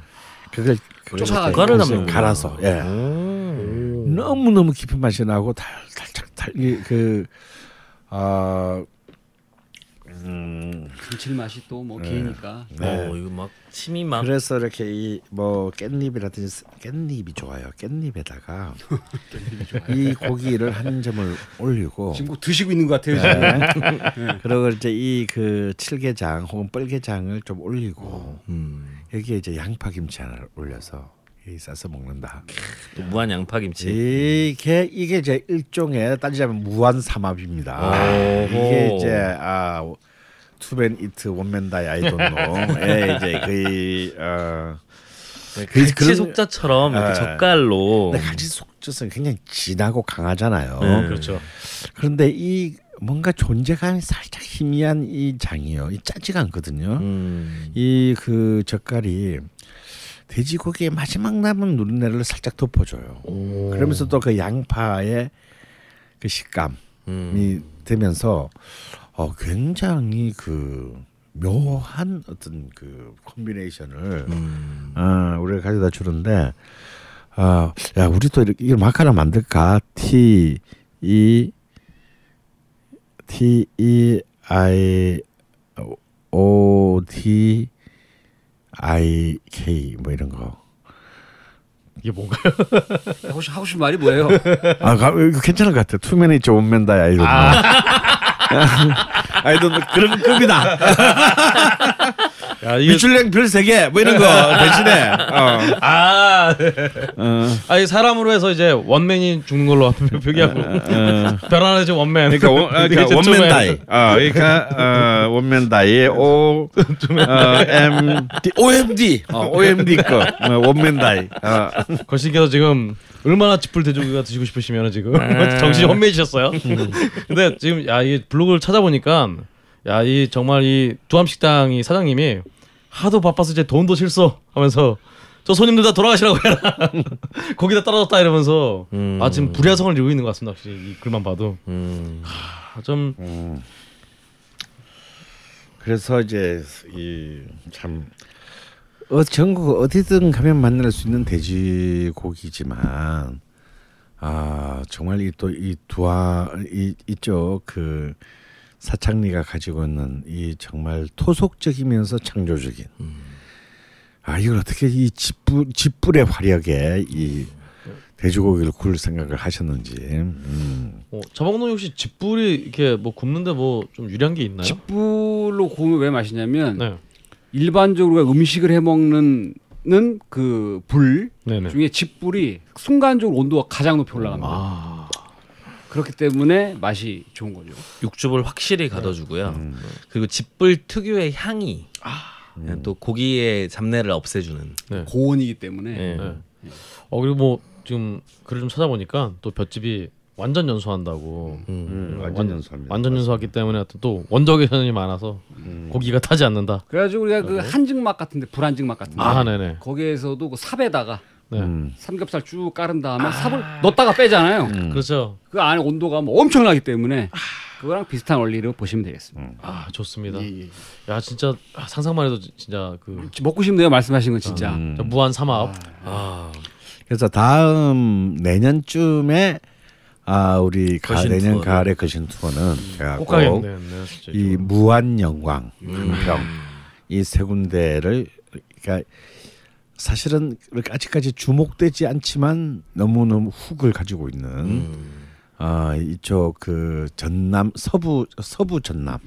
그걸 그걸 젓갈을 담는구나. 갈아서 예. 오. 너무 너무 깊은 맛이 나고 달 달짝 달그 아, 음, 감칠맛이 또뭐 기니까. 네. 오, 이거 막 침이 막 그래서 이렇게 이 뭐 깻잎이라든지 깻잎이 좋아요. 깻잎에다가 이 고기를 한 점을 올리고 지금 꼭 드시고 있는 것 같아요. 지금. 네. 그리고 이제 이 그 칠게장 혹은 뻘게장을 좀 올리고 음. 여기에 이제 양파 김치 하나를 올려서 이 싸서 먹는다. 또 무한 양파 김치. 이게 이게 이제 일종의 따지자면 무한 삼합입니다. 오호. 이게 이제 아 투맨 이트 원맨 다이 아이 돈노에 이제 거의 어 네, 그- 갈치 그런- 속자처럼 이렇게 아. 젓갈로. 갈치 속젓은 굉장히 진하고 강하잖아요. 네. 그렇죠. 그런데 이 뭔가 존재감이 살짝 희미한 이 장이요. 이 짜지가 않거든요. 음. 이그 젓갈이 돼지고기의 마지막 남은 누린내를 살짝 덮어줘요. 오. 그러면서 또 그 양파의 그 식감이 음. 되면서 어 굉장히 그 묘한 어떤 그 콤비네이션을 음. 어, 우리가 가져다 주는데 아, 야, 우리도 이렇게 이걸 막 하나 만들까? T E T E I O D I K 뭐 이런 거. 이게 뭔가요? 하고 싶 하고 싶은 말이 뭐예요? 아, 괜찮은 것 같아. 투맨이죠, 원맨다 아이돌. 아 이돌 그런 급이다. 야, 이게 미슐랭 별세 개 뭐 이런 거 대신에 어. 아, 어. 아니 사람으로 해서 이제 원맨이 죽는 걸로 표기하고 별 하나 지 원맨. 그러니까, 원, 아, 그러니까 원맨 좀 다이. 어, 그러니까 어, 원맨 다이 O 어, M D OMD 어, OMD 거 어, 원맨 다이. 어. 거시께서 지금 얼마나 쥐뿔 돼지고기가 드시고 싶으시면 지금 정신이 혼미해지셨어요. 근데 지금 야 이 블로그를 찾아보니까 야 이 정말 이 두암식당이 사장님이 하도 바빠서 이제 돈도 실소 하면서 저 손님들 다 돌아가시라고 해라 거기다 떨어졌다 이러면서 음. 아 지금 불야성을 이루고 있는 것 같습니다 확실히 이 글만 봐도 음. 아, 좀 그래서 이제 이참 어, 전국 어디든 가면 만날 수 있는 돼지고기지만 아 정말 이 또 이 두아 이 이쪽 그 사창리가 가지고 있는 이 정말 토속적이면서 창조적인 아 이걸 어떻게 이 짓불 짓불의 화력에 이 돼지고기를 구울 생각을 하셨는지 음. 어, 자방농 혹시 집불이 이렇게 뭐 굽는데 뭐 좀 유리한 게 있나요? 집불로 구우면 왜 맛있냐면 네, 일반적으로 우리가 음식을 해 먹는 그불 네네. 중에 집불이 순간적으로 온도가 가장 높이 올라갑니다. 아, 그렇기 때문에 맛이 좋은 거죠. 육즙을 확실히 가둬주고요. 그리고 집불 특유의 향이 그냥 또 고기의 잡내를 없애주는. 네. 고온이기 때문에 예. 네. 어 그리고 뭐 지금 글을 좀 찾아보니까 또 볏집이 완전 연소한다고. 음. 음, 완- 완전 연소합니다. 완전 연소하기 때문에 또 원적외선이 많아서 고기가 타지 않는다. 그래가지고 우리가 그 한증맛 같은데 불한증맛 같은데 아, 네네. 거기에서도 그 삽에다가 네. 음. 삼겹살 쭉 깔은 다음에 삽을 넣었다가 빼잖아요. 그렇죠. 그 안에 온도가 뭐 엄청나기 때문에 그거랑 비슷한 원리로 보시면 되겠습니다. 아 좋습니다. 예, 예. 야 진짜 아, 상상만 해도 지- 진짜 그 먹고 싶네요 말씀하신 건 진짜. 음. 저 무한 삼합. 아, 그래서 다음 내년쯤에 아 우리 가, 내년 투어를. 가을에 거신 투어는 제가 꼭꼭 가겠네요. 네, 진짜 이 이거. 무한 영광, 강평 이 세 군데를 그러니까 사실은 그렇게 아직까지 주목되지 않지만 너무 너무 훅을 가지고 있는 음. 아 이쪽 그 전남 서부 서부 전남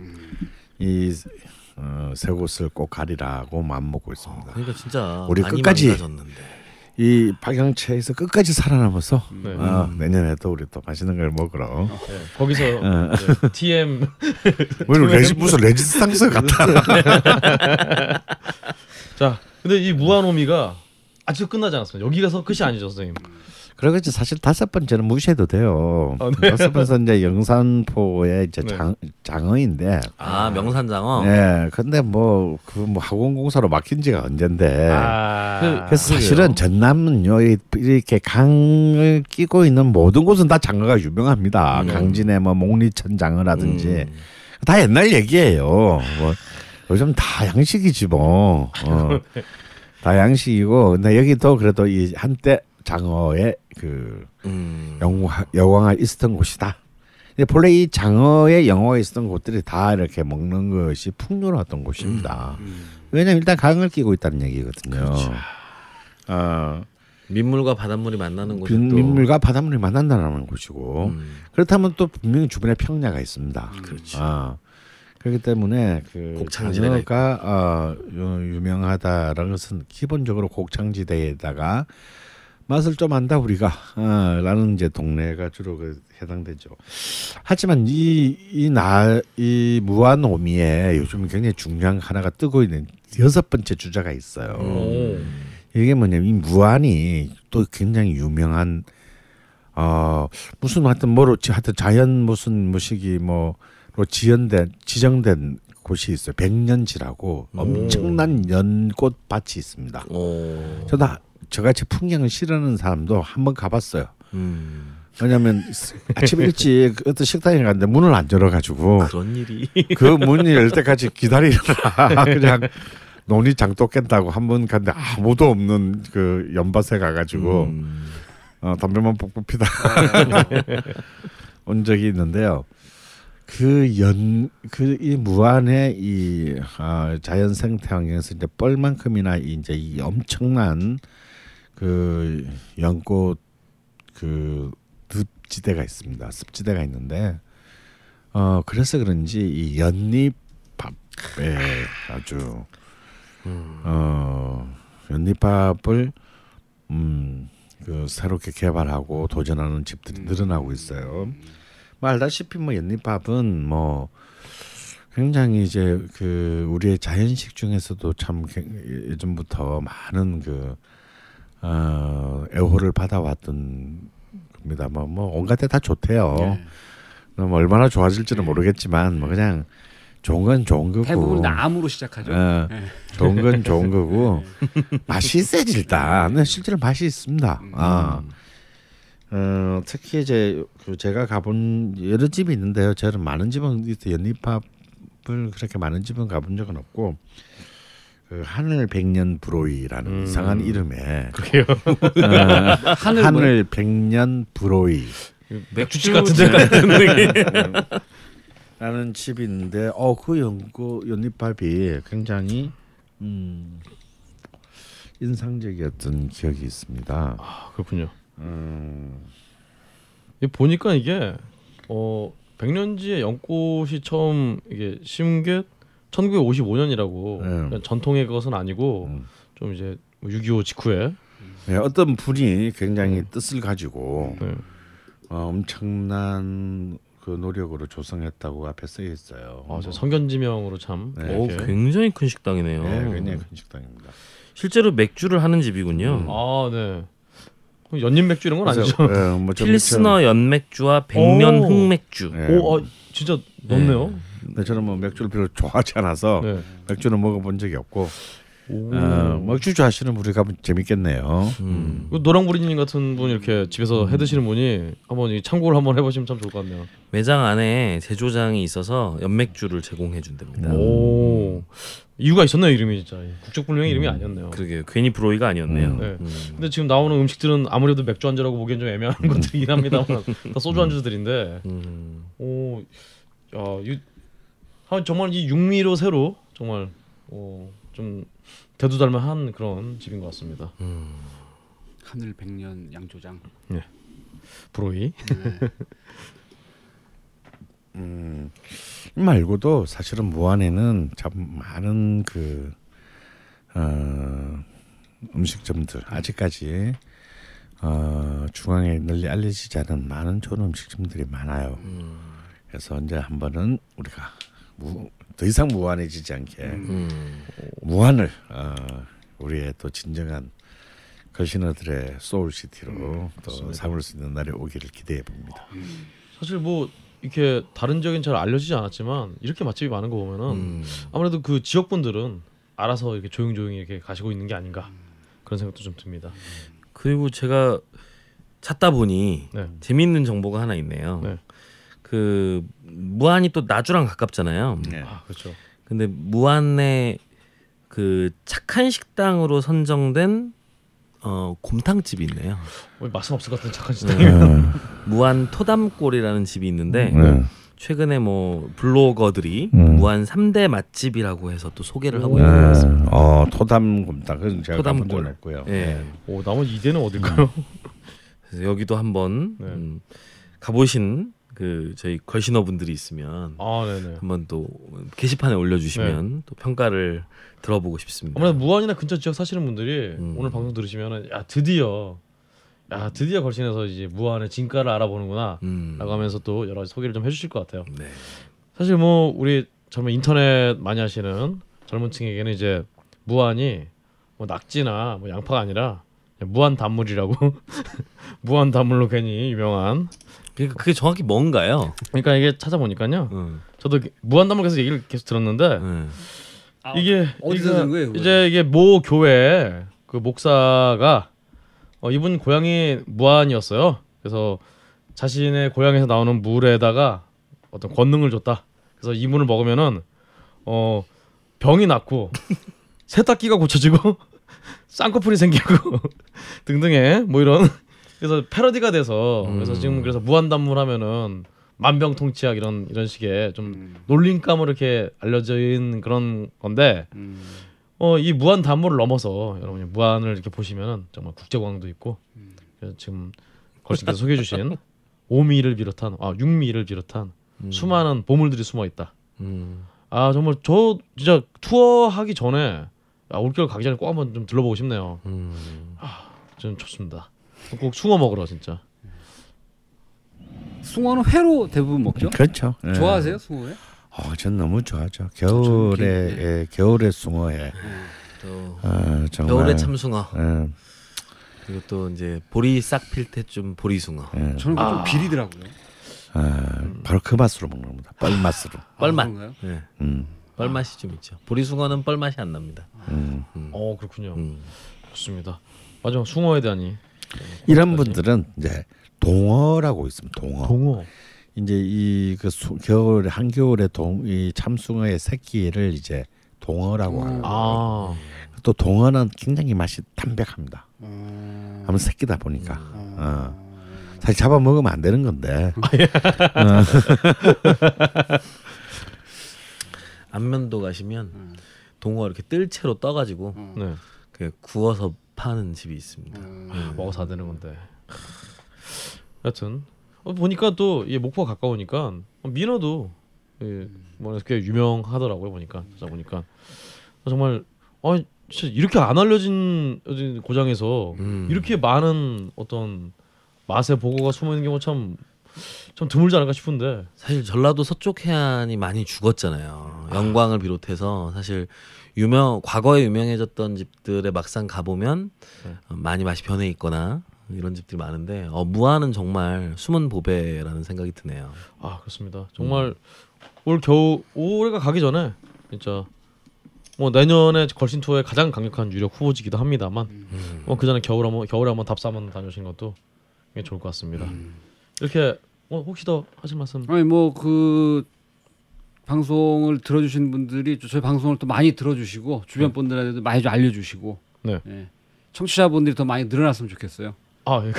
이세 곳을 꼭 가리라고 마음 먹고 있습니다. 그러니까 진짜 우리 많이 끝까지 망가졌는데. 이 박영채에서 끝까지 살아남아서 네. 어, 내년에도 우리 또 맛있는 걸 먹으러 네, 거기서 어. 네, TM 무슨 레지 무슨 레지스탕스 같아. 자 근데 이 무한오미가 아직 끝나지 않았습니다. 여기 가서 끝이 아니죠, 선생님. 그러겠지 사실 다섯 번째는 무시해도 돼요. 아, 네. 다섯 번째 이제 영산포의 이제 네. 장 장어인데. 아 명산장어. 네, 근데 뭐 그뭐 학원공사로 막힌 지가 언젠데. 아, 그- 그래서 사실은 전남은요 이- 이렇게 강을 끼고 있는 모든 곳은 다 장어가 유명합니다. 강진의 뭐 목리천 장어라든지 음. 다 옛날 얘기예요. 뭐 요즘 다 양식이지 뭐. 어. 다 양식이고 근데 여기도 그래도 이 한때 장어의 그 음. 영화, 여왕이 있었던 곳이다. 근데 본래 이 장어의 영화가 있었던 곳들이 다 이렇게 먹는 것이 풍요로웠던 곳입니다. 왜냐면 일단 강을 끼고 있다는 얘기거든요. 어, 민물과 바닷물이 만나는 곳이 빈- 또 민물과 바닷물이 만난다는 곳이고 음. 그렇다면 또 분명히 주변에 평야가 있습니다. 그렇지. 어, 그렇기 때문에 그 곡창지대가 어, 유- 유명하다라는 것은 기본적으로 곡창지대에다가 맛을 좀 안다 우리가 어, 라는 이제 동네가 주로 그 해당되죠. 하지만 이 이나이 무한 오미에 요즘 굉장히 중요한 하나가 뜨고 있는 여섯 번째 주자가 있어요. 오. 이게 뭐냐면 이 무안이 또 굉장히 유명한 어 무슨 하여튼 뭐로 지- 하여튼 자연 무슨 무식이 뭐로 지연된 지정된 곳이 있어요. 백년지라고 엄청난 연꽃 밭이 있습니다. 오. 저도 하- 저같이 풍경을 싫어하는 사람도 한번 가봤어요. 음. 왜냐하면 아침 일찍 어떤 식당에 갔는데 문을 안 열어가지고 그런 일이. 그 문이 열 때까지 기다리느라 그냥 논이 장독 깬다고 한 번 갔는데 아무도 없는 그 연밭에 가가지고 음. 어, 담배만 뻑뻑 피다 온 적이 있는데요. 그 연 그 이 무한의 이 어, 자연 생태 환경에서 이제 뻘만큼이나 이 이제 이 엄청난 그 연꽃 그 늪지대가 있습니다. 습지대가 있는데 어 그래서 그런지 이 연잎 밥에 아주 음. 어, 연잎밥을 음, 그 새롭게 개발하고 도전하는 집들이 늘어나고 있어요. 뭐 알다시피 뭐 연잎밥은 뭐 굉장히 이제 그 우리의 자연식 중에서도 참 개- 예전부터 많은 그 어, 애호를 받아왔던 겁니다. 뭐, 뭐 온갖 데 다 좋대요. 예. 뭐 얼마나 좋아질지는 모르겠지만 뭐 그냥 좋은 건 좋은 거고 대부분 나무로 시작하죠. 어, 예. 좋은 건 좋은 거고 맛이 세질다. 근데 실제로 맛이 있습니다. 음. 아. 어, 특히 이제 그 제가 가본 여러 집이 있는데요. 저는 많은 집은 연잎밥을 그렇게 많은 집은 가본 적은 없고 그 하늘 백년 브로이라는 음. 이상한 이름의 그래요. 어, 하늘 하늘 백년 브로이 맥주집 같은데. 라는 집이 있는데 어그 연구 연잎밥이 굉장히 음 인상적이었던 기억이 있습니다. 아, 그렇군요. 음, 이 보니까 이게 어 백년지의 연꽃이 처음 이게 심은 게 1955년이라고 네. 전통의 것은 아니고 음. 좀 이제 6.25 직후에 네, 어떤 분이 굉장히 뜻을 가지고 네. 어, 엄청난 그 노력으로 조성했다고 앞에 써 있어요. 아, 저 성견지명으로 참 네. 오. 굉장히 큰 식당이네요. 네, 굉장히 큰 식당입니다. 실제로 맥주를 하는 집이군요. 아, 네. 연잎 맥주 이런 건 아니죠? 예, 뭐좀 필스너 연맥주와 백년 오. 흑맥주. 네. 오, 아, 진짜 높네요. 근데 저는 뭐 맥주를 별로 좋아하지 않아서 네. 맥주는 먹어본 적이 없고 오. 어, 맥주 좋아하시는 분이 가면 재밌겠네요. 음. 그 노랑부리님 같은 분 이렇게 집에서 해 드시는 분이 한번 이 참고를 한번 해보시면 참 좋을 것 같네요. 매장 안에 제조장이 있어서 연맥주를 제공해 준답니다. 오 이유가 있었네요 이름이 진짜 국적불명의 이름이 아니었네요. 그러게요. 괜히 브로이가 아니었네요. 음. 네. 음. 근데 지금 나오는 음식들은 아무래도 맥주 안주라고 보기엔 좀 애매한 것들이긴 합니다만 다 소주 안주들인데 음. 오, 야, 이, 아, 정말 이 육미로 새로 정말 어, 좀 대두달만한 그런 집인 것 같습니다. 하늘 백년 양조장. 브로이. 음, 말고도 사실은 무안에는 참 많은 그 어, 음식점들 아직까지 어, 중앙에 널리 알려지지 않은 많은 좋은 음식점들이 많아요. 그래서 이제 한번은 우리가 무, 더 이상 무한해지지 않게 음. 무한을 어, 우리의 또 진정한 걸신어들의 소울시티로 또 삼을 수 있는 날이 오기를 기대해 봅니다. 사실 뭐 이렇게 다른 지역엔 잘 알려지지 않았지만 이렇게 맛집이 많은 거 보면은 음. 아무래도 그 지역 분들은 알아서 이렇게 조용조용히 이렇게 가시고 있는 게 아닌가 그런 생각도 좀 듭니다. 그리고 제가 찾다 보니 네. 재미있는 정보가 하나 있네요. 네. 그 무안이 또 나주랑 가깝잖아요. 네. 아 그렇죠. 근데 무안의 그 착한 식당으로 선정된 어 곰탕집이 있네요. 뭐 말씀 없을 것 같은 착한 네. 시장이에요. 무안 토담골이라는 집이 있는데 네. 최근에 뭐 블로거들이 음. 무안 3대 맛집이라고 해서 또 소개를 하고 오. 있는 것 같습니다. 어 토담 곰탕 그건 제가 토담 가본 적은 골. 없고요. 예. 오 나머지 이대는 어딜까요? 그래서 여기도 한번 네. 음, 가보신 그 저희 걸신어 분들이 있으면 아 네네. 한번 또 게시판에 올려주시면 또 평가를 들어보고 싶습니다. 아무래도 무안이나 근처 지역 사시는 분들이 음. 오늘 방송 들으시면은 야 드디어 야 드디어 걸신에서 이제 무안의 진가를 알아보는구나 음. 라고 하면서 또 여러 가지 소개를 좀 해주실 것 같아요. 네. 사실 뭐 우리 젊은 인터넷 많이 하시는 젊은 층에게는 이제 무안이 뭐 낙지나 뭐 양파가 아니라 무안 단물이라고 무안 단물로 괜히 유명한 그러니까 그게 정확히 뭔가요? 그러니까 이게 찾아보니까요 음. 저도 무안 단물 계속 얘기를 계속 들었는데 네. 아, 이게 어디서 들은 거예요? 이제 이게 모 교회 그 목사가 어, 이분 고향이 무안이었어요. 그래서 자신의 고향에서 나오는 물에다가 어떤 권능을 줬다. 그래서 이 물을 먹으면은 어 병이 낫고 세탁기가 고쳐지고 쌍꺼풀이 생기고 등등의 뭐 이런 그래서 패러디가 돼서 그래서 음. 지금 그래서 무한단물 하면은 만병통치약 이런 이런 식의 좀 음, 놀림감으로 이렇게 알려져 있는 그런 건데 음, 어이 무한 단물을 넘어서 여러분이 무한을 이렇게 보시면은 정말 국제광도 있고 그래서 지금 걸신께서 소개해 주신 오미를 비롯한 아 육미를 비롯한 수많은 보물들이 숨어 있다. 음. 아 정말 저 진짜 투어 하기 전에 아, 올겨울 가기 전에 꼭 한번 좀 들러보고 싶네요. 음. 좀 좋습니다. 꼭 숭어 먹으러 진짜. 숭어는 회로 대부분 먹죠. 그렇죠. 예. 좋아하세요 숭어회? 어, 전 너무 좋아하죠. 겨울에 예, 겨울에 숭어회. 또 아, 정말. 겨울에 참숭어 예, 그리고 또 이제 보리 싹 필 때쯤 보리 숭어 예. 저는 그거 좀 비리더라고요. 아, 바로 그 맛으로 먹는 겁니다. 뻘 맛으로. 뻘맛 아, 그런가요? 네. 음, 뻘 맛이 좀 있죠 보리 숭어는 뻘 맛이 안 납니다 음. 어 그렇군요. 음. 좋습니다. 마지막 숭어에 대하니 이런 분들은 이제 동어라고 있습니다. 동어. 동어. 이제 이 그 겨울에 한겨울에 동 이 참숭어의 새끼를 이제 동어라고 하는. 아 또 동어는 굉장히 맛이 담백합니다. 음. 아무 새끼다 보니까. 어. 사실 잡아 먹으면 안 되는 건데. 안면도 가시면 음. 동어 이렇게 뜰 채로 떠가지고 네. 그 구워서 파는 집이 있습니다. 음. 아, 먹어서 안 되는 건데. 여튼 어, 보니까 또이 목포 가까우니까 민어도 예, 뭐 꽤 유명하더라고요 보니까 찾아 보니까 정말 어 진짜 이렇게 안 알려진 고장에서 음. 이렇게 많은 어떤 맛의 보고가 숨어 있는 경우 참 참 드물지 않을까 싶은데 사실 전라도 서쪽 해안이 많이 죽었잖아요. 영광을 비롯해서 사실 유명 과거에 유명해졌던 집들에 막상 가보면 네. 어, 많이 맛이 변해 있거나 이런 집들이 많은데 어, 무안은 정말 숨은 보배라는 생각이 드네요. 아 그렇습니다. 정말 올 겨우 올해가 가기 전에 진짜 뭐 내년에 걸신 투어의 가장 강력한 유력 후보지기도 합니다만 음. 뭐그 전에 겨울 한번 겨울에 한번 답사 한번 다녀오시는 것도 좋을 것 같습니다. 이렇게 어, 혹시 더 하실 말씀? 아니 뭐그 방송을 들어주신 분들이 또 저희 방송을 또 많이 들어주시고 주변 분들한테도 많이 좀 알려주시고 네. 예. 청취자분들이 더 많이 늘어났으면 좋겠어요. 아, 예. 예.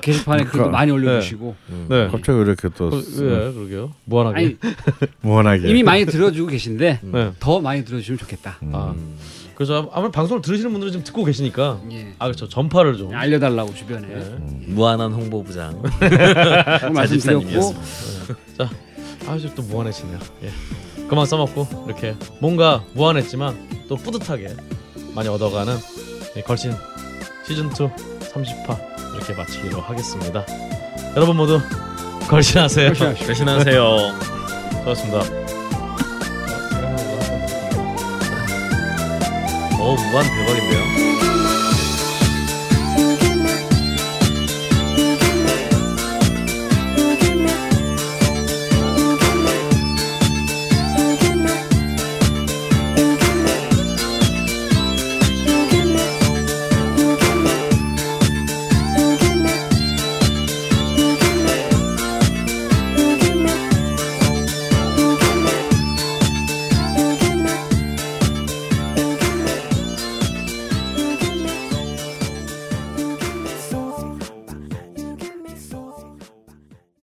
게시판에 글도 그러니까. 많이 올려주시고 네. 갑자기 왜 이렇게 또 어, 예, 그러게요. 무한하게. 아니 무한하게. 이미 많이 들어주고 계신데 네. 더 많이 들어주시면 좋겠다. 아, 그래서 아무래도 방송을 들으시는 분들은 지금 듣고 계시니까 예. 아 그렇죠 전파를 좀. 알려달라고 주변에 예. 무안한 홍보부장 말씀드렸고 자집사님이었습니다. 아주 또 무한해지네요. 예. 그만 써먹고 이렇게 뭔가 무한했지만 또 뿌듯하게 많이 얻어가는 이 걸신 시즌 2 30화 이렇게 마치기로 하겠습니다. 여러분 모두 걸신하세요. 걸신하십시오. 대신하세요. 고맙습니다. 어 무안 대박인데요.